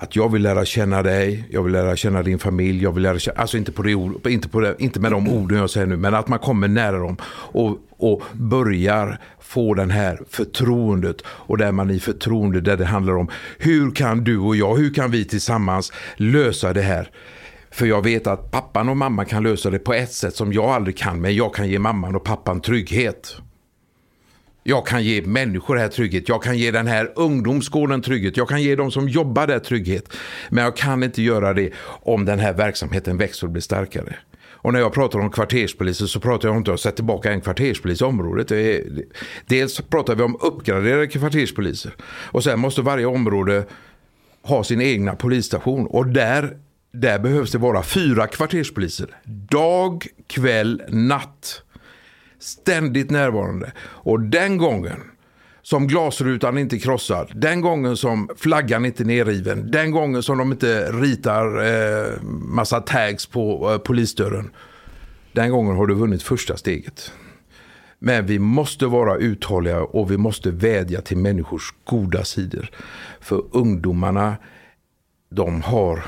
att jag vill lära känna dig, jag vill lära känna din familj, jag vill lära känna, alltså inte, på det, inte, på det, inte med de orden jag säger nu, men att man kommer nära dem och, och börjar få den här förtroendet och där man i förtroende, där det handlar om hur kan du och jag, hur kan vi tillsammans lösa det här? För jag vet att pappan och mamma kan lösa det på ett sätt som jag aldrig kan, men jag kan ge mamman och pappan trygghet. Jag kan ge människor här trygghet. Jag kan ge den här ungdomsgården trygghet. Jag kan ge de som jobbar där trygghet. Men jag kan inte göra det om den här verksamheten växer och blir starkare. Och när jag pratar om kvarterspoliser så pratar jag inte om att sätta tillbaka en kvarterspolis i området. dels pratar vi om uppgraderade kvarterspoliser. Och sen måste varje område ha sin egna polisstation. Och där, där behövs det vara fyra kvarterspoliser. Dag, kväll, natt. Ständigt närvarande. Och den gången som glasrutan inte är krossad, den gången som flaggan inte är nerriven, den gången som de inte ritar eh, massa tags på eh, polisdörren. Den gången har du vunnit första steget. Men vi måste vara uthålliga och vi måste vädja till människors goda sidor. För ungdomarna, de har,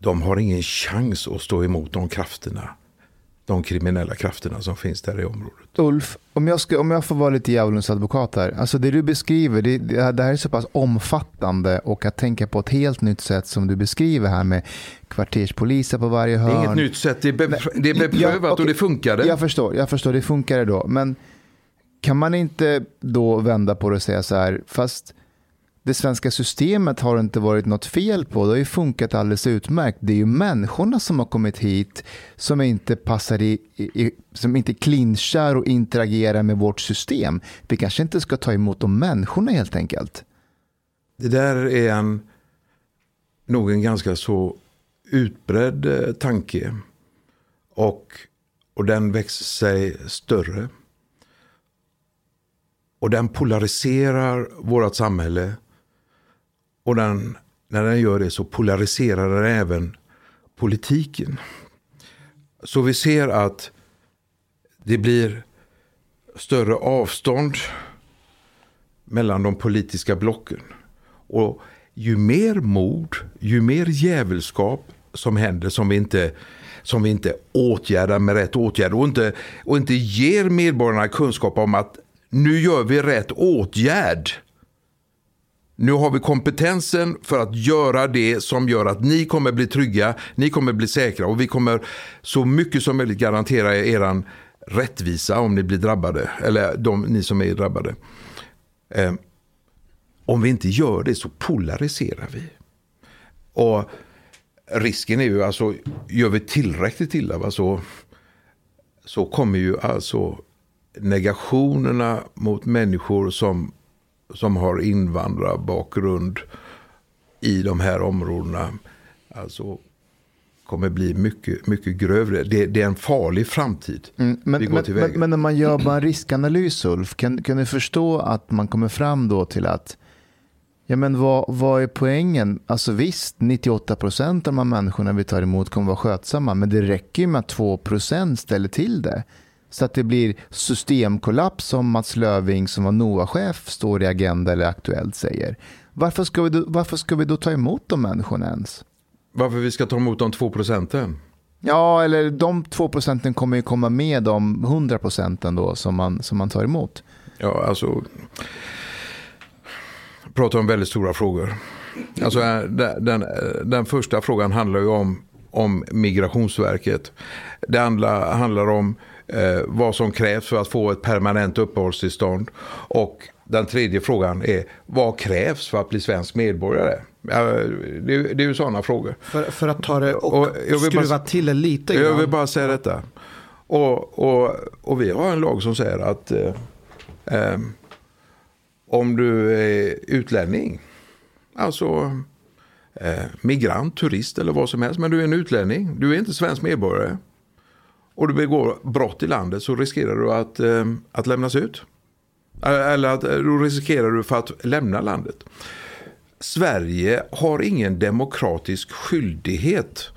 de har ingen chans att stå emot de krafterna de kriminella krafterna som finns där i området. Ulf, om jag, ska, om jag får vara lite djävulens advokat här. Alltså det du beskriver, det, det här är så pass omfattande och att tänka på ett helt nytt sätt som du beskriver här med kvarterspoliser på varje hörn. Det är inget nytt sätt, det är, be, det är beprövat ja, okay. och det funkade. Jag förstår, jag förstår, det funkade då. Men kan man inte då vända på det och säga så här, fast det svenska systemet har inte varit något fel på. Det har ju funkat alldeles utmärkt. Det är ju människorna som har kommit hit som inte passar i, i, som inte clinchar och interagerar med vårt system. Vi kanske inte ska ta emot de människorna helt enkelt. Det där är en, nog en ganska så utbredd eh, tanke. Och, och den växer sig större. Och den polariserar vårt samhälle och den, när den gör det så polariserar den även politiken. Så vi ser att det blir större avstånd mellan de politiska blocken. Och ju mer mord, ju mer djävulskap som händer som vi inte, som vi inte åtgärdar med rätt åtgärd och inte, och inte ger medborgarna kunskap om att nu gör vi rätt åtgärd nu har vi kompetensen för att göra det som gör att ni kommer bli trygga, ni kommer bli säkra och vi kommer så mycket som möjligt garantera er rättvisa om ni blir drabbade, eller de, ni som är drabbade. Eh, om vi inte gör det så polariserar vi. Och risken är ju alltså, gör vi tillräckligt illa va, så, så kommer ju alltså negationerna mot människor som som har invandrarbakgrund i de här områdena alltså kommer bli mycket, mycket grövre. Det, det är en farlig framtid mm, men, vi går men, men när man gör bara en riskanalys Ulf, kan, kan du förstå att man kommer fram då till att Ja, men vad, vad är poängen? Alltså visst, 98 procent av de här människorna vi tar emot kommer vara skötsamma, men det räcker ju med att 2 procent ställer till det. Så att det blir systemkollaps som Mats Löving som var NOA-chef står i Agenda eller Aktuellt säger. Varför ska, vi då, varför ska vi då ta emot de människorna ens? Varför vi ska ta emot de två procenten? Ja, eller de två procenten kommer ju komma med de hundra procenten då som man, som man tar emot. Ja, alltså. Pratar om väldigt stora frågor. Alltså, eh, den, den, den första frågan handlar ju om, om Migrationsverket. Det handlar, handlar om eh, vad som krävs för att få ett permanent uppehållstillstånd. Och den tredje frågan är vad krävs för att bli svensk medborgare? Det, det är ju sådana frågor. För, för att ta det och, Och skruva bara- till det lite grann. Jag vill bara säga detta. Och, och, och vi har en lag som säger att eh, eh, om du är utlänning, alltså eh, migrant, turist eller vad som helst, men du är en utlänning, du är inte svensk medborgare och du begår brott i landet så riskerar du att, eh, att lämnas ut. Eller att, eh, då riskerar du för att lämna landet. Sverige har ingen demokratisk skyldighet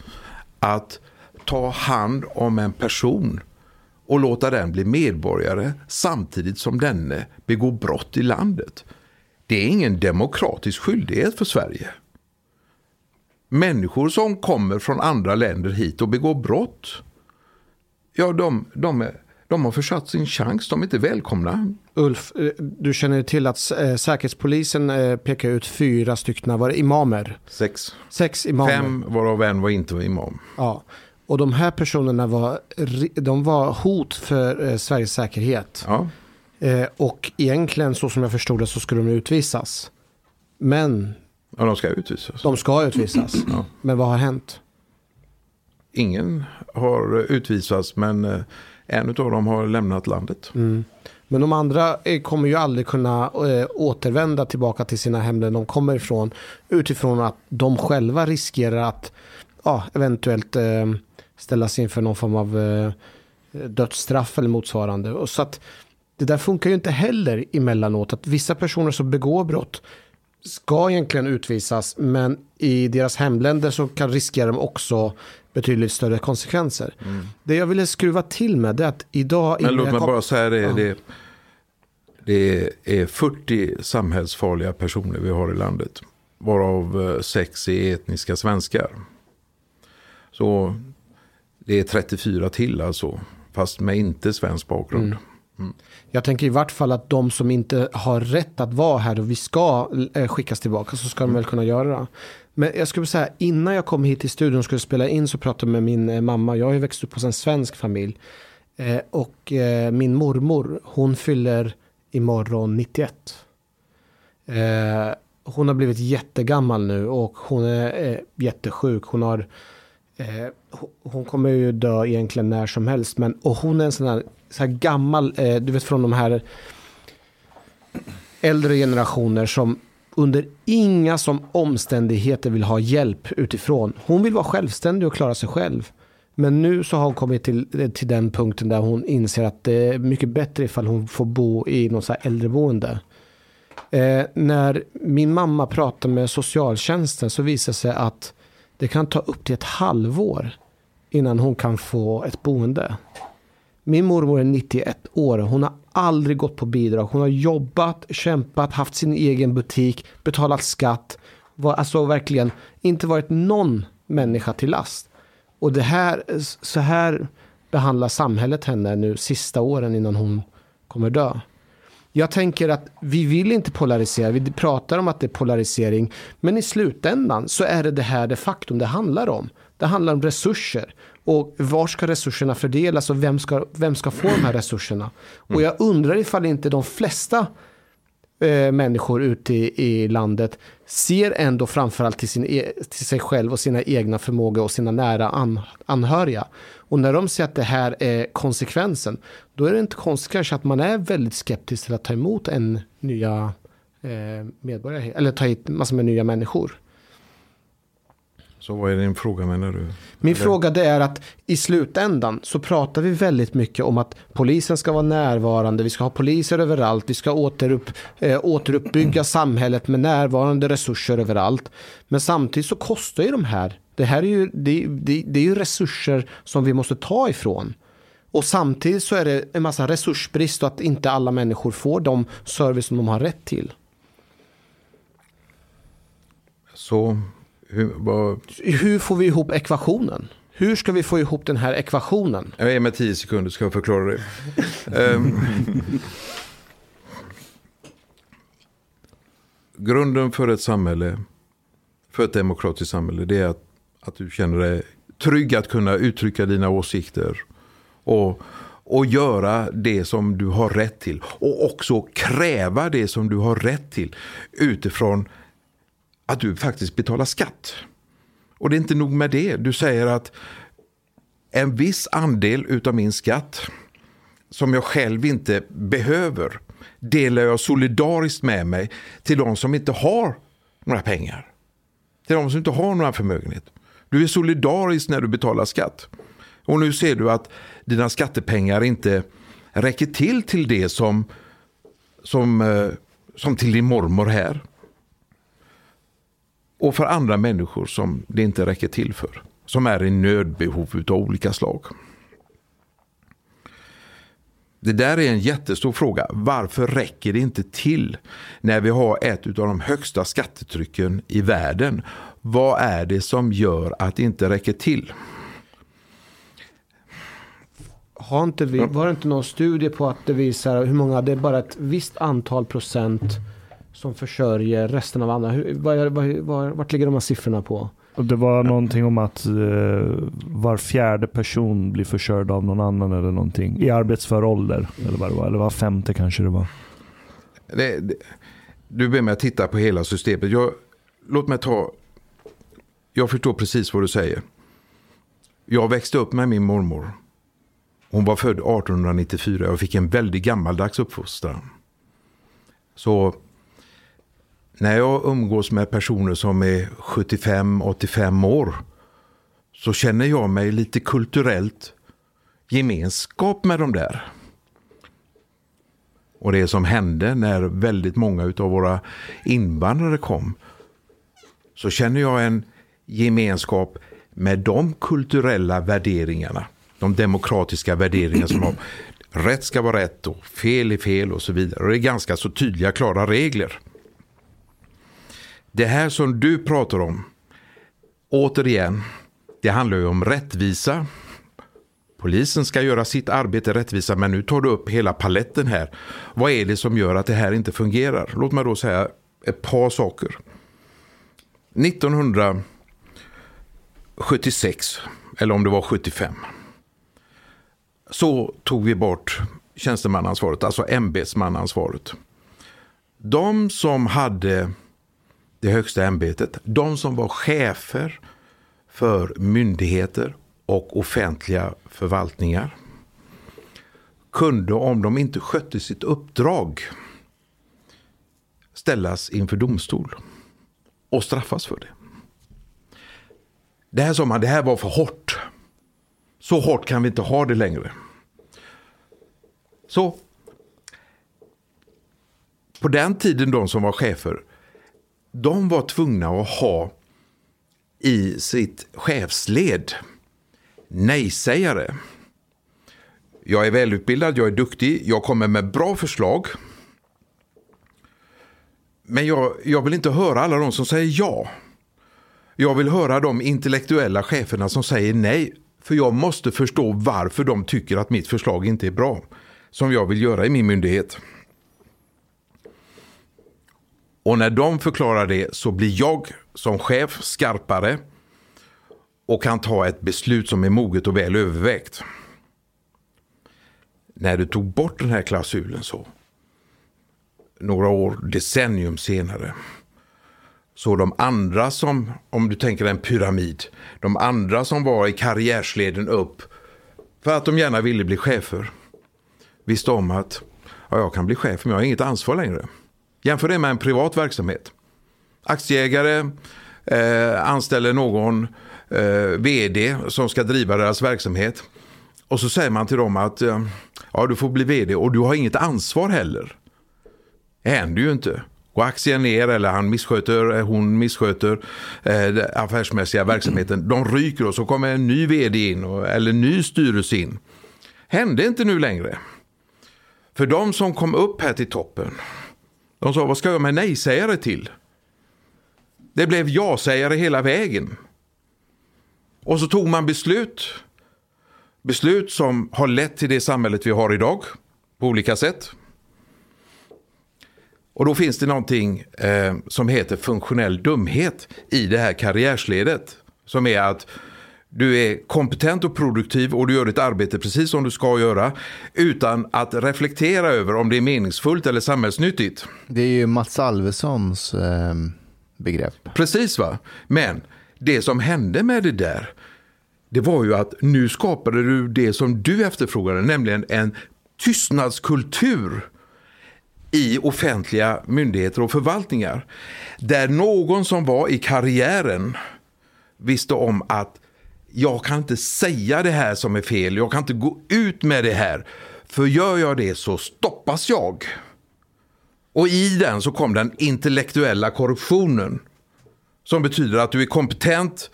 att ta hand om en person och låta den bli medborgare samtidigt som denne begår brott i landet. Det är ingen demokratisk skyldighet för Sverige. Människor som kommer från andra länder hit och begår brott, ja de, de, de har försatt sin chans, de är inte välkomna. Ulf, eh, du känner till att eh, Säkerhetspolisen eh, pekar ut fyra stycken, var det imamer? Sex. Sex imamer. Fem varav en var inte imam. Ja. Och de här personerna var, de var hot för Sveriges säkerhet. Ja. Och egentligen så som jag förstod det så skulle de utvisas. Men ja, de ska utvisas. de ska utvisas. Ja. Men vad har hänt? Ingen har utvisats men eh, en av dem har lämnat landet. Mm. Men de andra eh, kommer ju aldrig kunna eh, återvända tillbaka till sina hemländer de kommer ifrån. Utifrån att de själva riskerar att ja, eventuellt eh, ställas inför någon form av eh, dödsstraff eller motsvarande. Och så att det där funkar ju inte heller emellanåt. Att vissa personer som begår brott ska egentligen utvisas men i deras hemländer så kan riskera de också betydligt större konsekvenser. Det jag ville skruva till med det är att idag... Men låt mig kom- bara säga det, Ja. det. Det är 40 samhällsfarliga personer vi har i landet. Varav eh, sex är etniska svenskar. Så det är 34 till alltså. Fast med inte svensk bakgrund. Jag tänker i vart fall att de som inte har rätt att vara här och vi ska eh, skickas tillbaka så ska de väl kunna göra det. Men jag skulle säga innan jag kom hit till studion och skulle spela in så pratade jag med min eh, mamma. Jag har ju växt upp hos en svensk familj. Eh, och eh, min mormor hon fyller imorgon 91. Eh, hon har blivit jättegammal nu och hon är eh, jättesjuk. Hon har Eh, hon- hon kommer ju dö egentligen när som helst. Men, och hon är en sån här, så här gammal, eh, du vet från de här äldre generationer som under inga som omständigheter vill ha hjälp utifrån. Hon vill vara självständig och klara sig själv. Men nu så har hon kommit till, eh, till den punkten där hon inser att det är mycket bättre ifall hon får bo i något så här äldreboende. Eh, när min mamma pratar med socialtjänsten så visar det sig att det kan ta upp till ett halvår innan hon kan få ett boende. Min mormor är 91 år. Hon har aldrig gått på bidrag. Hon har jobbat, kämpat, haft sin egen butik, betalat skatt. Var, alltså verkligen inte varit någon människa till last. Och det här, så här behandlar samhället henne nu sista åren innan hon kommer dö. Jag tänker att vi vill inte polarisera. Vi pratar om att det är polarisering. Men i slutändan så är det det här det faktum det handlar om. Det handlar om resurser. Och var ska resurserna fördelas och vem ska, vem ska få de här resurserna? Och jag undrar ifall inte de flesta eh, människor ute i, i landet ser ändå framförallt till, sin, e- till sig själv och sina egna förmågor och sina nära an, anhöriga. Och när de ser att det här är konsekvensen, då är det inte konstigt kanske att man är väldigt skeptisk till att ta emot en nya eh, medborgare, eller ta hit massor med nya människor. Så vad är din fråga menar du? Min Eller- fråga det är att i slutändan så pratar vi väldigt mycket om att polisen ska vara närvarande, vi ska ha poliser överallt, vi ska återupp, eh, återuppbygga samhället med närvarande resurser överallt. Men samtidigt så kostar ju de här, det här är ju, det, det, det är ju resurser som vi måste ta ifrån. Och samtidigt så är det en massa resursbrist och att inte alla människor får de service som de har rätt till. Så hur, vad, Hur får vi ihop ekvationen? Hur ska vi få ihop den här ekvationen? jag är med tio sekunder ska jag förklara det. Ehm, grunden för ett samhälle för ett demokratiskt samhälle det är att, att du känner dig trygg att kunna uttrycka dina åsikter. Och, och göra det som du har rätt till. Och också kräva det som du har rätt till utifrån att du faktiskt betalar skatt. Och det är inte nog med det. Du säger att en viss andel utav min skatt som jag själv inte behöver delar jag solidariskt med mig till de som inte har några pengar. Till de som inte har några förmögenhet. Du är solidarisk när du betalar skatt. Och nu ser du att dina skattepengar inte räcker till till det som, som, eh, som till din mormor här. Och för andra människor som det inte räcker till för. Som är i nödbehov av olika slag. Det där är en jättestor fråga. Varför räcker det inte till när vi har ett av de högsta skattetrycken i världen? Vad är det som gör att det inte räcker till? Har inte vi, var det inte någon studie på att det visar hur många, det är bara ett visst antal procent som försörjer resten av andra. Hur, var, var, var, vart ligger de här siffrorna på? Och det var någonting om att eh, var fjärde person blir försörjd av någon annan eller någonting. I arbetsför ålder. Eller vad det var. Eller var femte kanske det var. Det, det, du ber mig att titta på hela systemet. Jag, låt mig ta... Jag förstår precis vad du säger. Jag växte upp med min mormor. Hon var född 1894 och fick en väldigt gammaldags uppfostran. Så när jag umgås med personer som är 75-85 år så känner jag mig lite kulturellt gemenskap med dem där. Och det som hände när väldigt många av våra invandrare kom så känner jag en gemenskap med de kulturella värderingarna. De demokratiska värderingar som har [CLEARS THROAT] rätt ska vara rätt och fel är fel och så vidare. Och det är ganska så tydliga, klara regler. Det här som du pratar om, återigen, det handlar ju om rättvisa. Polisen ska göra sitt arbete rättvisa, men nu tar du upp hela paletten här. Vad är det som gör att det här inte fungerar? Låt mig då säga ett par saker. 1976, eller om det var 75, så tog vi bort tjänstemannaansvaret, alltså ämbetsmannaansvaret. De som hade det högsta ämbetet, de som var chefer för myndigheter och offentliga förvaltningar kunde, om de inte skötte sitt uppdrag, ställas inför domstol och straffas för det. Det här sa man, det här var för hårt. Så hårt kan vi inte ha det längre. Så på den tiden de som var chefer de var tvungna att ha i sitt chefsled nej-sägare. Jag är välutbildad, jag är duktig, jag kommer med bra förslag. Men jag, jag vill inte höra alla de som säger ja. Jag vill höra de intellektuella cheferna som säger nej. För jag måste förstå varför de tycker att mitt förslag inte är bra. Som jag vill göra i min myndighet. Och när de förklarar det så blir jag som chef skarpare och kan ta ett beslut som är moget och väl övervägt. När du tog bort den här klausulen så, några år, decennium senare, så de andra som, om du tänker en pyramid, de andra som var i karriärsleden upp för att de gärna ville bli chefer, visste om att ja, jag kan bli chef men jag har inget ansvar längre. Jämför det med en privat verksamhet. Aktieägare eh, anställer någon eh, vd som ska driva deras verksamhet. Och så säger man till dem att eh, ja, du får bli vd och du har inget ansvar heller. Det händer ju inte. Går aktien ner eller han missköter, eh, hon missköter eh, affärsmässiga verksamheten. [CLEARS THROAT] De ryker och så kommer en ny vd in och, eller en ny styrelse in. Hände inte nu längre. För de som kom upp här till toppen de sa, vad ska jag med nej-sägare till? Det blev ja-sägare hela vägen. Och så tog man beslut. Beslut som har lett till det samhället vi har idag på olika sätt. Och då finns det någonting eh, som heter funktionell dumhet i det här karriärsledet. Som är att du är kompetent och produktiv och du gör ditt arbete precis som du ska göra. Utan att reflektera över om det är meningsfullt eller samhällsnyttigt. Det är ju Mats Alvessons eh, begrepp. Precis va. Men det som hände med det där. Det var ju att nu skapade du det som du efterfrågade. Nämligen en tystnadskultur i offentliga myndigheter och förvaltningar. Där någon som var i karriären visste om att jag kan inte säga det här som är fel, jag kan inte gå ut med det här. För gör jag det så stoppas jag. Och i den så kom den intellektuella korruptionen. Som betyder att du är kompetent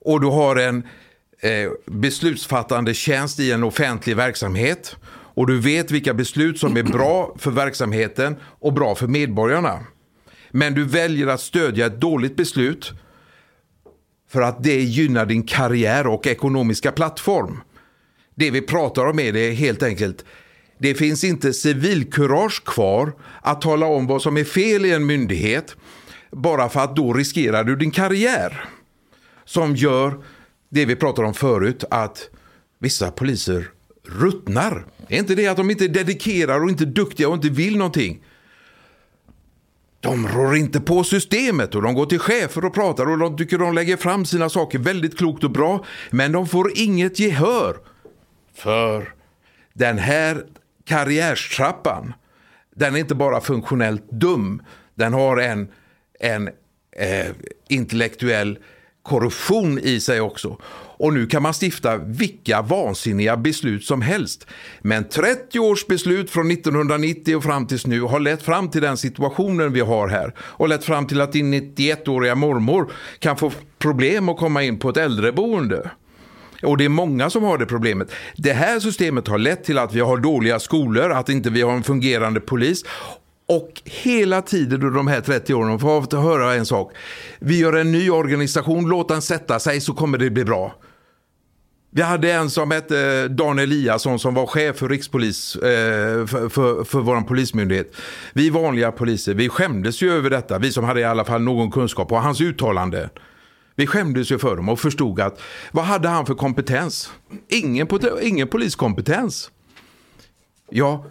och du har en eh, beslutsfattande tjänst i en offentlig verksamhet. Och du vet vilka beslut som är bra för verksamheten och bra för medborgarna. Men du väljer att stödja ett dåligt beslut för att det gynnar din karriär och ekonomiska plattform. Det vi pratar om är det helt enkelt det finns inte civilkurage kvar att tala om vad som är fel i en myndighet bara för att då riskerar du din karriär. Som gör det vi pratade om förut att vissa poliser ruttnar. Det är inte det att de inte är dedikerade och inte duktiga och inte vill någonting. De rår inte på systemet och de går till chefer och pratar och de tycker de lägger fram sina saker väldigt klokt och bra. Men de får inget gehör. För den här karriärstrappan, den är inte bara funktionellt dum. Den har en, en eh, intellektuell korruption i sig också. Och nu kan man stifta vilka vansinniga beslut som helst. Men 30 års beslut från 1990 och fram tills nu har lett fram till den situationen vi har här. Och lett fram till att din 91-åriga mormor kan få problem att komma in på ett äldreboende. Och det är många som har det problemet. Det här systemet har lett till att vi har dåliga skolor, att inte vi har en fungerande polis. Och hela tiden under de här 30 åren får jag höra en sak. Vi gör en ny organisation, låt den sätta sig så kommer det bli bra. Vi hade en som hette eh, Dan Eliasson som var chef för rikspolis eh, för, för, för vår polismyndighet. Vi vanliga poliser, vi skämdes ju över detta, vi som hade i alla fall någon kunskap och hans uttalande. Vi skämdes ju för dem och förstod att vad hade han för kompetens? Ingen, ingen poliskompetens. Ja,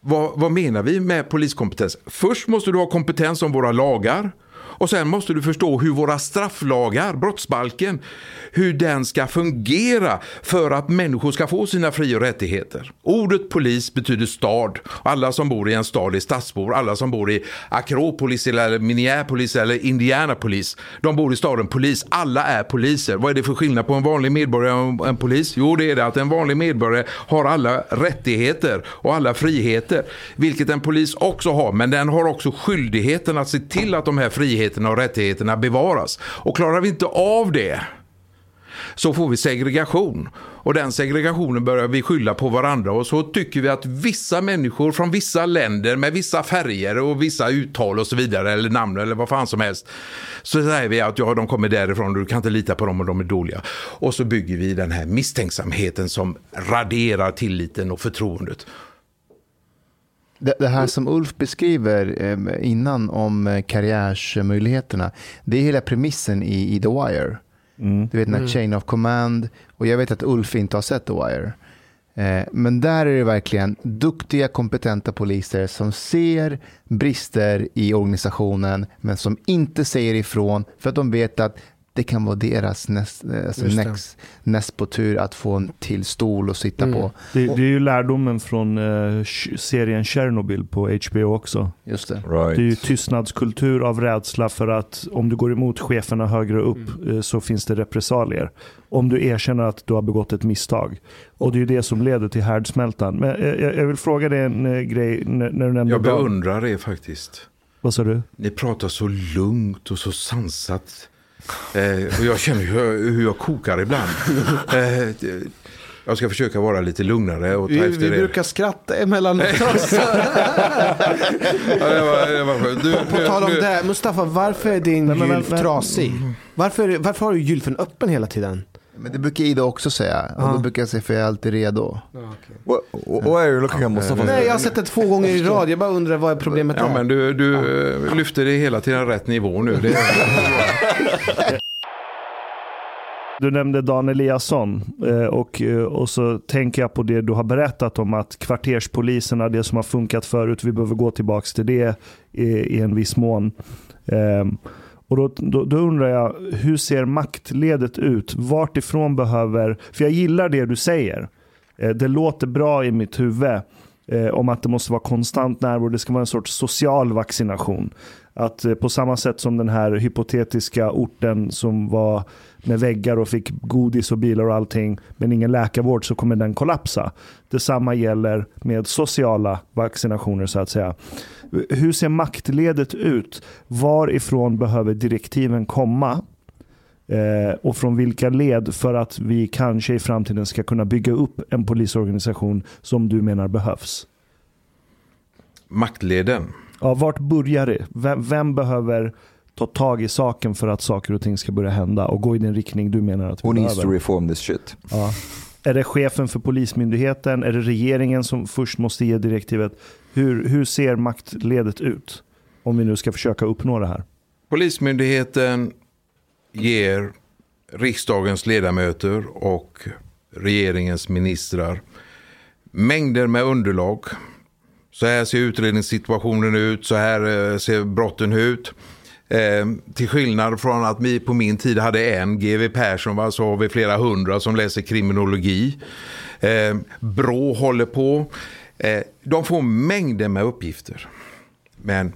vad, vad menar vi med poliskompetens? Först måste du ha kompetens om våra lagar. Och sen måste du förstå hur våra strafflagar, brottsbalken, hur den ska fungera för att människor ska få sina fri och rättigheter. Ordet polis betyder stad. Alla som bor i en stad är stadsbor. Alla som bor i Akropolis eller Minneapolis eller Indianapolis, de bor i staden polis. Alla är poliser. Vad är det för skillnad på en vanlig medborgare och en polis? Jo, det är det att en vanlig medborgare har alla rättigheter och alla friheter, vilket en polis också har. Men den har också skyldigheten att se till att de här friheterna friheterna och rättigheterna bevaras. Och klarar vi inte av det så får vi segregation. Och den segregationen börjar vi skylla på varandra och så tycker vi att vissa människor från vissa länder med vissa färger och vissa uttal och så vidare eller namn eller vad fan som helst. Så säger vi att ja, de kommer därifrån och du kan inte lita på dem och de är dåliga. Och så bygger vi den här misstänksamheten som raderar tilliten och förtroendet. Det, det, här som Ulf beskriver eh, innan om eh, karriärsmöjligheterna, det är hela premissen i, i The Wire. Mm. Du vet den här mm. Chain of Command, och jag vet att Ulf inte har sett The Wire. Eh, men där är det verkligen duktiga, kompetenta poliser som ser brister i organisationen, men som inte säger ifrån för att de vet att det kan vara deras näst, alltså näst, näst på tur att få en till stol att sitta mm. på. Det, det, är ju lärdomen från uh, serien Chernobyl på HBO också. Just det. Right. det är ju tystnadskultur av rädsla för att om du går emot cheferna högre upp mm. uh, så finns det repressalier. Om du erkänner att du har begått ett misstag. Och det är ju det som leder till härdsmältan. Men uh, jag, jag, vill fråga dig en grej när, när du nämnde Jag beundrar er faktiskt. Vad sa du? Ni pratar så lugnt och så sansat. Eh, och jag känner hur, hur jag kokar ibland. [LAUGHS] Eh, jag ska försöka vara lite lugnare och ta vi, efter vi det. brukar skratta emellanåt oss. [LAUGHS] på, på tal om det, Mustafa, varför är din gylf trasig? Varför, varför har du gylfen öppen hela tiden? Men det brukar Ida också säga. Och då brukar jag säga för jag är alltid redo. What, why are you looking at Mustafa? Nej, jag har sett det två gånger i rad. Jag bara undrar vad är problemet Ja, är. men du, du lyfter det hela till en rätt nivå nu. Det [LAUGHS] [LAUGHS] Du nämnde Dan Eliasson eh, och, eh, och så tänker jag på det du har berättat om att kvarterspoliserna, det som har funkat förut, vi behöver gå tillbaka till det i, i en viss mån. Eh, och då, då, då undrar jag, hur ser maktledet ut? Vart ifrån behöver, för jag gillar det du säger. Det låter bra i mitt huvud eh, om att det måste vara konstant närvaro. Det ska vara en sorts social vaccination. Att eh, på samma sätt som den här hypotetiska orten som var med väggar och fick godis och bilar och allting, men ingen läkarvård så kommer den kollapsa. Detsamma gäller med sociala vaccinationer så att säga. Hur ser maktledet ut? Varifrån behöver direktiven komma? Eh, och från vilka led för att vi kanske i framtiden ska kunna bygga upp en polisorganisation som du menar behövs? Maktleden. Ja, vart börjar det? Vem, vem behöver ta tag i saken för att saker och ting ska börja hända och gå i den riktning du menar att vi Who needs to behöver? reform this shit? Ja. Är det chefen för polismyndigheten? Är det regeringen som först måste ge direktivet? Hur, hur ser maktledet ut? Om vi nu ska försöka uppnå det här. Polismyndigheten ger riksdagens ledamöter och regeringens ministrar mängder med underlag. Så här ser utredningssituationen ut, så här eh, ser brotten ut. Eh, till skillnad från att vi på min tid hade en, GW Persson, va, så har vi flera hundra som läser kriminologi. Eh, Brå håller på. Eh, de får mängder med uppgifter. Men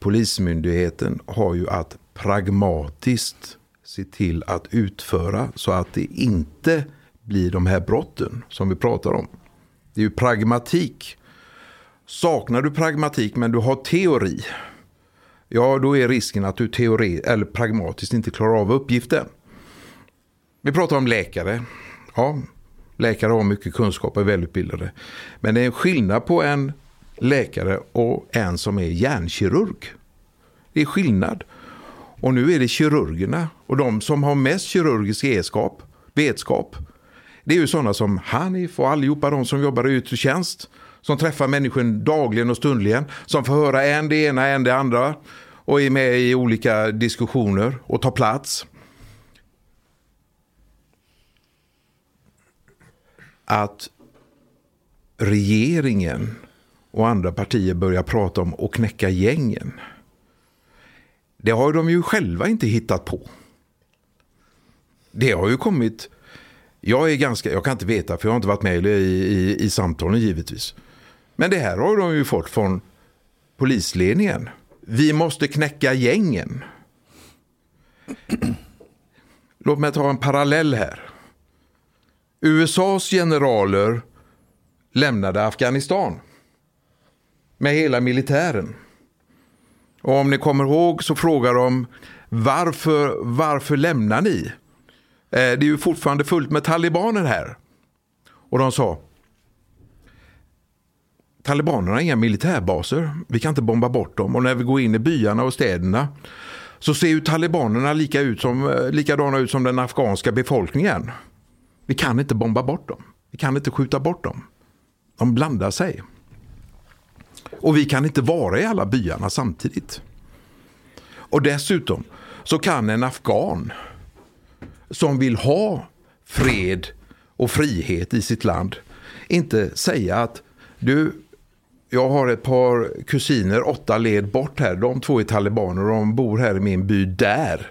Polismyndigheten har ju att pragmatiskt se till att utföra så att det inte blir de här brotten som vi pratar om. Det är ju pragmatik. Saknar du pragmatik men du har teori, ja då är risken att du teori eller pragmatiskt inte klarar av uppgiften. Vi pratar om läkare. Ja, läkare har mycket kunskap och är välutbildade. Men det är en skillnad på en läkare och en som är hjärnkirurg. Det är skillnad. Och nu är det kirurgerna och de som har mest kirurgisk egenskap, vetskap. Det är ju sådana som Hanif och allihopa de som jobbar i yttre tjänst. Som träffar människor dagligen och stundligen. Som får höra en det ena, en det andra. Och är med i olika diskussioner och tar plats. Att regeringen och andra partier börjar prata om att knäcka gängen. Det har de ju själva inte hittat på. Det har ju kommit, jag är ganska, jag kan inte veta för jag har inte varit med i, i, i samtalen givetvis. Men det här har de ju fått från polisledningen. Vi måste knäcka gängen. Låt mig ta en parallell här. USAs generaler lämnade Afghanistan med hela militären. Och om ni kommer ihåg så frågar de varför, varför lämnar ni? Eh, det är ju fortfarande fullt med talibaner här. Och de sa Talibanerna har inga militärbaser. Vi kan inte bomba bort dem. Och när vi går in i byarna och städerna så ser ju talibanerna lika ut som, eh, likadana ut som den afghanska befolkningen. Vi kan inte bomba bort dem. Vi kan inte skjuta bort dem. De blandar sig. Och vi kan inte vara i alla byarna samtidigt. Och dessutom så kan en afghan som vill ha fred och frihet i sitt land inte säga att du, jag har ett par kusiner åtta led bort här. De två är talibaner och de bor här i min by där.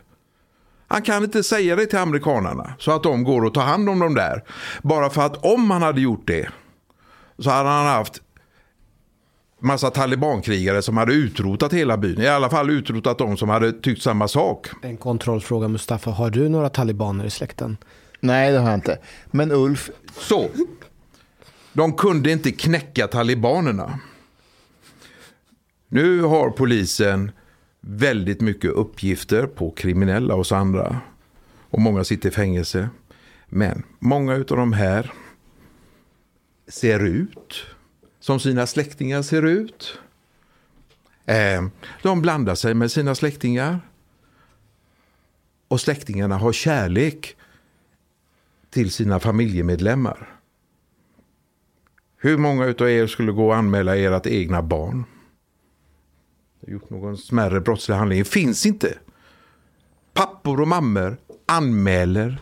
Han kan inte säga det till amerikanerna så att de går och tar hand om dem där. Bara för att om han hade gjort det så hade han haft massa talibankrigare som hade utrotat hela byn. I alla fall utrotat de som hade tyckt samma sak. En kontrollfråga Mustafa, har du några talibaner i släkten? Nej, det har jag inte. Men Ulf, Så. De kunde inte knäcka talibanerna. Nu har polisen väldigt mycket uppgifter på kriminella och andra. Och många sitter i fängelse. Men många av de här ser ut som sina släktingar ser ut. Eh, de blandar sig med sina släktingar. Och släktingarna har kärlek till sina familjemedlemmar. Hur många av er skulle gå och anmäla ert egna barn? Gjort någon smärre brottslig handling. Det finns inte. Pappor och mammor anmäler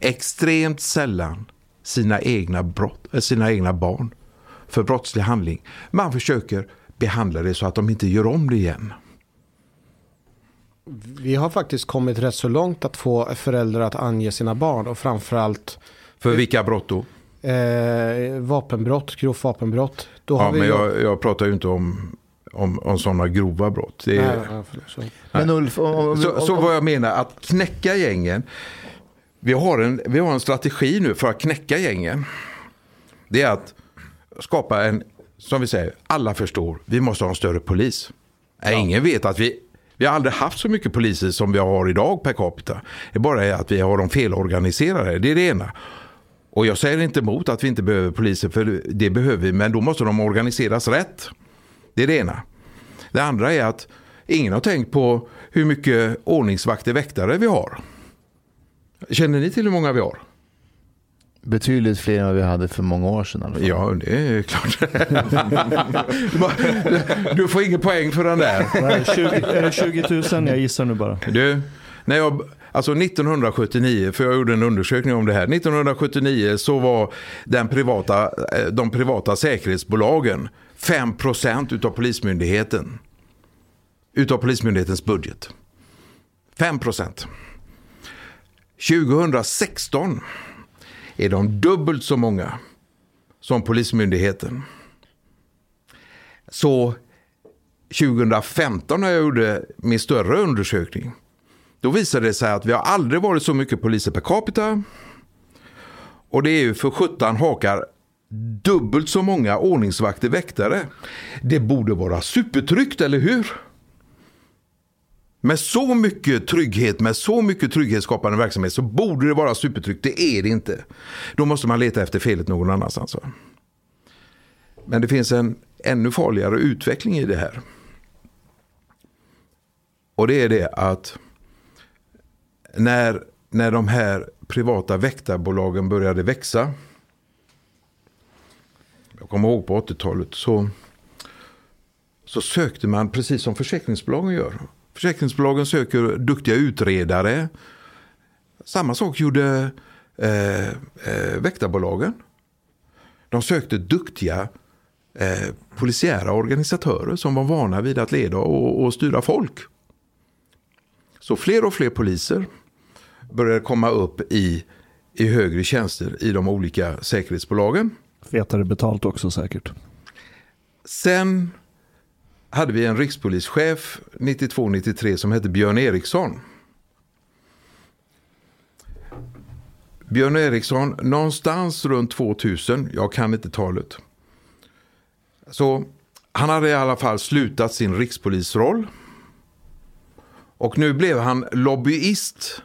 extremt sällan sina egna, brott, eh, sina egna barn för brottslig handling. Man försöker behandla det så att de inte gör om det igen. Vi har faktiskt kommit rätt så långt att få föräldrar att ange sina barn och framförallt För vilka brott då? eh, vapenbrott, grovt vapenbrott. Då Ja, har vi men jag, jag pratar ju inte om, om, om sådana grova brott. Det är, Nej. Men Ulf, om, om, Så, om, så vad jag menar, att knäcka gängen. Vi har, en, vi har en strategi nu för att knäcka gängen. Det är att skapa en, som vi säger, alla förstår, vi måste ha en större polis. Nej, Ingen vet att vi, vi har aldrig haft så mycket poliser som vi har idag per capita. Det är bara att vi har dem felorganiserade, det är det ena. Och jag säger inte emot att vi inte behöver poliser, för det behöver vi, men då måste de organiseras rätt. Det är det ena. Det andra är att ingen har tänkt på hur mycket ordningsvakter väktare vi har. Känner ni till hur många vi har? Betydligt fler än vad vi hade för många år sedan. Ja, det är klart. [LAUGHS] du får ingen poäng för den där. Nej, 20, är det 20 000? Jag gissar nu bara. Du, när jag, alltså 1979, för jag gjorde en undersökning om det här. 1979 så var den privata, eh, de privata säkerhetsbolagen 5% utav polismyndigheten. Utav polismyndighetens budget. 5%. 2016 är de dubbelt så många som polismyndigheten. Så 2015 när jag gjorde min större undersökning. Då visade det sig att vi har aldrig varit så mycket poliser per capita. Och det är ju för 17 hakar dubbelt så många ordningsvakter väktare. Det borde vara supertryggt, eller hur? Med så mycket trygghet, med så mycket trygghetsskapande verksamhet så borde det vara supertryggt. Det är det inte. Då måste man leta efter felet någon annanstans. Men det finns en ännu farligare utveckling i det här. Och det är det att när, när de här privata väktarbolagen började växa. Jag kommer ihåg på 80-talet så, så sökte man precis som försäkringsbolagen gör. Försäkringsbolagen söker duktiga utredare. Samma sak gjorde eh, eh, väktarbolagen. De sökte duktiga eh, polisiära organisatörer som var vana vid att leda och, och styra folk. Så fler och fler poliser började komma upp i, i högre tjänster i de olika säkerhetsbolagen. Fetare betalt också säkert. Sen hade vi en rikspolischef 92-93 som hette Björn Eriksson. Björn Eriksson, någonstans runt 2000, jag kan inte talet. Så han hade i alla fall slutat sin rikspolisroll. Och nu blev han lobbyist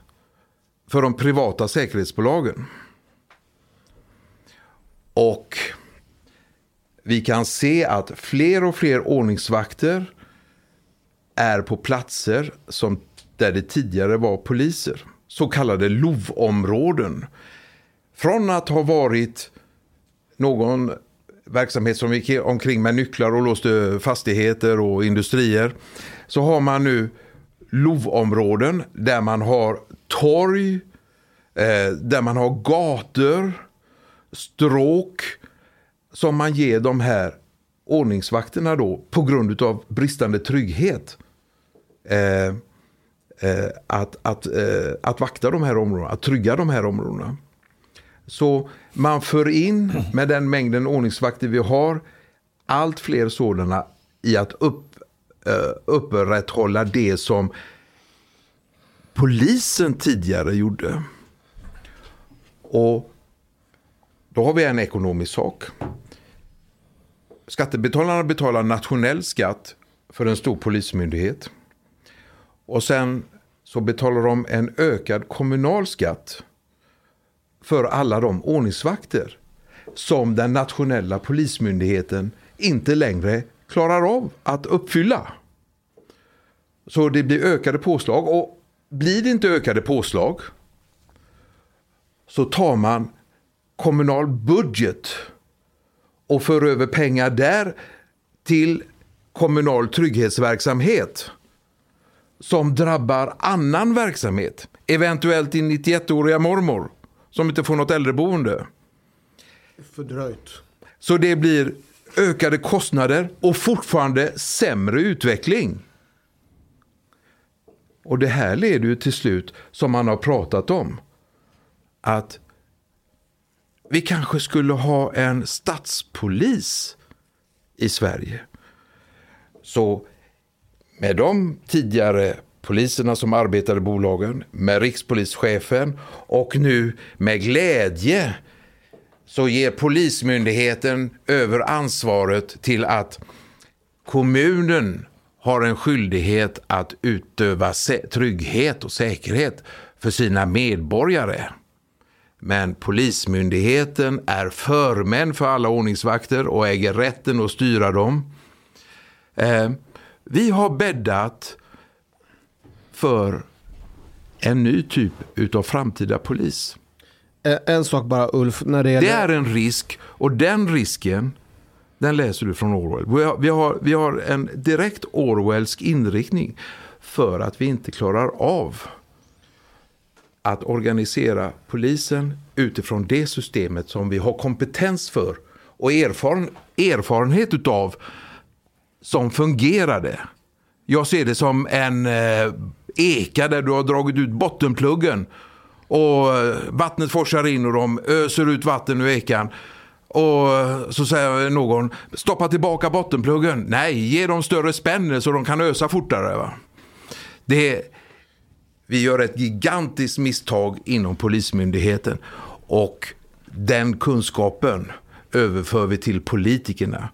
för de privata säkerhetsbolagen. Och vi kan se att fler och fler ordningsvakter är på platser som där det tidigare var poliser. Så kallade LOV-områden. Från att ha varit någon verksamhet som gick omkring med nycklar och låste fastigheter och industrier. Så har man nu LOV-områden där man har torg, eh, där man har gator, stråk som man ger de här ordningsvakterna då på grund av bristande trygghet. Eh, eh, att, att, eh, att vakta de här områdena, att trygga de här områdena. Så man för in med den mängden ordningsvakter vi har allt fler sådana i att upp, eh, upprätthålla det som polisen tidigare gjorde. Och då har vi en ekonomisk sak. Skattebetalarna betalar nationell skatt för en stor polismyndighet. Och sen så betalar de en ökad kommunal skatt för alla de ordningsvakter som den nationella polismyndigheten inte längre klarar av att uppfylla. Så det blir ökade påslag och blir det inte ökade påslag så tar man kommunal budget och för över pengar där till kommunal trygghetsverksamhet som drabbar annan verksamhet. Eventuellt din 91-åriga mormor som inte får något äldreboende. Fördröjt. Så det blir ökade kostnader och fortfarande sämre utveckling. Och det här leder ju till slut, som man har pratat om, att vi kanske skulle ha en stadspolis i Sverige. Så med de tidigare poliserna som arbetade i bolagen, med rikspolischefen och nu med glädje så ger Polismyndigheten över ansvaret till att kommunen har en skyldighet att utöva trygghet och säkerhet för sina medborgare. Men Polismyndigheten är förmän för alla ordningsvakter och äger rätten att styra dem. Eh, vi har bäddat för en ny typ av framtida polis. Eh, en sak bara Ulf, när det gäller... Det är en risk och den risken den läser du från Orwell. Vi har, vi har, vi har en direkt Orwellsk inriktning för att vi inte klarar av att organisera polisen utifrån det systemet som vi har kompetens för och erfaren, erfarenhet utav som fungerade. Jag ser det som en eh, eka där du har dragit ut bottenpluggen och eh, vattnet forsar in och de öser ut vatten ur ekan. Och eh, så säger någon, stoppa tillbaka bottenpluggen. Nej, ge dem större spänn så de kan ösa fortare. Va? Det, vi gör ett gigantiskt misstag inom Polismyndigheten. Och den kunskapen överför vi till politikerna.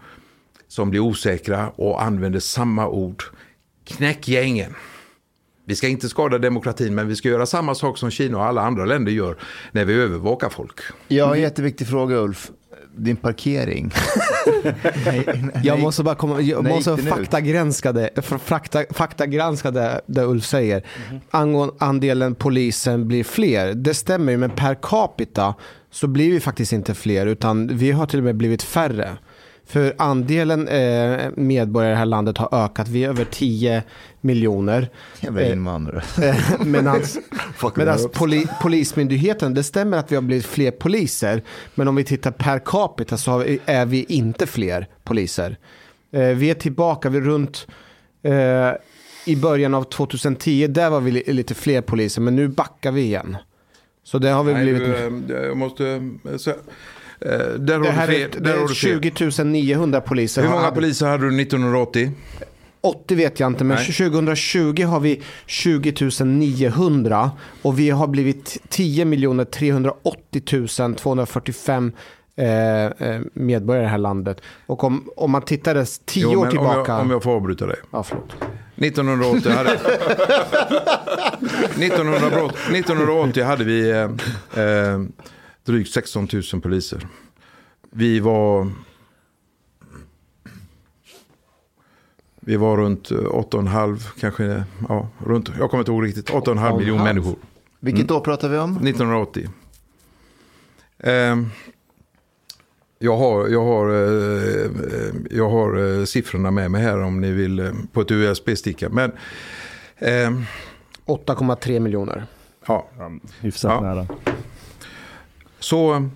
Som blir osäkra och använder samma ord. Knäck gängen. Vi ska inte skada demokratin men vi ska göra samma sak som Kina och alla andra länder gör när vi övervakar folk. Jag har en jätteviktig fråga Ulf. Din parkering. [LAUGHS] jag måste bara komma, jag måste faktagranska det, fakta, faktagranska det, det Ulf säger. Mm. Angående andelen polisen blir fler. Det stämmer men per capita så blir vi faktiskt inte fler utan vi har till och med blivit färre. För andelen eh, medborgare i det här landet har ökat. Vi är över 10 miljoner. Jävla eh, invandrare. Eh, Medan [LAUGHS] poli, Polismyndigheten, det stämmer att vi har blivit fler poliser. Men om vi tittar per capita så vi, är vi inte fler poliser. Eh, vi är tillbaka vid runt eh, i början av 2010. Där var vi lite fler poliser, men nu backar vi igen. Så det har vi Nej, blivit... Du, jag måste... Eh, där det här är, det är 20 900 poliser. Hur många poliser hade du 1980? 80 vet jag inte, men Nej. 2020 har vi 20 900 och vi har blivit 10 380 245 eh, eh, medborgare i det här landet. Och om, om man tittar 10 år tillbaka. Om jag, om jag får avbryta dig. Ja, förlåt. 1980 hade, [LAUGHS] 1980, 1980 hade vi eh, eh, drygt 16 000 poliser. Vi var... Vi var runt 8,5 kanske, ja, runt, jag kommer inte ihåg riktigt, 8,5 miljoner människor. Vilket mm. år pratar vi om? 1980. Eh, jag har, jag har, eh, jag har eh, siffrorna med mig här om ni vill eh, på ett USB-sticka. Men... Eh, 8,3 miljoner. Ja. Hyfsat ja. nära. Så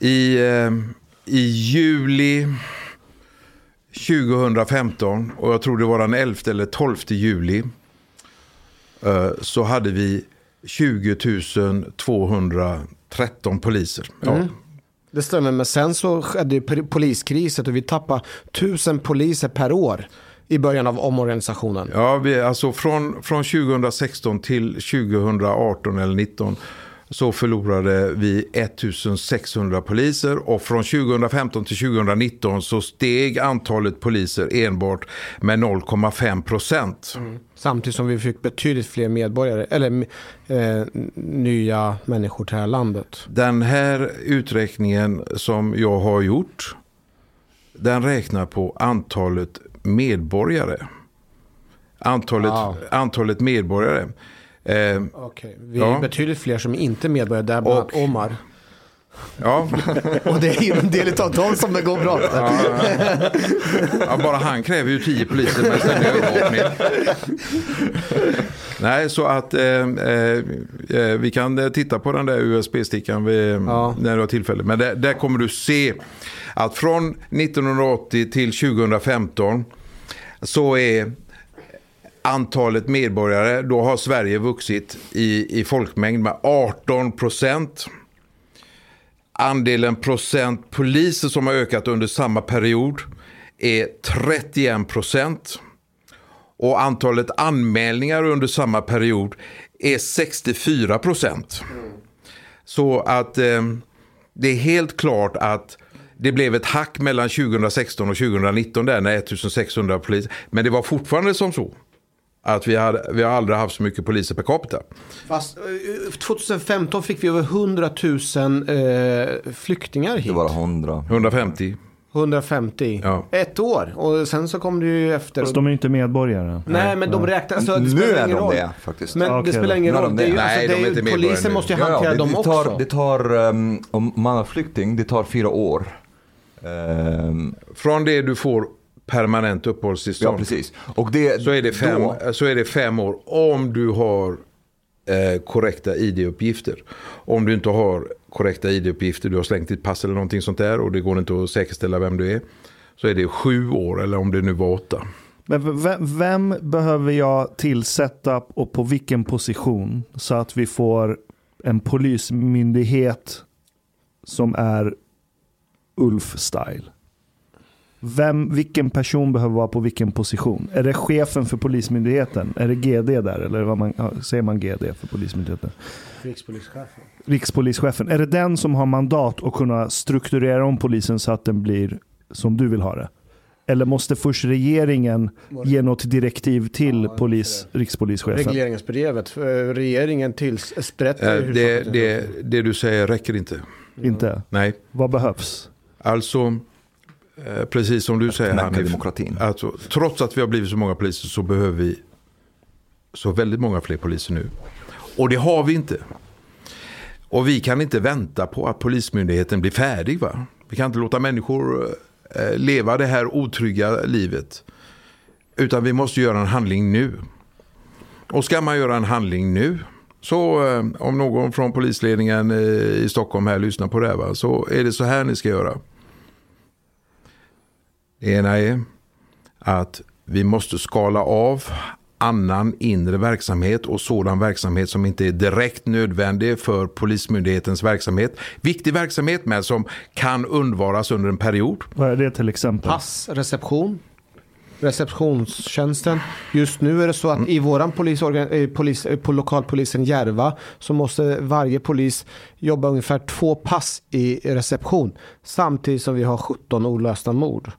i, eh, i juli 2015 och jag tror det var den 11 eller 12 juli eh, så hade vi 20 213 poliser. Ja. Mm. Det stämmer, men sen så skedde poliskriset och vi tappade tusen poliser per år i början av omorganisationen. Ja, vi, alltså från, från 2016 till 2018 eller 2019 så förlorade vi 1600 poliser och från 2015 till 2019 så steg antalet poliser enbart med 0,5 procent. Mm. Samtidigt som vi fick betydligt fler medborgare, eller eh, nya människor till det här landet. Den här uträkningen som jag har gjort, den räknar på antalet medborgare. Antalet, wow. antalet medborgare. Eh, Okej, vi Ja. är betydligt fler som inte är medborgare, där bland Och- Omar. ja, [LAUGHS] Och det är en del av dem som det går bra. ja, bara han kräver ju tio poliser med ständig övervakning. Nej, så att eh, eh, eh, vi kan eh, titta på den där USB-stickan Ja. när du har tillfälle. Men där, där kommer du se att från 1980 till 2015 så är antalet medborgare, då har Sverige vuxit i, i folkmängd med 18 procent. Andelen procent poliser som har ökat under samma period är 31 procent. Och antalet anmälningar under samma period är 64 procent. Så att eh, det är helt klart att det blev ett hack mellan 2016 och 2019 där när 1600 poliser. Men det var fortfarande som så att vi, hade, vi har aldrig haft så mycket poliser per capita. Fast eh, 2015 fick vi över 100 000 eh, flyktingar hit. Det var 100. 150. 150. Ja. Ett år. Och sen så kom det ju efter. Fast de är ju inte medborgare. Nej, men de räknar. Alltså, nu är ingen de roll. det faktiskt. Men Okej det spelar ingen roll. de Det är ju, alltså, Nej, det de är inte medborgare polisen nu. måste ju Ja, ja, hantera det, dem det tar, också. det tar, um, om man är flykting, det tar fyra år. Ehm, Från det du får permanent ja, uppehållstillstånd precis. Och det, så, är det fem, då- så är det fem år om du har eh, korrekta ID-uppgifter. Om du inte har korrekta ID-uppgifter, du har slängt ditt pass eller någonting sånt där och det går inte att säkerställa vem du är. Så är det sju år eller om det nu var åtta. Men vem, vem behöver jag tillsätta och på vilken position så att vi får en polismyndighet som är Ulf-style? Vem, vilken person behöver vara på vilken position? Är det chefen för polismyndigheten? Är det GD där? Eller vad man, ja, säger man GD för polismyndigheten? Rikspolischefen. Rikspolischefen. Är det den som har mandat att kunna strukturera om polisen så att den blir som du vill ha det? Eller måste först regeringen ge något direktiv till polis, rikspolischefen? Regleringsbrevet. eh, Regeringen tills berättar Eh, hur det, det, det du säger räcker inte. Inte? Nej, Vad behövs? alltså eh, precis som du säger Hanif, demokratin. Alltså, trots att vi har blivit så många poliser så behöver vi så väldigt många fler poliser nu. Och det har vi inte. Och vi kan inte vänta på att polismyndigheten blir färdig. Va? Vi kan inte låta människor eh, leva det här otrygga livet. Utan vi måste göra en handling nu. Och ska man göra en handling nu så eh, om någon från polisledningen eh, i Stockholm här lyssnar på det här va, så är det så här ni ska göra. Det ena är att vi måste skala av annan inre verksamhet och sådan verksamhet som inte är direkt nödvändig för Polismyndighetens verksamhet. Viktig verksamhet men som kan undvaras under en period. Vad är det till exempel? Pass, reception, receptionstjänsten. Just nu är det så att i våran polisorgan, eh, polis, eh, på lokalpolisen Järva så måste varje polis jobba ungefär två pass i reception samtidigt som vi har 17 olösta mord.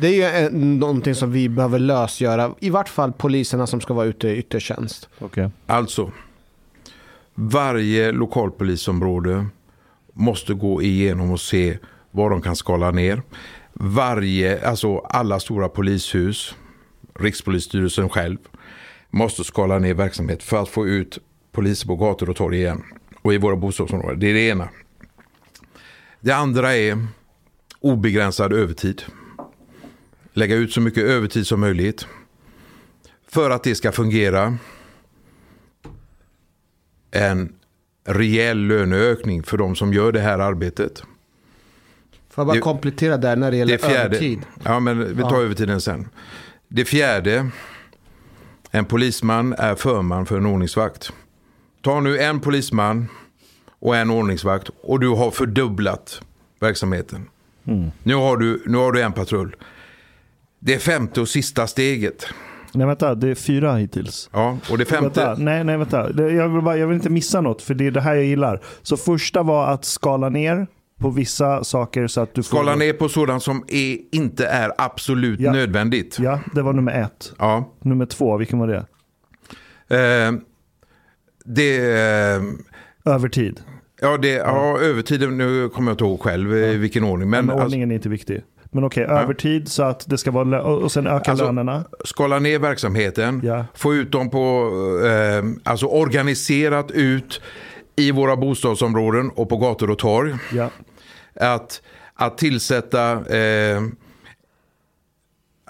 Det är ju eh, någonting som vi behöver lösgöra, i vart fall poliserna som ska vara ute i yttre tjänst. Okej. Alltså, varje lokalpolisområde måste gå igenom och se vad de kan skala ner. Varje, alltså alla stora polishus, Rikspolisstyrelsen själv, måste skala ner verksamhet för att få ut poliser på gator och torg igen. Och i våra bostadsområden. Det är det ena. Det andra är obegränsad övertid. Lägga ut så mycket övertid som möjligt. För att det ska fungera en rejäl löneökning för de som gör det här arbetet. Får jag bara Det- komplettera där när det gäller Det fjärde, övertid. Ja, men vi tar Ja. övertiden sen. Det fjärde, en polisman är förman för en ordningsvakt. Ta nu en polisman och en ordningsvakt och du har fördubblat verksamheten. Nu, har du, nu har du en patrull. Det femte och sista steget. Nej vänta, det är fyra hittills. Ja, och det femte. Vänta, nej, nej vänta. Jag vill, bara, jag vill inte missa något för det är det här jag gillar. Så första var att skala ner på vissa saker så att du Skala får... ner på sådant som är, inte är absolut Ja. nödvändigt. Ja, det var nummer ett. Ja. Nummer två, vilken var det? Eh, det, eh, Övertid. ja, det, ja, övertiden, nu kommer jag inte ihåg själv i vilken ordning. Men, Men alltså, ordningen är inte viktig. Men okej, övertid så att det ska vara, och sen öka Alltså, lönerna. skala ner verksamheten, Ja. få ut dem på, eh, alltså organiserat ut i våra bostadsområden och på gator och torg. Ja. Att, att tillsätta eh,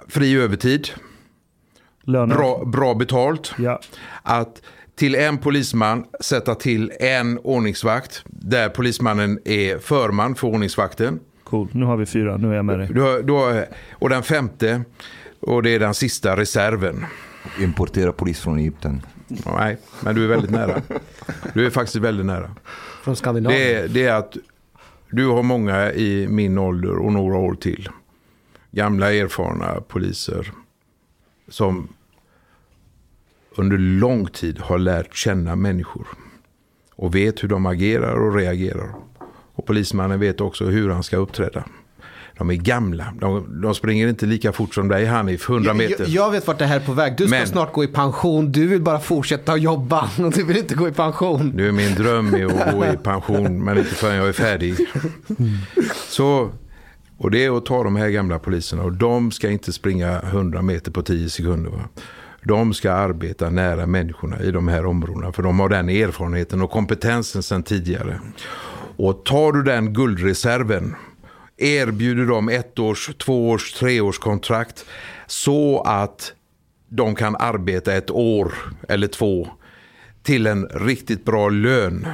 fri övertid, Löner. bra, bra betalt. Ja. Att till en polisman sätta till en ordningsvakt där polismannen är förman för ordningsvakten. Cool, nu har vi fyra, nu är jag med dig. Då, då, och den femte, och det är den sista reserven. Importera polis från Egypten. Nej, men du är väldigt nära. Du är faktiskt väldigt nära. Från Skandinavien. Det är, det är att du har många i min ålder och några år till. Gamla erfarna poliser som under lång tid har lärt känna människor. Och vet hur de agerar och reagerar. Och polismannen vet också hur han ska uppträda. De är gamla. De, de springer inte lika fort som dig Hanif, 100 meter. Jag, jag vet vart det här är på väg. Du ska Men- snart gå i pension. Du vill bara fortsätta att jobba. [LAUGHS] Du vill inte gå i pension. Nu är min dröm är att gå i pension, men inte förrän jag är färdig. [LAUGHS] Så, och det är att ta de här gamla poliserna och de ska inte springa 100 meter på 10 sekunder. Va? De ska arbeta nära människorna i de här områdena, för de har den erfarenheten och kompetensen sedan tidigare. Och tar du den guldreserven, erbjuder dem ett års, två års, tre års kontrakt så att de kan arbeta ett år eller två till en riktigt bra lön.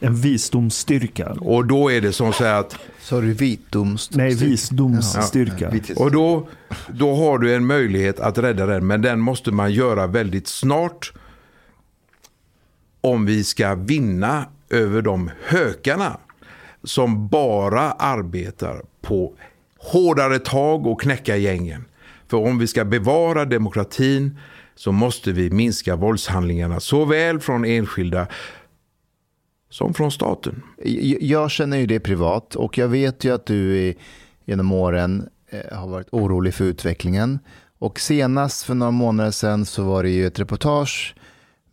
En visdomsstyrka. Och då är det som så att Så har du vitdoms... Nej, visdomsstyrka. och då, då har du en möjlighet att rädda den. Men den måste man göra väldigt snart. Om vi ska vinna över de hökarna som bara arbetar på hårdare tag och knäcka gängen. För om vi ska bevara demokratin så måste vi minska våldshandlingarna såväl från enskilda som från staten. Jag- känner ju det privat och jag vet ju att du genom åren eh, har varit orolig för utvecklingen. Och senast för några månader sedan så var det ju ett reportage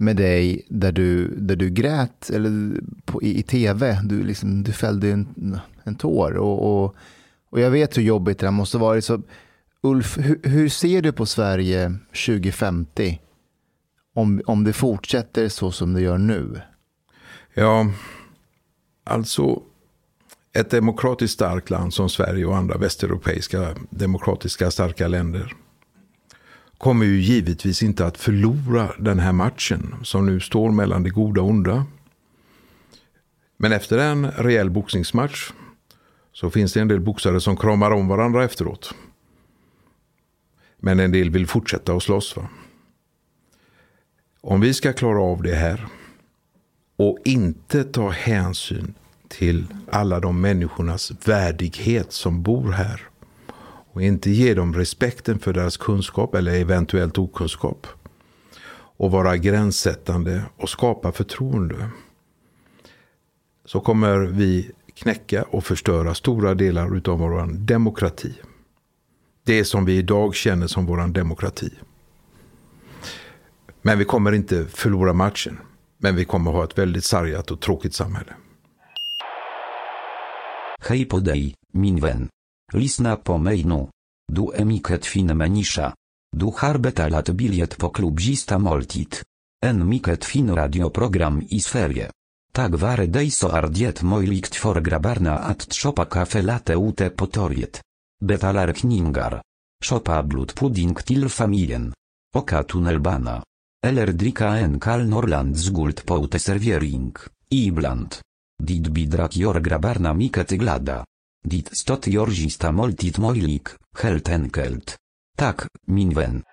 med dig där du, där du grät eller på, i, i tv. Du, liksom, du fällde en, en tår. Och, och, och jag vet hur jobbigt det här måste varit. Så Ulf, hur, hur ser du på Sverige 2050? Om, om det fortsätter så som det gör nu? Ja, alltså ett demokratiskt starkt land som Sverige och andra västeuropeiska demokratiska starka länder kommer ju givetvis inte att förlora den här matchen som nu står mellan det goda och onda. Men efter en rejäl boxningsmatch så finns det en del boxare som kramar om varandra efteråt. Men en del vill fortsätta att slåss. Va? Om vi ska klara av det här och inte ta hänsyn till alla de människornas värdighet som bor här. Och inte ge dem respekten för deras kunskap eller eventuellt okunskap. Och vara gränssättande och skapa förtroende. Så kommer vi knäcka och förstöra stora delar av vår demokrati. Det som vi idag känner som vår demokrati. Men vi kommer inte förlora matchen. Men vi kommer ha ett väldigt sargat och tråkigt samhälle. Hej på dig min vän. Lisna po mejnu. Du emiket fin menisza. Du harbeta lat biliet po klubzista moltit. En miket fin radioprogram i sferie. Tak ware dejso ardiet mojlikt for grabarna at tropa kafe late ute potoriet. Betalar kningar. Szopa blut pudding til familien. Oka tunelbana. Eller drika en kal norland z guld poute serviering, ibland. Dit bidrak jor grabarna miket glada. Dit stot jorzista moltit mojlik, helt enkelt. Tak, minwen.